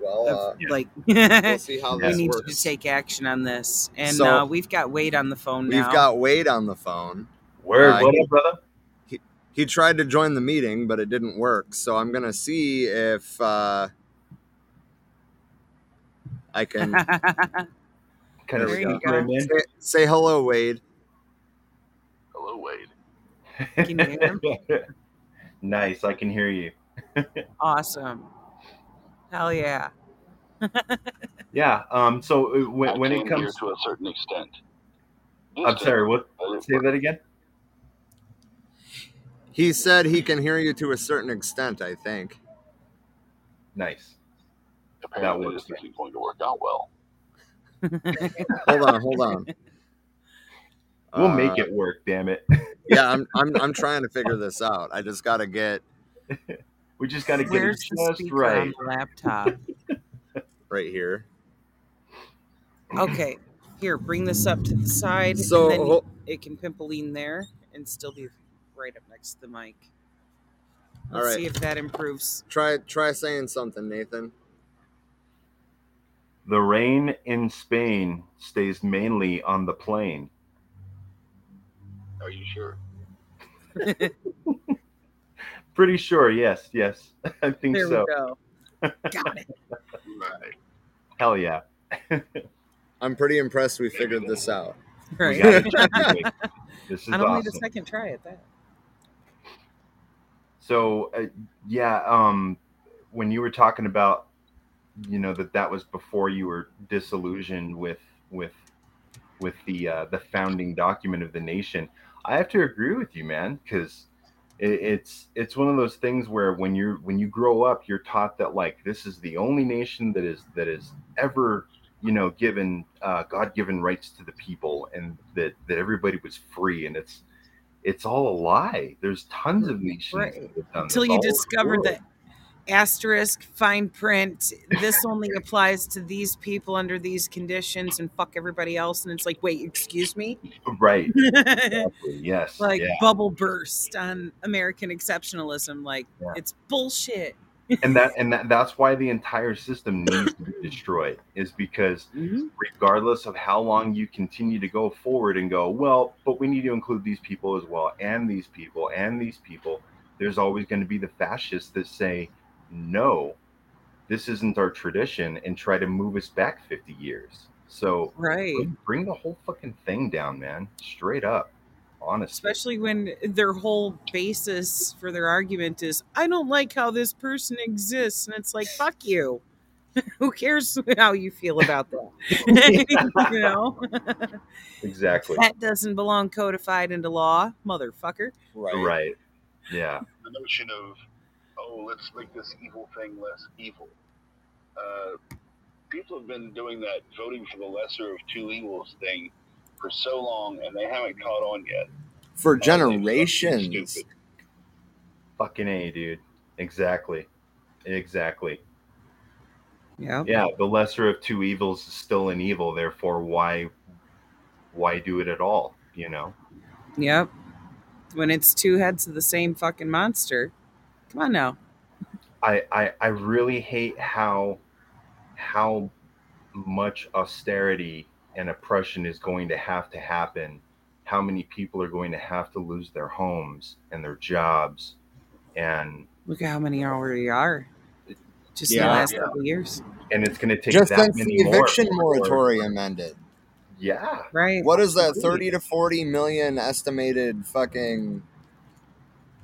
Well, of, uh, like, we'll see how we need works. to take action on this. And So- uh, we've got Wade on the phone now. We've got Wade on the phone. Word, Uh, what he- up, brother? He, he tried to join the meeting, but it didn't work. So I'm gonna see if uh, I can. Kind of There sneak him in. Say, say hello, Wade. Hello, Wade. Can you hear him? nice i can hear you Awesome. Hell yeah. yeah um so uh, when, I when it comes to a certain extent. i'm sorry what say that again He said he can hear you to a certain extent. I think. nice Apparently, works this isn't going to work out well. hold on, hold on. We'll make Uh, it work damn it Yeah, I'm, I'm I'm trying to figure this out. I just got to get we just got to get it Where's the just speaker on right the laptop? right here. Okay. Here, bring this up to the side. So, and then it can pimple in there and still be right up next to the mic. All Let's right. see if that improves. Try try saying something, Nathan. the rain in spain stays mainly on the plain Are you sure? pretty sure yes yes i think There so we go. Got it. Right. hell yeah I'm pretty impressed we figured this out. We Right. got it just right. this is I don't awesome need a second try at that. So uh, yeah, um, when you were talking about, you know, that that was before you were disillusioned with with with the uh, the founding document of the nation, I have to agree with you, man, because it, it's it's one of those things where when you're when you grow up, you're taught that like this is the only nation that is that is ever you know given uh, God-given rights to the people, and that that everybody was free, and it's it's all a lie. There's tons of nations Right. that have done Until you all over the discovered that asterisk fine print this only applies to these people under these conditions and fuck everybody else and it's like wait excuse me Right. Exactly. Yes. like yeah. bubble burst on american exceptionalism like Yeah. it's bullshit and that and that, that's why the entire system needs to be destroyed is because Mm-hmm. regardless of how long you continue to go forward and go well but we need to include these people as well and these people and these people there's always going to be the fascists that say no this isn't our tradition and try to move us back 50 years so Right. bring, bring the whole fucking thing down man straight up honestly Especially when their whole basis for their argument is, I don't like how this person exists. And it's like, fuck you. Who cares how you feel about that? you know? exactly that doesn't belong codified into law, motherfucker. Right. right yeah the notion of, oh, let's make this evil thing less evil. Uh, people have been doing that voting for the lesser of two evils thing for so long, and they haven't caught on yet. For generations. Fucking A, dude. Exactly. Exactly. Yeah. Yeah, the lesser of two evils is still an evil, therefore why why do it at all, you know? Yep. When it's two heads of the same fucking monster. Come on now. I, I I really hate how how much austerity and oppression is going to have to happen. How many people are going to have to lose their homes and their jobs and Look at how many already are. Just in the last Yeah. couple of years. and it's going to take Just that since many the eviction before- moratorium ended. Yeah. Right. What is that? 30 to 40 million estimated fucking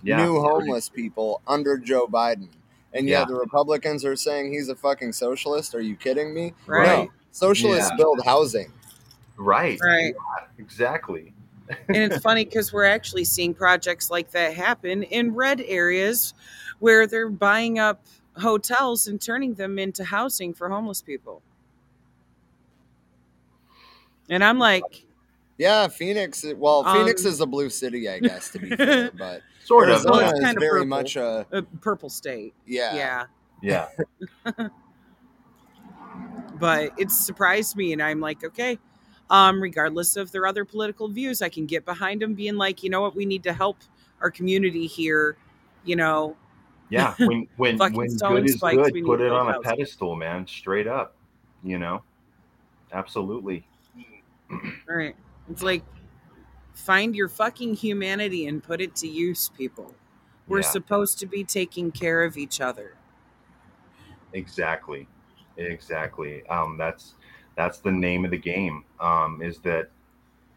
Yeah, new 30. homeless people under Joe Biden. And yet Yeah. the Republicans are saying he's a fucking socialist. Are you kidding me? Right. No. Socialists Yeah. build housing. Right. Right. Yeah, exactly. and it's funny because we're actually seeing projects like that happen in red areas where they're buying up hotels and turning them into housing for homeless people. And I'm like, Yeah, Phoenix. Well, Phoenix Um, is a blue city, I guess, to be fair. But Sort of, Arizona yeah. is It's kinda very purple. much a a purple state. yeah. Yeah. Yeah. but it surprised me and i'm like okay um regardless of their other political views i can get behind them being like you know what we need to help our community here you know Yeah, when when when good is spikes, good, put it on a houses. pedestal, man. Straight up, you know. Absolutely. all right it's like find your fucking humanity and put it to use people we're Yeah. supposed to be taking care of each other Exactly. Exactly. Um, that's that's the name of the game. Um, is that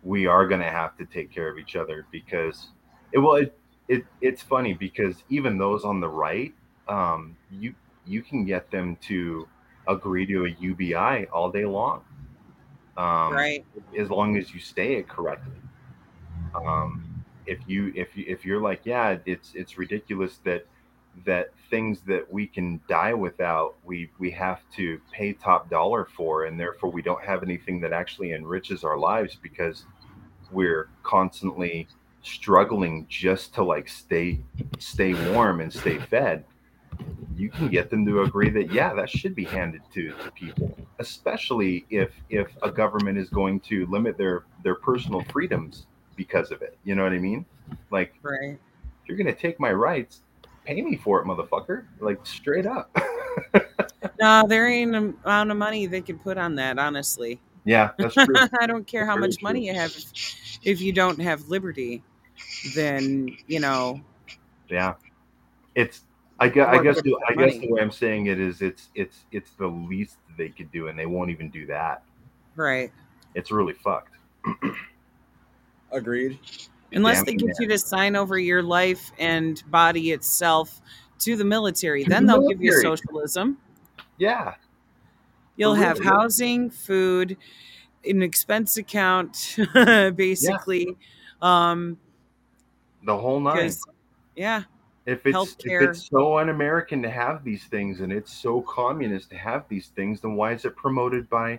we are going to have to take care of each other because it well it, it it's funny because even those on the right, um, you you can get them to agree to a UBI all day long. Um, Right. As long as you stay it correctly. Um, if you if you if you're like yeah it's it's ridiculous that that things that we can die without we we have to pay top dollar for and therefore we don't have anything that actually enriches our lives because we're constantly struggling just to like stay stay warm and stay fed. You can get them to agree that yeah that should be handed to, to people especially if if a government is going to limit their their personal freedoms because of it. You know what i mean? Like right. you're gonna take my rights pay me for it motherfucker. Like straight up. No there ain't an amount of money they can put on that honestly. Yeah that's true. I don't care That's how much money you have. If, if you don't have liberty, then you know. yeah. It's i guess i guess the, i guess money? the way i'm saying it is it's it's it's the least they could do and they won't even do that. Right. it's really fucked Agreed. Unless Damn they get man. you to sign over your life and body itself to the military, To then the they'll give you socialism. yeah You'll have real. housing, food, an expense account, basically. Um, the whole nine 'cause- yeah, if it's if it's so un-american to have these things and it's so communist to have these things then why is it promoted by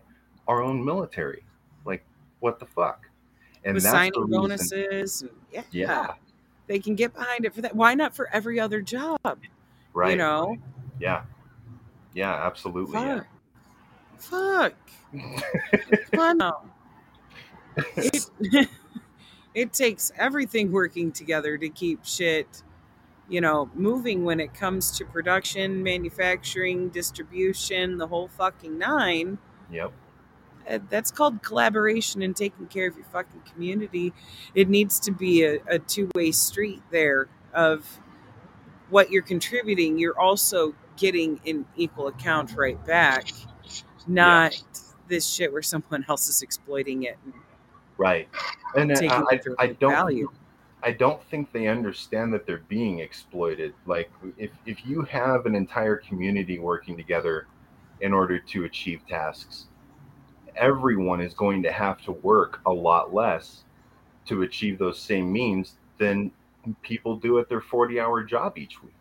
our own military like what the fuck and with the signing bonuses. and- yeah, yeah they can get behind it for that. Why not for every other job? right You know, yeah yeah absolutely yeah. fuck, fuck. Come on. It, it takes everything working together to keep shit you know, moving when it comes to production, manufacturing, distribution, the whole fucking nine. Yep. Uh, That's called collaboration and taking care of your fucking community. It needs to be a, a two way street there of what you're contributing. You're also getting an equal account right back, not this shit where someone else is exploiting it. Right. And Taking I, I, it for I don't value. I don't think they understand that they're being exploited. Like if, if you have an entire community working together in order to achieve tasks, everyone is going to have to work a lot less to achieve those same means than people do at their 40 hour job each week.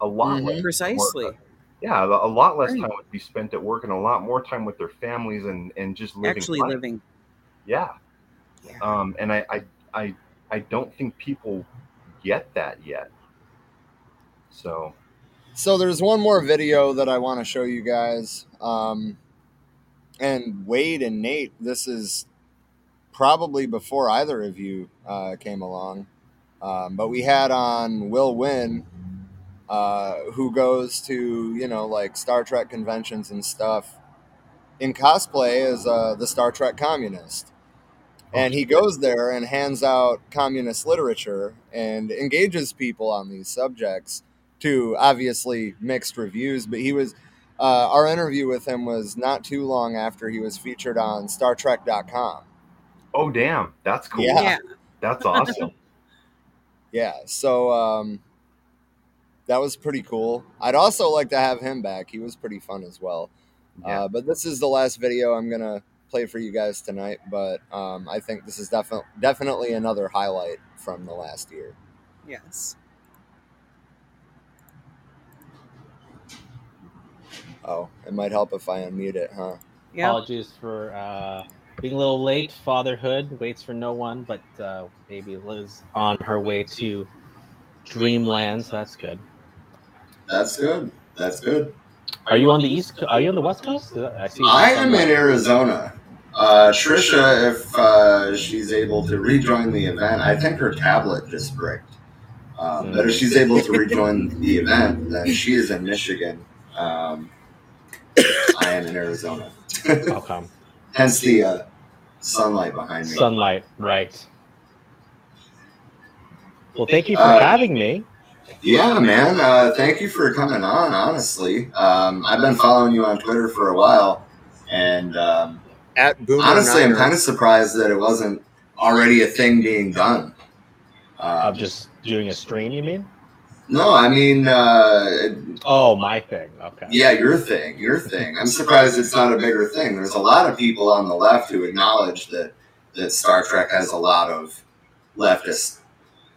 A lot Mhm. less. Precisely. More, yeah, a a lot less Right. time would be spent at work and a lot more time with their families and, and just living Actually life. living. Yeah. Um, and I, I, I, I don't think people get that yet. So, So there's one more video that I want to show you guys. Um, and Wade and Nate, this is probably before either of you uh, came along. Um, but we had on Will Win, uh, who goes to, you know, like Star Trek conventions and stuff in cosplay as uh, the Star Trek communist. And he goes there and hands out communist literature and engages people on these subjects to obviously mixed reviews. But he was, uh, our interview with him was not too long after he was featured on Star Trek.com. oh damn, that's cool. Yeah. Yeah. That's awesome. Yeah, so um, that was pretty cool. I'd also like to have him back. He was pretty fun as well. Uh, but this is the last video I'm gonna play for you guys tonight. But um, I think this is definitely definitely another highlight from the last year. Yes. Oh, it might help if I unmute it, huh? Yeah. Apologies for uh, being a little late. Fatherhood waits for no one, but uh, baby Liz on her way to dreamland, so that's good. That's good. That's good. Are you on the east? Co- are you on the west coast? I see. I am in Arizona. Uh, Trisha, if uh, she's able to rejoin the event, I think her tablet just bricked. Um, but if she's able to rejoin the event, then she is in Michigan. Um, I am in Arizona. How come? Hence the uh, sunlight behind me. Sunlight, right? Well, thank you for Uh, having me. Yeah, man. Uh, thank you for coming on. Honestly, um, I've been following you on Twitter for a while, and um, At Boomer honestly, I'm kind of surprised that it wasn't already a thing being done. Uh of just doing a stream, you mean? No, I mean, uh, Oh, my thing. Okay. yeah, your thing, your thing. I'm surprised it's not a bigger thing. There's a lot of people on the left who acknowledge that that Star Trek has a lot of leftist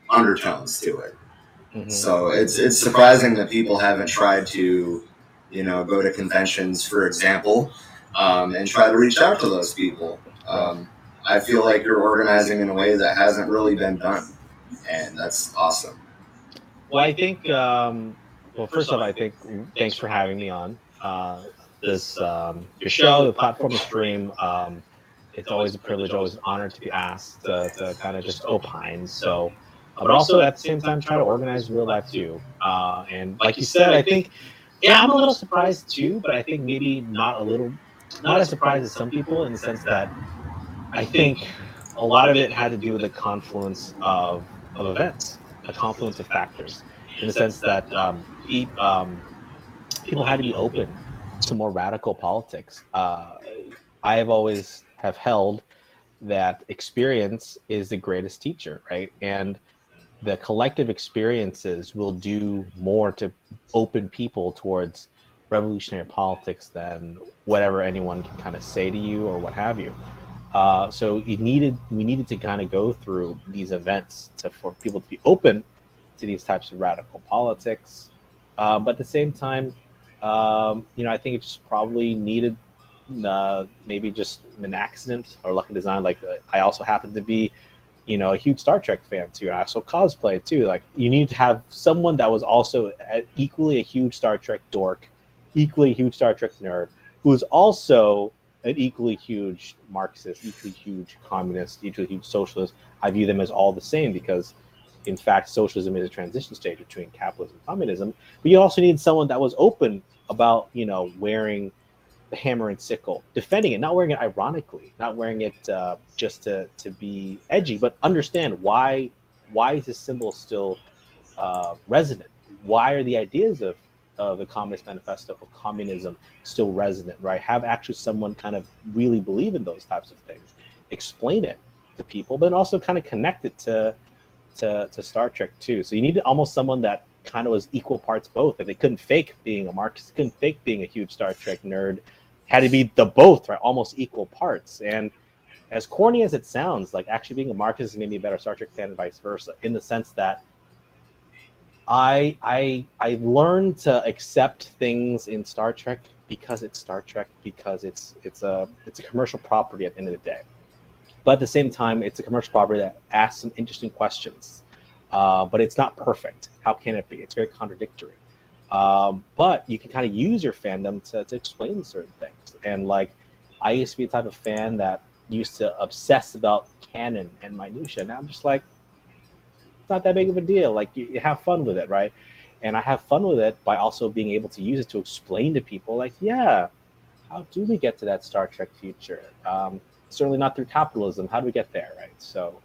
undertones to it. So it's it's surprising that people haven't tried to, you know, go to conventions, for example, um, and try to reach out to those people. Um, I feel like you're organizing in a way that hasn't really been done, and that's awesome. Well, I think. Um, well, first off, I think thanks for having me on uh, this um, your show, the platform, stream. Um, it's always a privilege, always an honor to be asked to, to kind of just opine. So, but also at the same time, try to organize real life too. Uh, and like you said, I think, yeah, I'm a little surprised too, but I think maybe not a little, not as surprised as some people in the sense that I think a lot of it had to do with the confluence of, of events, a confluence of factors, in the sense that um, pe- um, people had to be open to more radical politics. Uh, I have always have held that experience is the greatest teacher, right? And the collective experiences will do more to open people towards revolutionary politics than whatever anyone can kind of say to you or what have you. Uh, so you needed we needed to kind of go through these events to, for people to be open to these types of radical politics. Uh, but at the same time, um, you know, I think it just probably needed uh, maybe just an accident or lucky design. Like uh, I also happen to be, you know, a huge Star Trek fan too. I also cosplay too. Like you need to have someone that was also equally a huge Star Trek dork, equally a huge Star Trek nerd, who is also an equally huge Marxist, equally huge communist, equally huge socialist. I view them as all the same because in fact socialism is a transition stage between capitalism and communism. But you also need someone that was open about you know wearing the hammer and sickle, defending it, not wearing it ironically, not wearing it uh, just to to be edgy, but understand why why is this symbol still uh, resonant? Why are the ideas of of the Communist Manifesto of communism still resonant? Right? Have actually someone kind of really believe in those types of things, explain it to people, but also kind of connect it to to to Star Trek too. So you need almost someone that kind of was equal parts both. If they couldn't fake being a Marxist, couldn't fake being a huge Star Trek nerd, had to be the both, right? Almost equal parts. And as corny as it sounds, like actually being a Marxist made me a better Star Trek fan and vice versa, in the sense that I I I learned to accept things in Star Trek because it's Star Trek, because it's it's a it's a commercial property at the end of the day. But at the same time, it's a commercial property that asks some interesting questions. Uh, but it's not perfect. How can it be? It's very contradictory. Um, but you can kind of use your fandom to, to explain certain things. And like, I used to be a type of fan that used to obsess about canon and minutia. Now I'm just like, not that big of a deal. Like, you, you have fun with it, right? And I have fun with it by also being able to use it to explain to people, like, yeah, how do we get to that Star Trek future? Um, certainly not through capitalism. How do we get there, right? So,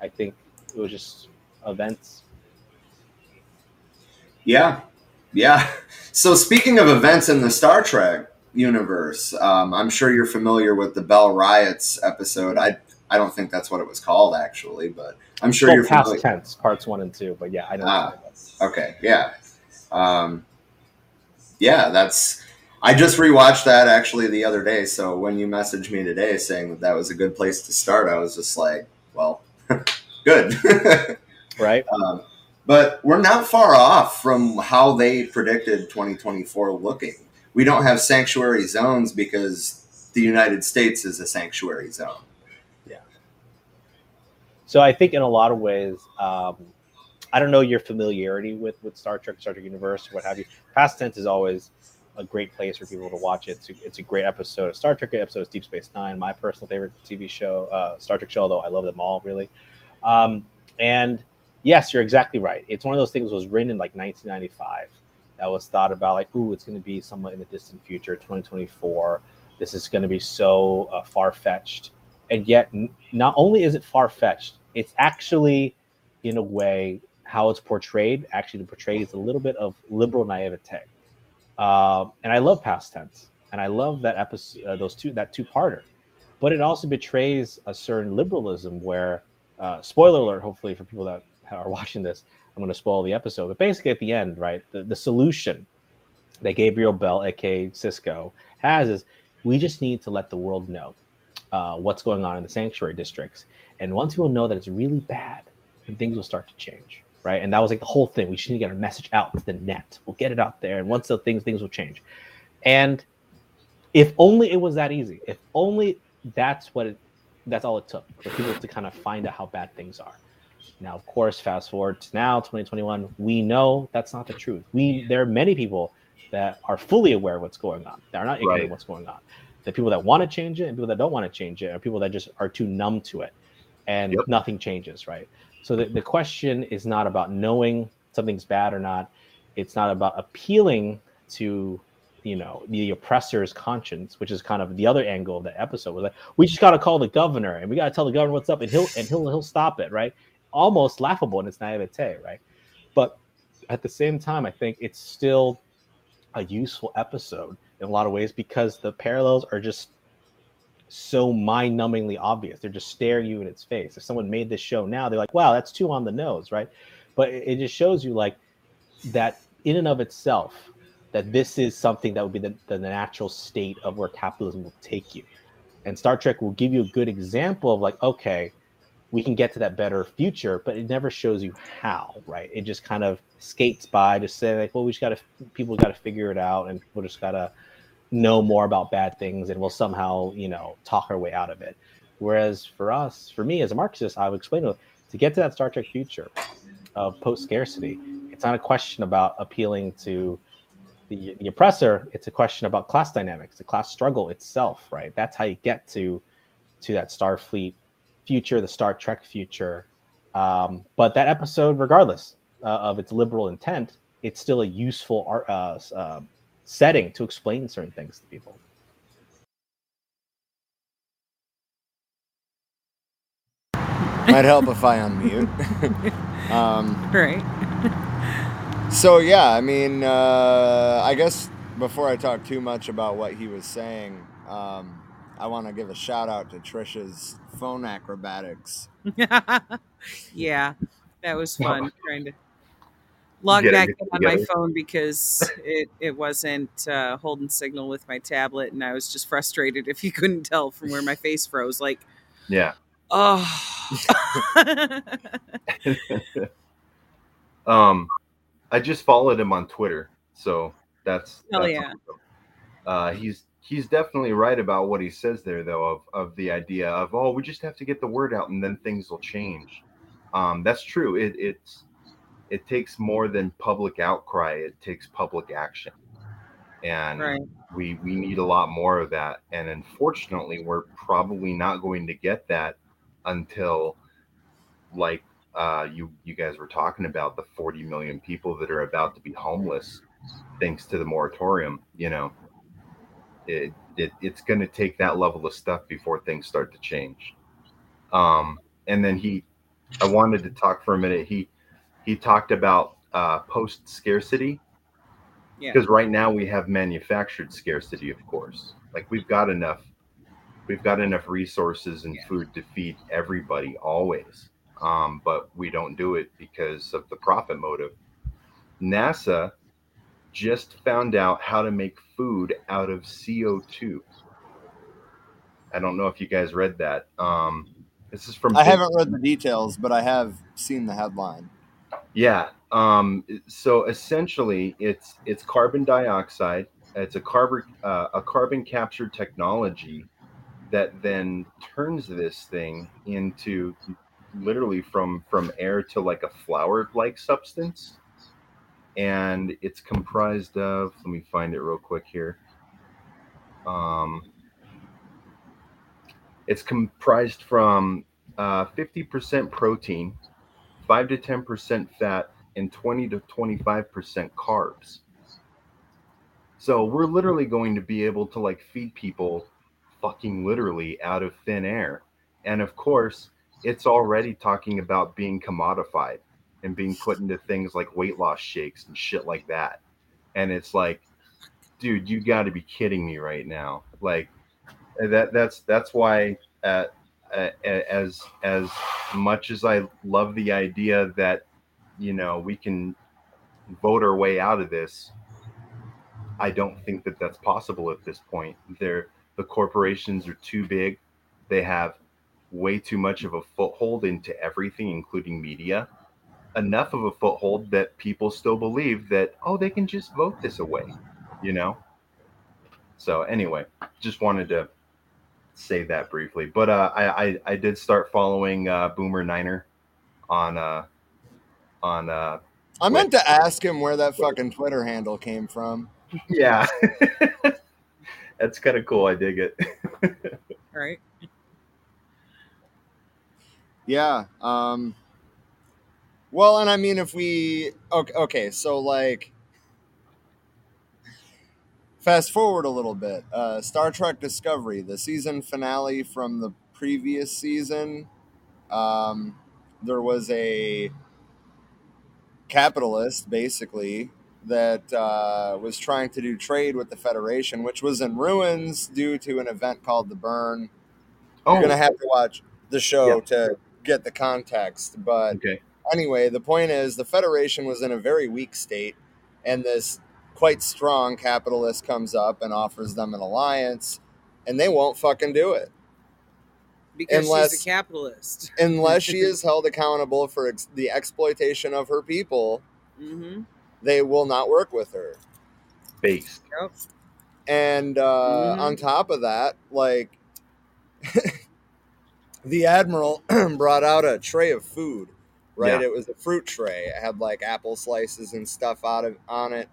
I think it was just events. Yeah, yeah. So speaking of events in the Star Trek universe, um, I'm sure you're familiar with the Bell Riots episode. I I don't think that's what it was called actually, but I'm sure Well, you're past familiar. tense, parts one and two. But yeah, I know. Ah, okay, yeah, um, yeah. That's. I just rewatched that actually the other day. So when you messaged me today saying that that was a good place to start, I was just like, well, good. right. Um, but we're not far off from how they predicted 2024 looking. We don't have sanctuary zones because the United States is a sanctuary zone. So I think in a lot of ways, um, I don't know your familiarity with with Star Trek, Star Trek Universe, what have you. Past tense is always a great place for people to watch it. It's a, it's a great episode of Star Trek. Episode of Deep Space Nine, my personal favorite TV show, uh, Star Trek show. Although I love them all really. Um, and yes, you're exactly right. It's one of those things was written in like 1995. That was thought about like, ooh, it's going to be somewhat in the distant future, 2024. This is going to be so uh, far fetched, and yet n- not only is it far fetched, it's actually, in a way, how it's portrayed. Actually, portrayed is a little bit of liberal naivete, um, and I love past tense, and I love that episode, uh, those two, that two-parter. But it also betrays a certain liberalism where, uh, spoiler alert, hopefully for people that are watching this, I'm going to spoil the episode. But basically, at the end, right, the, the solution that Gabriel Bell, aka Sisko, has is we just need to let the world know uh, what's going on in the sanctuary districts. And once people know that it's really bad, then things will start to change, right? And that was like the whole thing. We just need to get our message out to the net. We'll get it out there, and once the things things will change. And if only it was that easy. If only that's what it, that's all it took for people to kind of find out how bad things are. Now, of course, fast forward to now, 2021, we know that's not the truth. We there are many people that are fully aware of what's going on. They're not ignorant Right. of what's going on. The people that want to change it and people that don't want to change it are people that just are too numb to it, and nothing changes. Right. So the, the question is not about knowing something's bad or not. It's not about appealing to you know the oppressor's conscience, which is kind of the other angle of the episode. Was like we just got to call the governor and we got to tell the governor what's up, and he'll and he'll he'll stop it. Right. Almost laughable in its naivete. Right. But at the same time, I think it's still a useful episode in a lot of ways because the parallels are just so mind-numbingly obvious. They're just staring you in its face. If someone made this show now, they're like, "Wow, that's too on the nose," right? But it, just shows you like that in and of itself, that this is something that would be the, the natural state of where capitalism will take you. And Star Trek will give you a good example of like, okay, we can get to that better future, but it never shows you how, right? It just kind of skates by to say like, well, we just got to people got to figure it out, and people just got to know more about bad things, and we'll somehow, you know, talk our way out of it. Whereas for us, for me as a Marxist, I would explain to to get to that Star Trek future of post scarcity, it's not a question about appealing to the, the oppressor. It's a question about class dynamics, the class struggle itself, right? That's how you get to to that Starfleet future, the Star Trek future, Um, but that episode, regardless uh, of its liberal intent, it's still a useful art, uh, uh, setting to explain certain things to people. Might help if I unmute. um, Right. so yeah, I mean, uh, I guess before I talk too much about what he was saying, um, I want to give a shout out to Trisha's phone acrobatics. yeah, that was fun trying to log back in on my phone because it, it wasn't uh, holding signal with my tablet, and I was just frustrated if you couldn't tell from where my face froze. Like, Yeah. oh, um, I just followed him on Twitter, so that's Hell that's yeah. awesome. Uh, he's he's definitely right about what he says there, though, of of the idea of oh, we just have to get the word out and then things will change. Um, that's true. It it's it takes more than public outcry. It takes public action, and Right. we we need a lot more of that. And unfortunately, we're probably not going to get that until like uh, you you guys were talking about the 40 million people that are about to be homeless thanks to the moratorium you know it, it it's going to take that level of stuff before things start to change um and then he i wanted to talk for a minute he he talked about uh post scarcity yeah. because right now we have manufactured scarcity of course. Like we've got enough we've got enough resources and food to feed everybody always. Um, but we don't do it because of the profit motive. Nasa just found out how to make food out of co2 i don't know if you guys read that. Um, this is from I Big- haven't read the details, but I have seen the headline. Yeah. Um, so essentially, it's it's carbon dioxide. It's a carbon uh, a carbon capture technology that then turns this thing into literally from from air to like a flour like substance, and it's comprised of. Let me find it real quick here. Um, it's comprised from uh, 50% protein, 5 to 10% fat, and 20 to 25% carbs. So we're literally going to be able to like feed people fucking literally out of thin air. And of course, it's already talking about being commodified and being put into things like weight loss shakes and shit like that. And it's like, dude, you got to be kidding me right now. Like that that's that's why uh, uh, as as much as I love the idea that you know we can vote our way out of this, I don't think that that's possible at this point. They're the corporations are too big. They have way too much of a foothold into everything, including media. Enough of a foothold that people still believe that oh they can just vote this away, you know. So anyway, just wanted to say that briefly. But uh, I, I I did start following uh, Boomer Niner on uh on uh I meant to ask him where that fucking Twitter handle came from. yeah. That's kind of cool. I dig it. right. Yeah. Um well, and I mean if we okay, okay, so like fast forward a little bit. Uh Star Trek Discovery, the season finale from the previous season, um there was a capitalist basically that uh, was trying to do trade with the Federation, which was in ruins due to an event called the Burn. You're Oh. gonna have to watch the show Yeah. to get the context. But Okay. anyway, the point is the Federation was in a very weak state, and this quite strong capitalist comes up and offers them an alliance, and they won't fucking do it Because Unless- she's a capitalist. unless she is held accountable for ex- the exploitation of her people. Mm-hmm. They will not work with her. Based. Yep. And uh, Mhm. on top of that, like the admiral brought out a tray of food, right? Yeah. It was a fruit tray. It had like apple slices and stuff out of on it.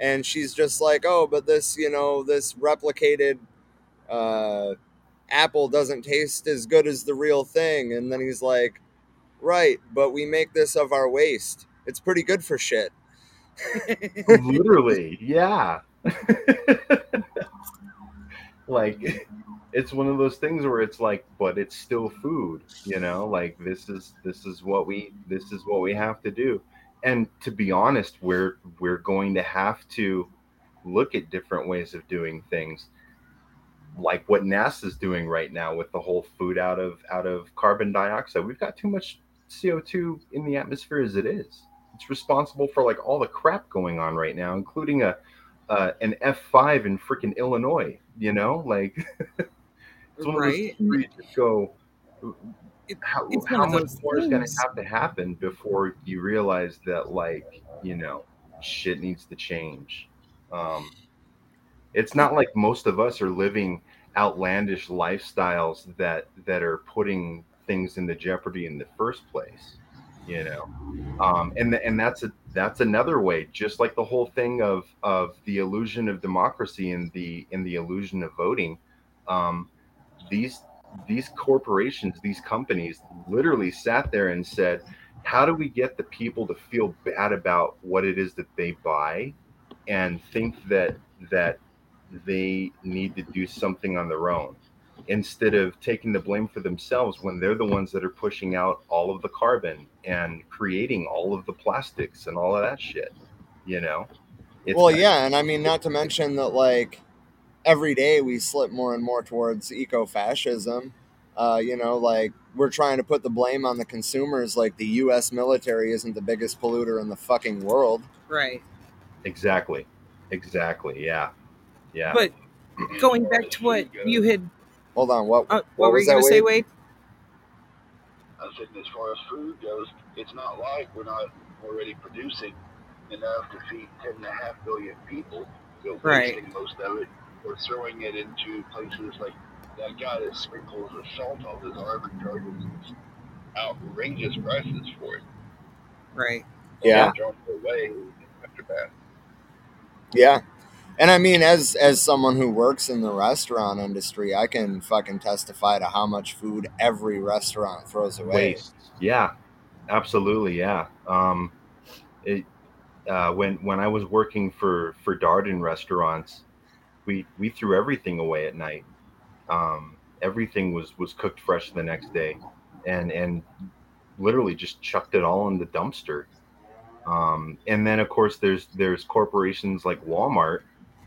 And she's just like, "Oh, but this, you know, this replicated uh, apple doesn't taste as good as the real thing." And then he's like, Right, but we make this of our waste. It's pretty good for shit. Literally, yeah. like it's one of those things where it's like but it's still food you know like this is this is what we this is what we have to do and to be honest we're we're going to have to look at different ways of doing things like what NASA's doing right now with the whole food out of out of carbon dioxide. We've got too much CO2 in the atmosphere as it is. It's responsible for like all the crap going on right now including a uh, an F5 in freaking Illinois, you know, like it's one of those Right. Things where you just go, how, it's how much more is going to have to happen before you realize that, like, you know, shit needs to change. Um, it's not like most of us are living outlandish lifestyles that that are putting things into jeopardy in the first place you know um, and and that's a that's another way just like the whole thing of of the illusion of democracy and the in the illusion of voting um, these these corporations these companies literally sat there and said how do we get the people to feel bad about what it is that they buy and think that that they need to do something on their own? Instead of taking the blame for themselves when they're the ones that are pushing out all of the carbon and creating all of the plastics and all of that shit you know? It's well, yeah, and I mean, not to mention that like every day we slip more and more towards eco-fascism. Uh, you know, like we're trying to put the blame on the consumers. Like the U.S. military isn't the biggest polluter in the fucking world. Right. exactly exactly yeah yeah But going back to what you had, Hold on, what? uh, what, were you going to say, Wade? Wade? I was thinking as far as food goes, it's not like we're not already producing enough to feed 10.5 billion people. We're Right. wasting most of it. We're throwing it into places like that guy that sprinkles the salt on his arm and charges outrageous prices for it. Right. Yeah. Away after that. Yeah. And I mean, as as someone who works in the restaurant industry, I can fucking testify to how much food every restaurant throws away. waste yeah absolutely yeah um it uh when when i was working for for darden restaurants we we threw everything away at night. Um everything was was cooked fresh the next day and and literally just chucked it all in the dumpster. Um and then of course there's there's corporations like walmart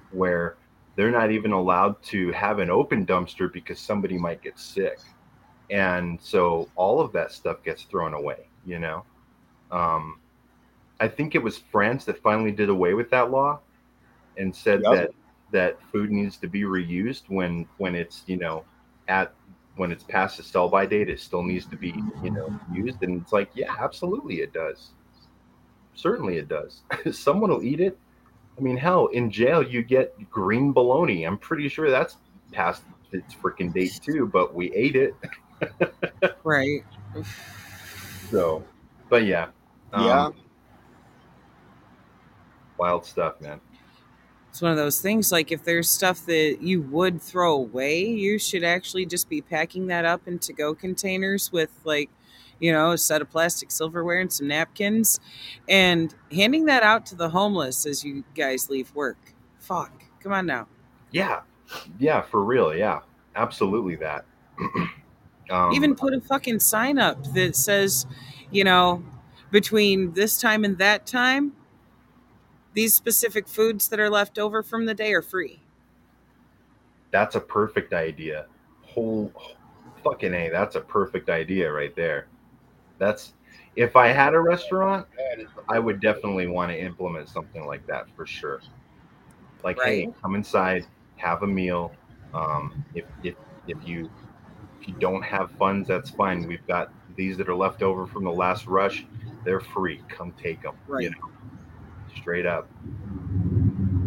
where they're not even allowed to have an open dumpster because somebody might get sick. And so all of that stuff gets thrown away you know? Um, i think it was france that finally did away with that law and said Yep. that that food needs to be reused when when it's you know at when it's past the sell by date it still needs to be you know used and it's like yeah absolutely it does certainly it does someone will eat it i mean hell in jail you get green bologna i'm pretty sure that's past its freaking date too but we ate it Right. So, but yeah, um, Yeah. wild stuff, man. It's one of those things like if there's stuff that you would throw away, you should actually just be packing that up in to go containers with like, you know, a set of plastic silverware and some napkins and handing that out to the homeless as you guys leave work. Fuck. Come on now. Yeah, yeah, for real. Yeah, absolutely that. um, Even put a fucking sign up that says, you know, between this time and that time, these specific foods that are left over from the day are free. that's a perfect idea. Whole fucking a, that's a perfect idea right there. That's if I had a restaurant, I would definitely want to implement something like that for sure. Like, hey, come inside, have a meal. Um, if if if you if you don't have funds, that's fine. We've got these that are left over from the last rush. They're free. Come take them. You Right. know, straight up.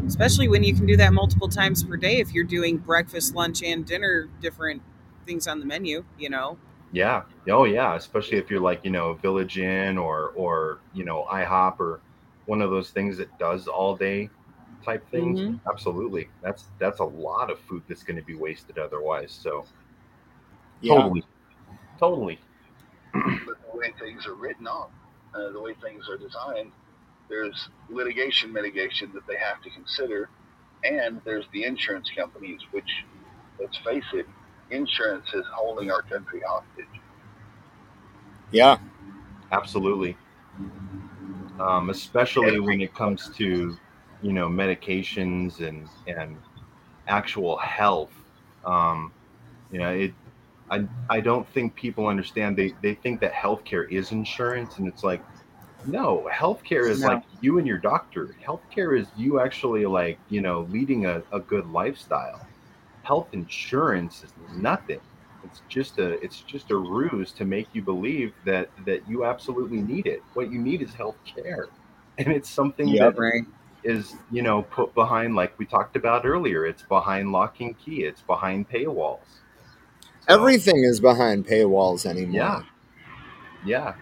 especially when you can do that multiple times per day if you're doing breakfast lunch and dinner different things on the menu you know Yeah. Oh, yeah. Especially if you're like, you know, Village Inn or, or, you know, IHOP or one of those things that does all day type things. Mhm. Absolutely. That's, that's a lot of food that's going to be wasted otherwise. So Yeah. totally, totally. But when, things are written on, uh, the way things are designed, there's litigation mitigation that they have to consider, and there's the insurance companies, which, let's face it, insurance is holding our country hostage. Yeah, absolutely. Um, especially when it comes to, you know, medications and and actual health. Um, you know, it. I I don't think people understand. They they think that healthcare is insurance, and it's like, no, healthcare is No. like you and your doctor. Healthcare is you actually like you know leading a, a good lifestyle. Health insurance is nothing. It's just a it's just a ruse to make you believe that that you absolutely need it. What you need is health care, and it's something Yep. that is you know put behind like we talked about earlier. It's behind lock and key. It's behind paywalls. everything is behind paywalls anymore. Yeah, yeah,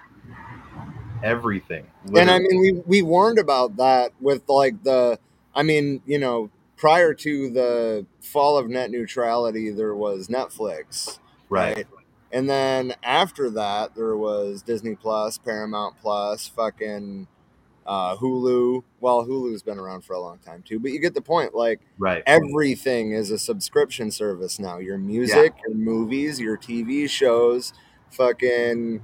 everything. And I mean, we we warned about that with like the, I mean, you know, prior to the fall of net neutrality, there was Netflix, Right. And then after that, there was Disney Plus, Paramount Plus, fucking uh, Hulu. Well, Hulu's been around for a long time too, but you get the point. Like, Right. everything is a subscription service now. Your music, your movies, your TV shows, fucking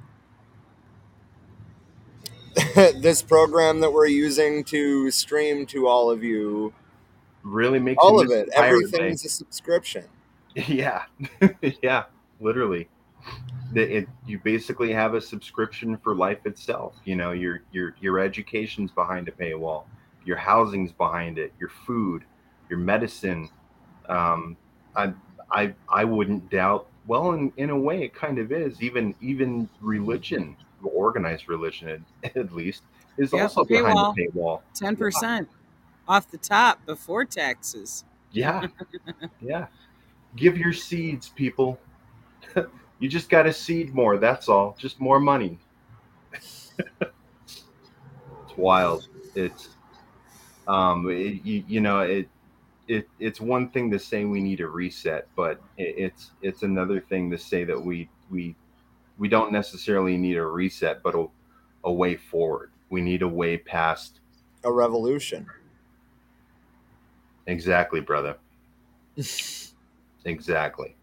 this program that we're using to stream to all of you. really makes All of it. the pirate Everything's a subscription. Yeah, yeah, literally. The- It, you basically have a subscription for life itself. You know, your your your education's behind a paywall, your housing's behind it, your food, your medicine. Um, I I I wouldn't doubt. Well, in, in a way, it kind of is. Even even religion, organized religion, at, least, is Yep, also behind paywall. the paywall. Ten percent off the top before taxes. Yeah. Yeah. Give your seeds, people. you just got to seed more. That's all. Just more money. it's wild. It's, um, it, you, you know, it, it, it's one thing to say we need a reset, but it, it's, it's another thing to say that we, we, we don't necessarily need a reset, but a, a way forward. We need a way past. A revolution. Exactly, brother. exactly.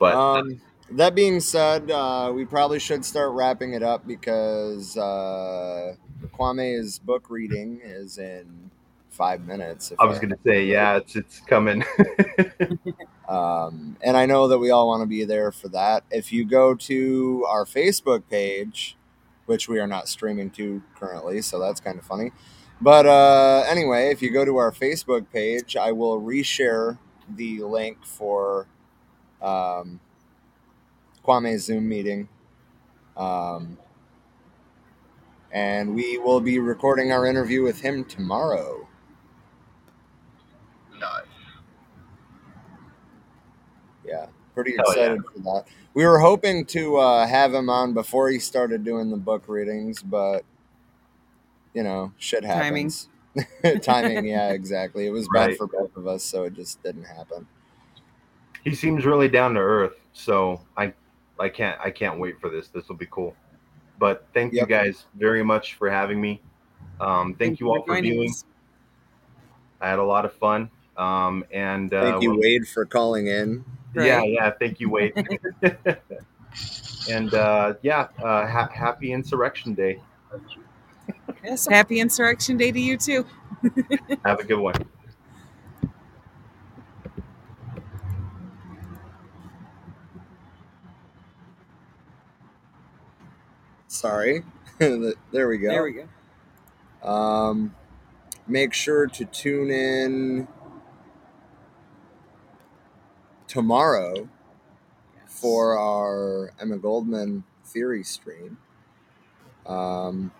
But um, that being said, uh, we probably should start wrapping it up because uh, Kwame's book reading is in five minutes. if I was gonna say, yeah, it's it's coming. um, and I know that we all want to be there for that. If you go to our Facebook page, which we are not streaming to currently, so that's kind of funny. But uh, anyway, if you go to our Facebook page, I will reshare the link for um, Kwame's Zoom meeting. Um, and we will be recording our interview with him tomorrow. Nice. Yeah, pretty Hell yeah. excited for that. We were hoping to uh, have him on before he started doing the book readings, but you know, shit Timing. happens. Timing, yeah, exactly. It was bad for both of us, so it just didn't happen. he seems really down to earth, so I I can't I can't wait for this. This will be cool. But thank you guys very much for having me. Um, thank, you all for joining viewing. us. I had a lot of fun. Um, and uh, Thank you, we'll- Wade, for calling in. Yeah, yeah. Thank you, Wade. and uh, yeah, uh, ha- happy Insurrection Day. Yes, happy Insurrection Day to you too. Have a good one. Sorry. there we go. There we go. Um, make sure to tune in tomorrow for our Emma Goldman theory stream. Um,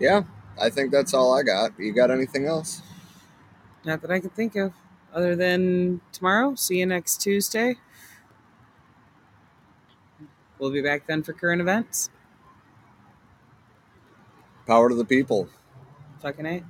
yeah, I think that's all I got. You got anything else? Not that I can think of. Other than tomorrow, see you next Tuesday. We'll be back then for current events. Power to the people. Fucking A.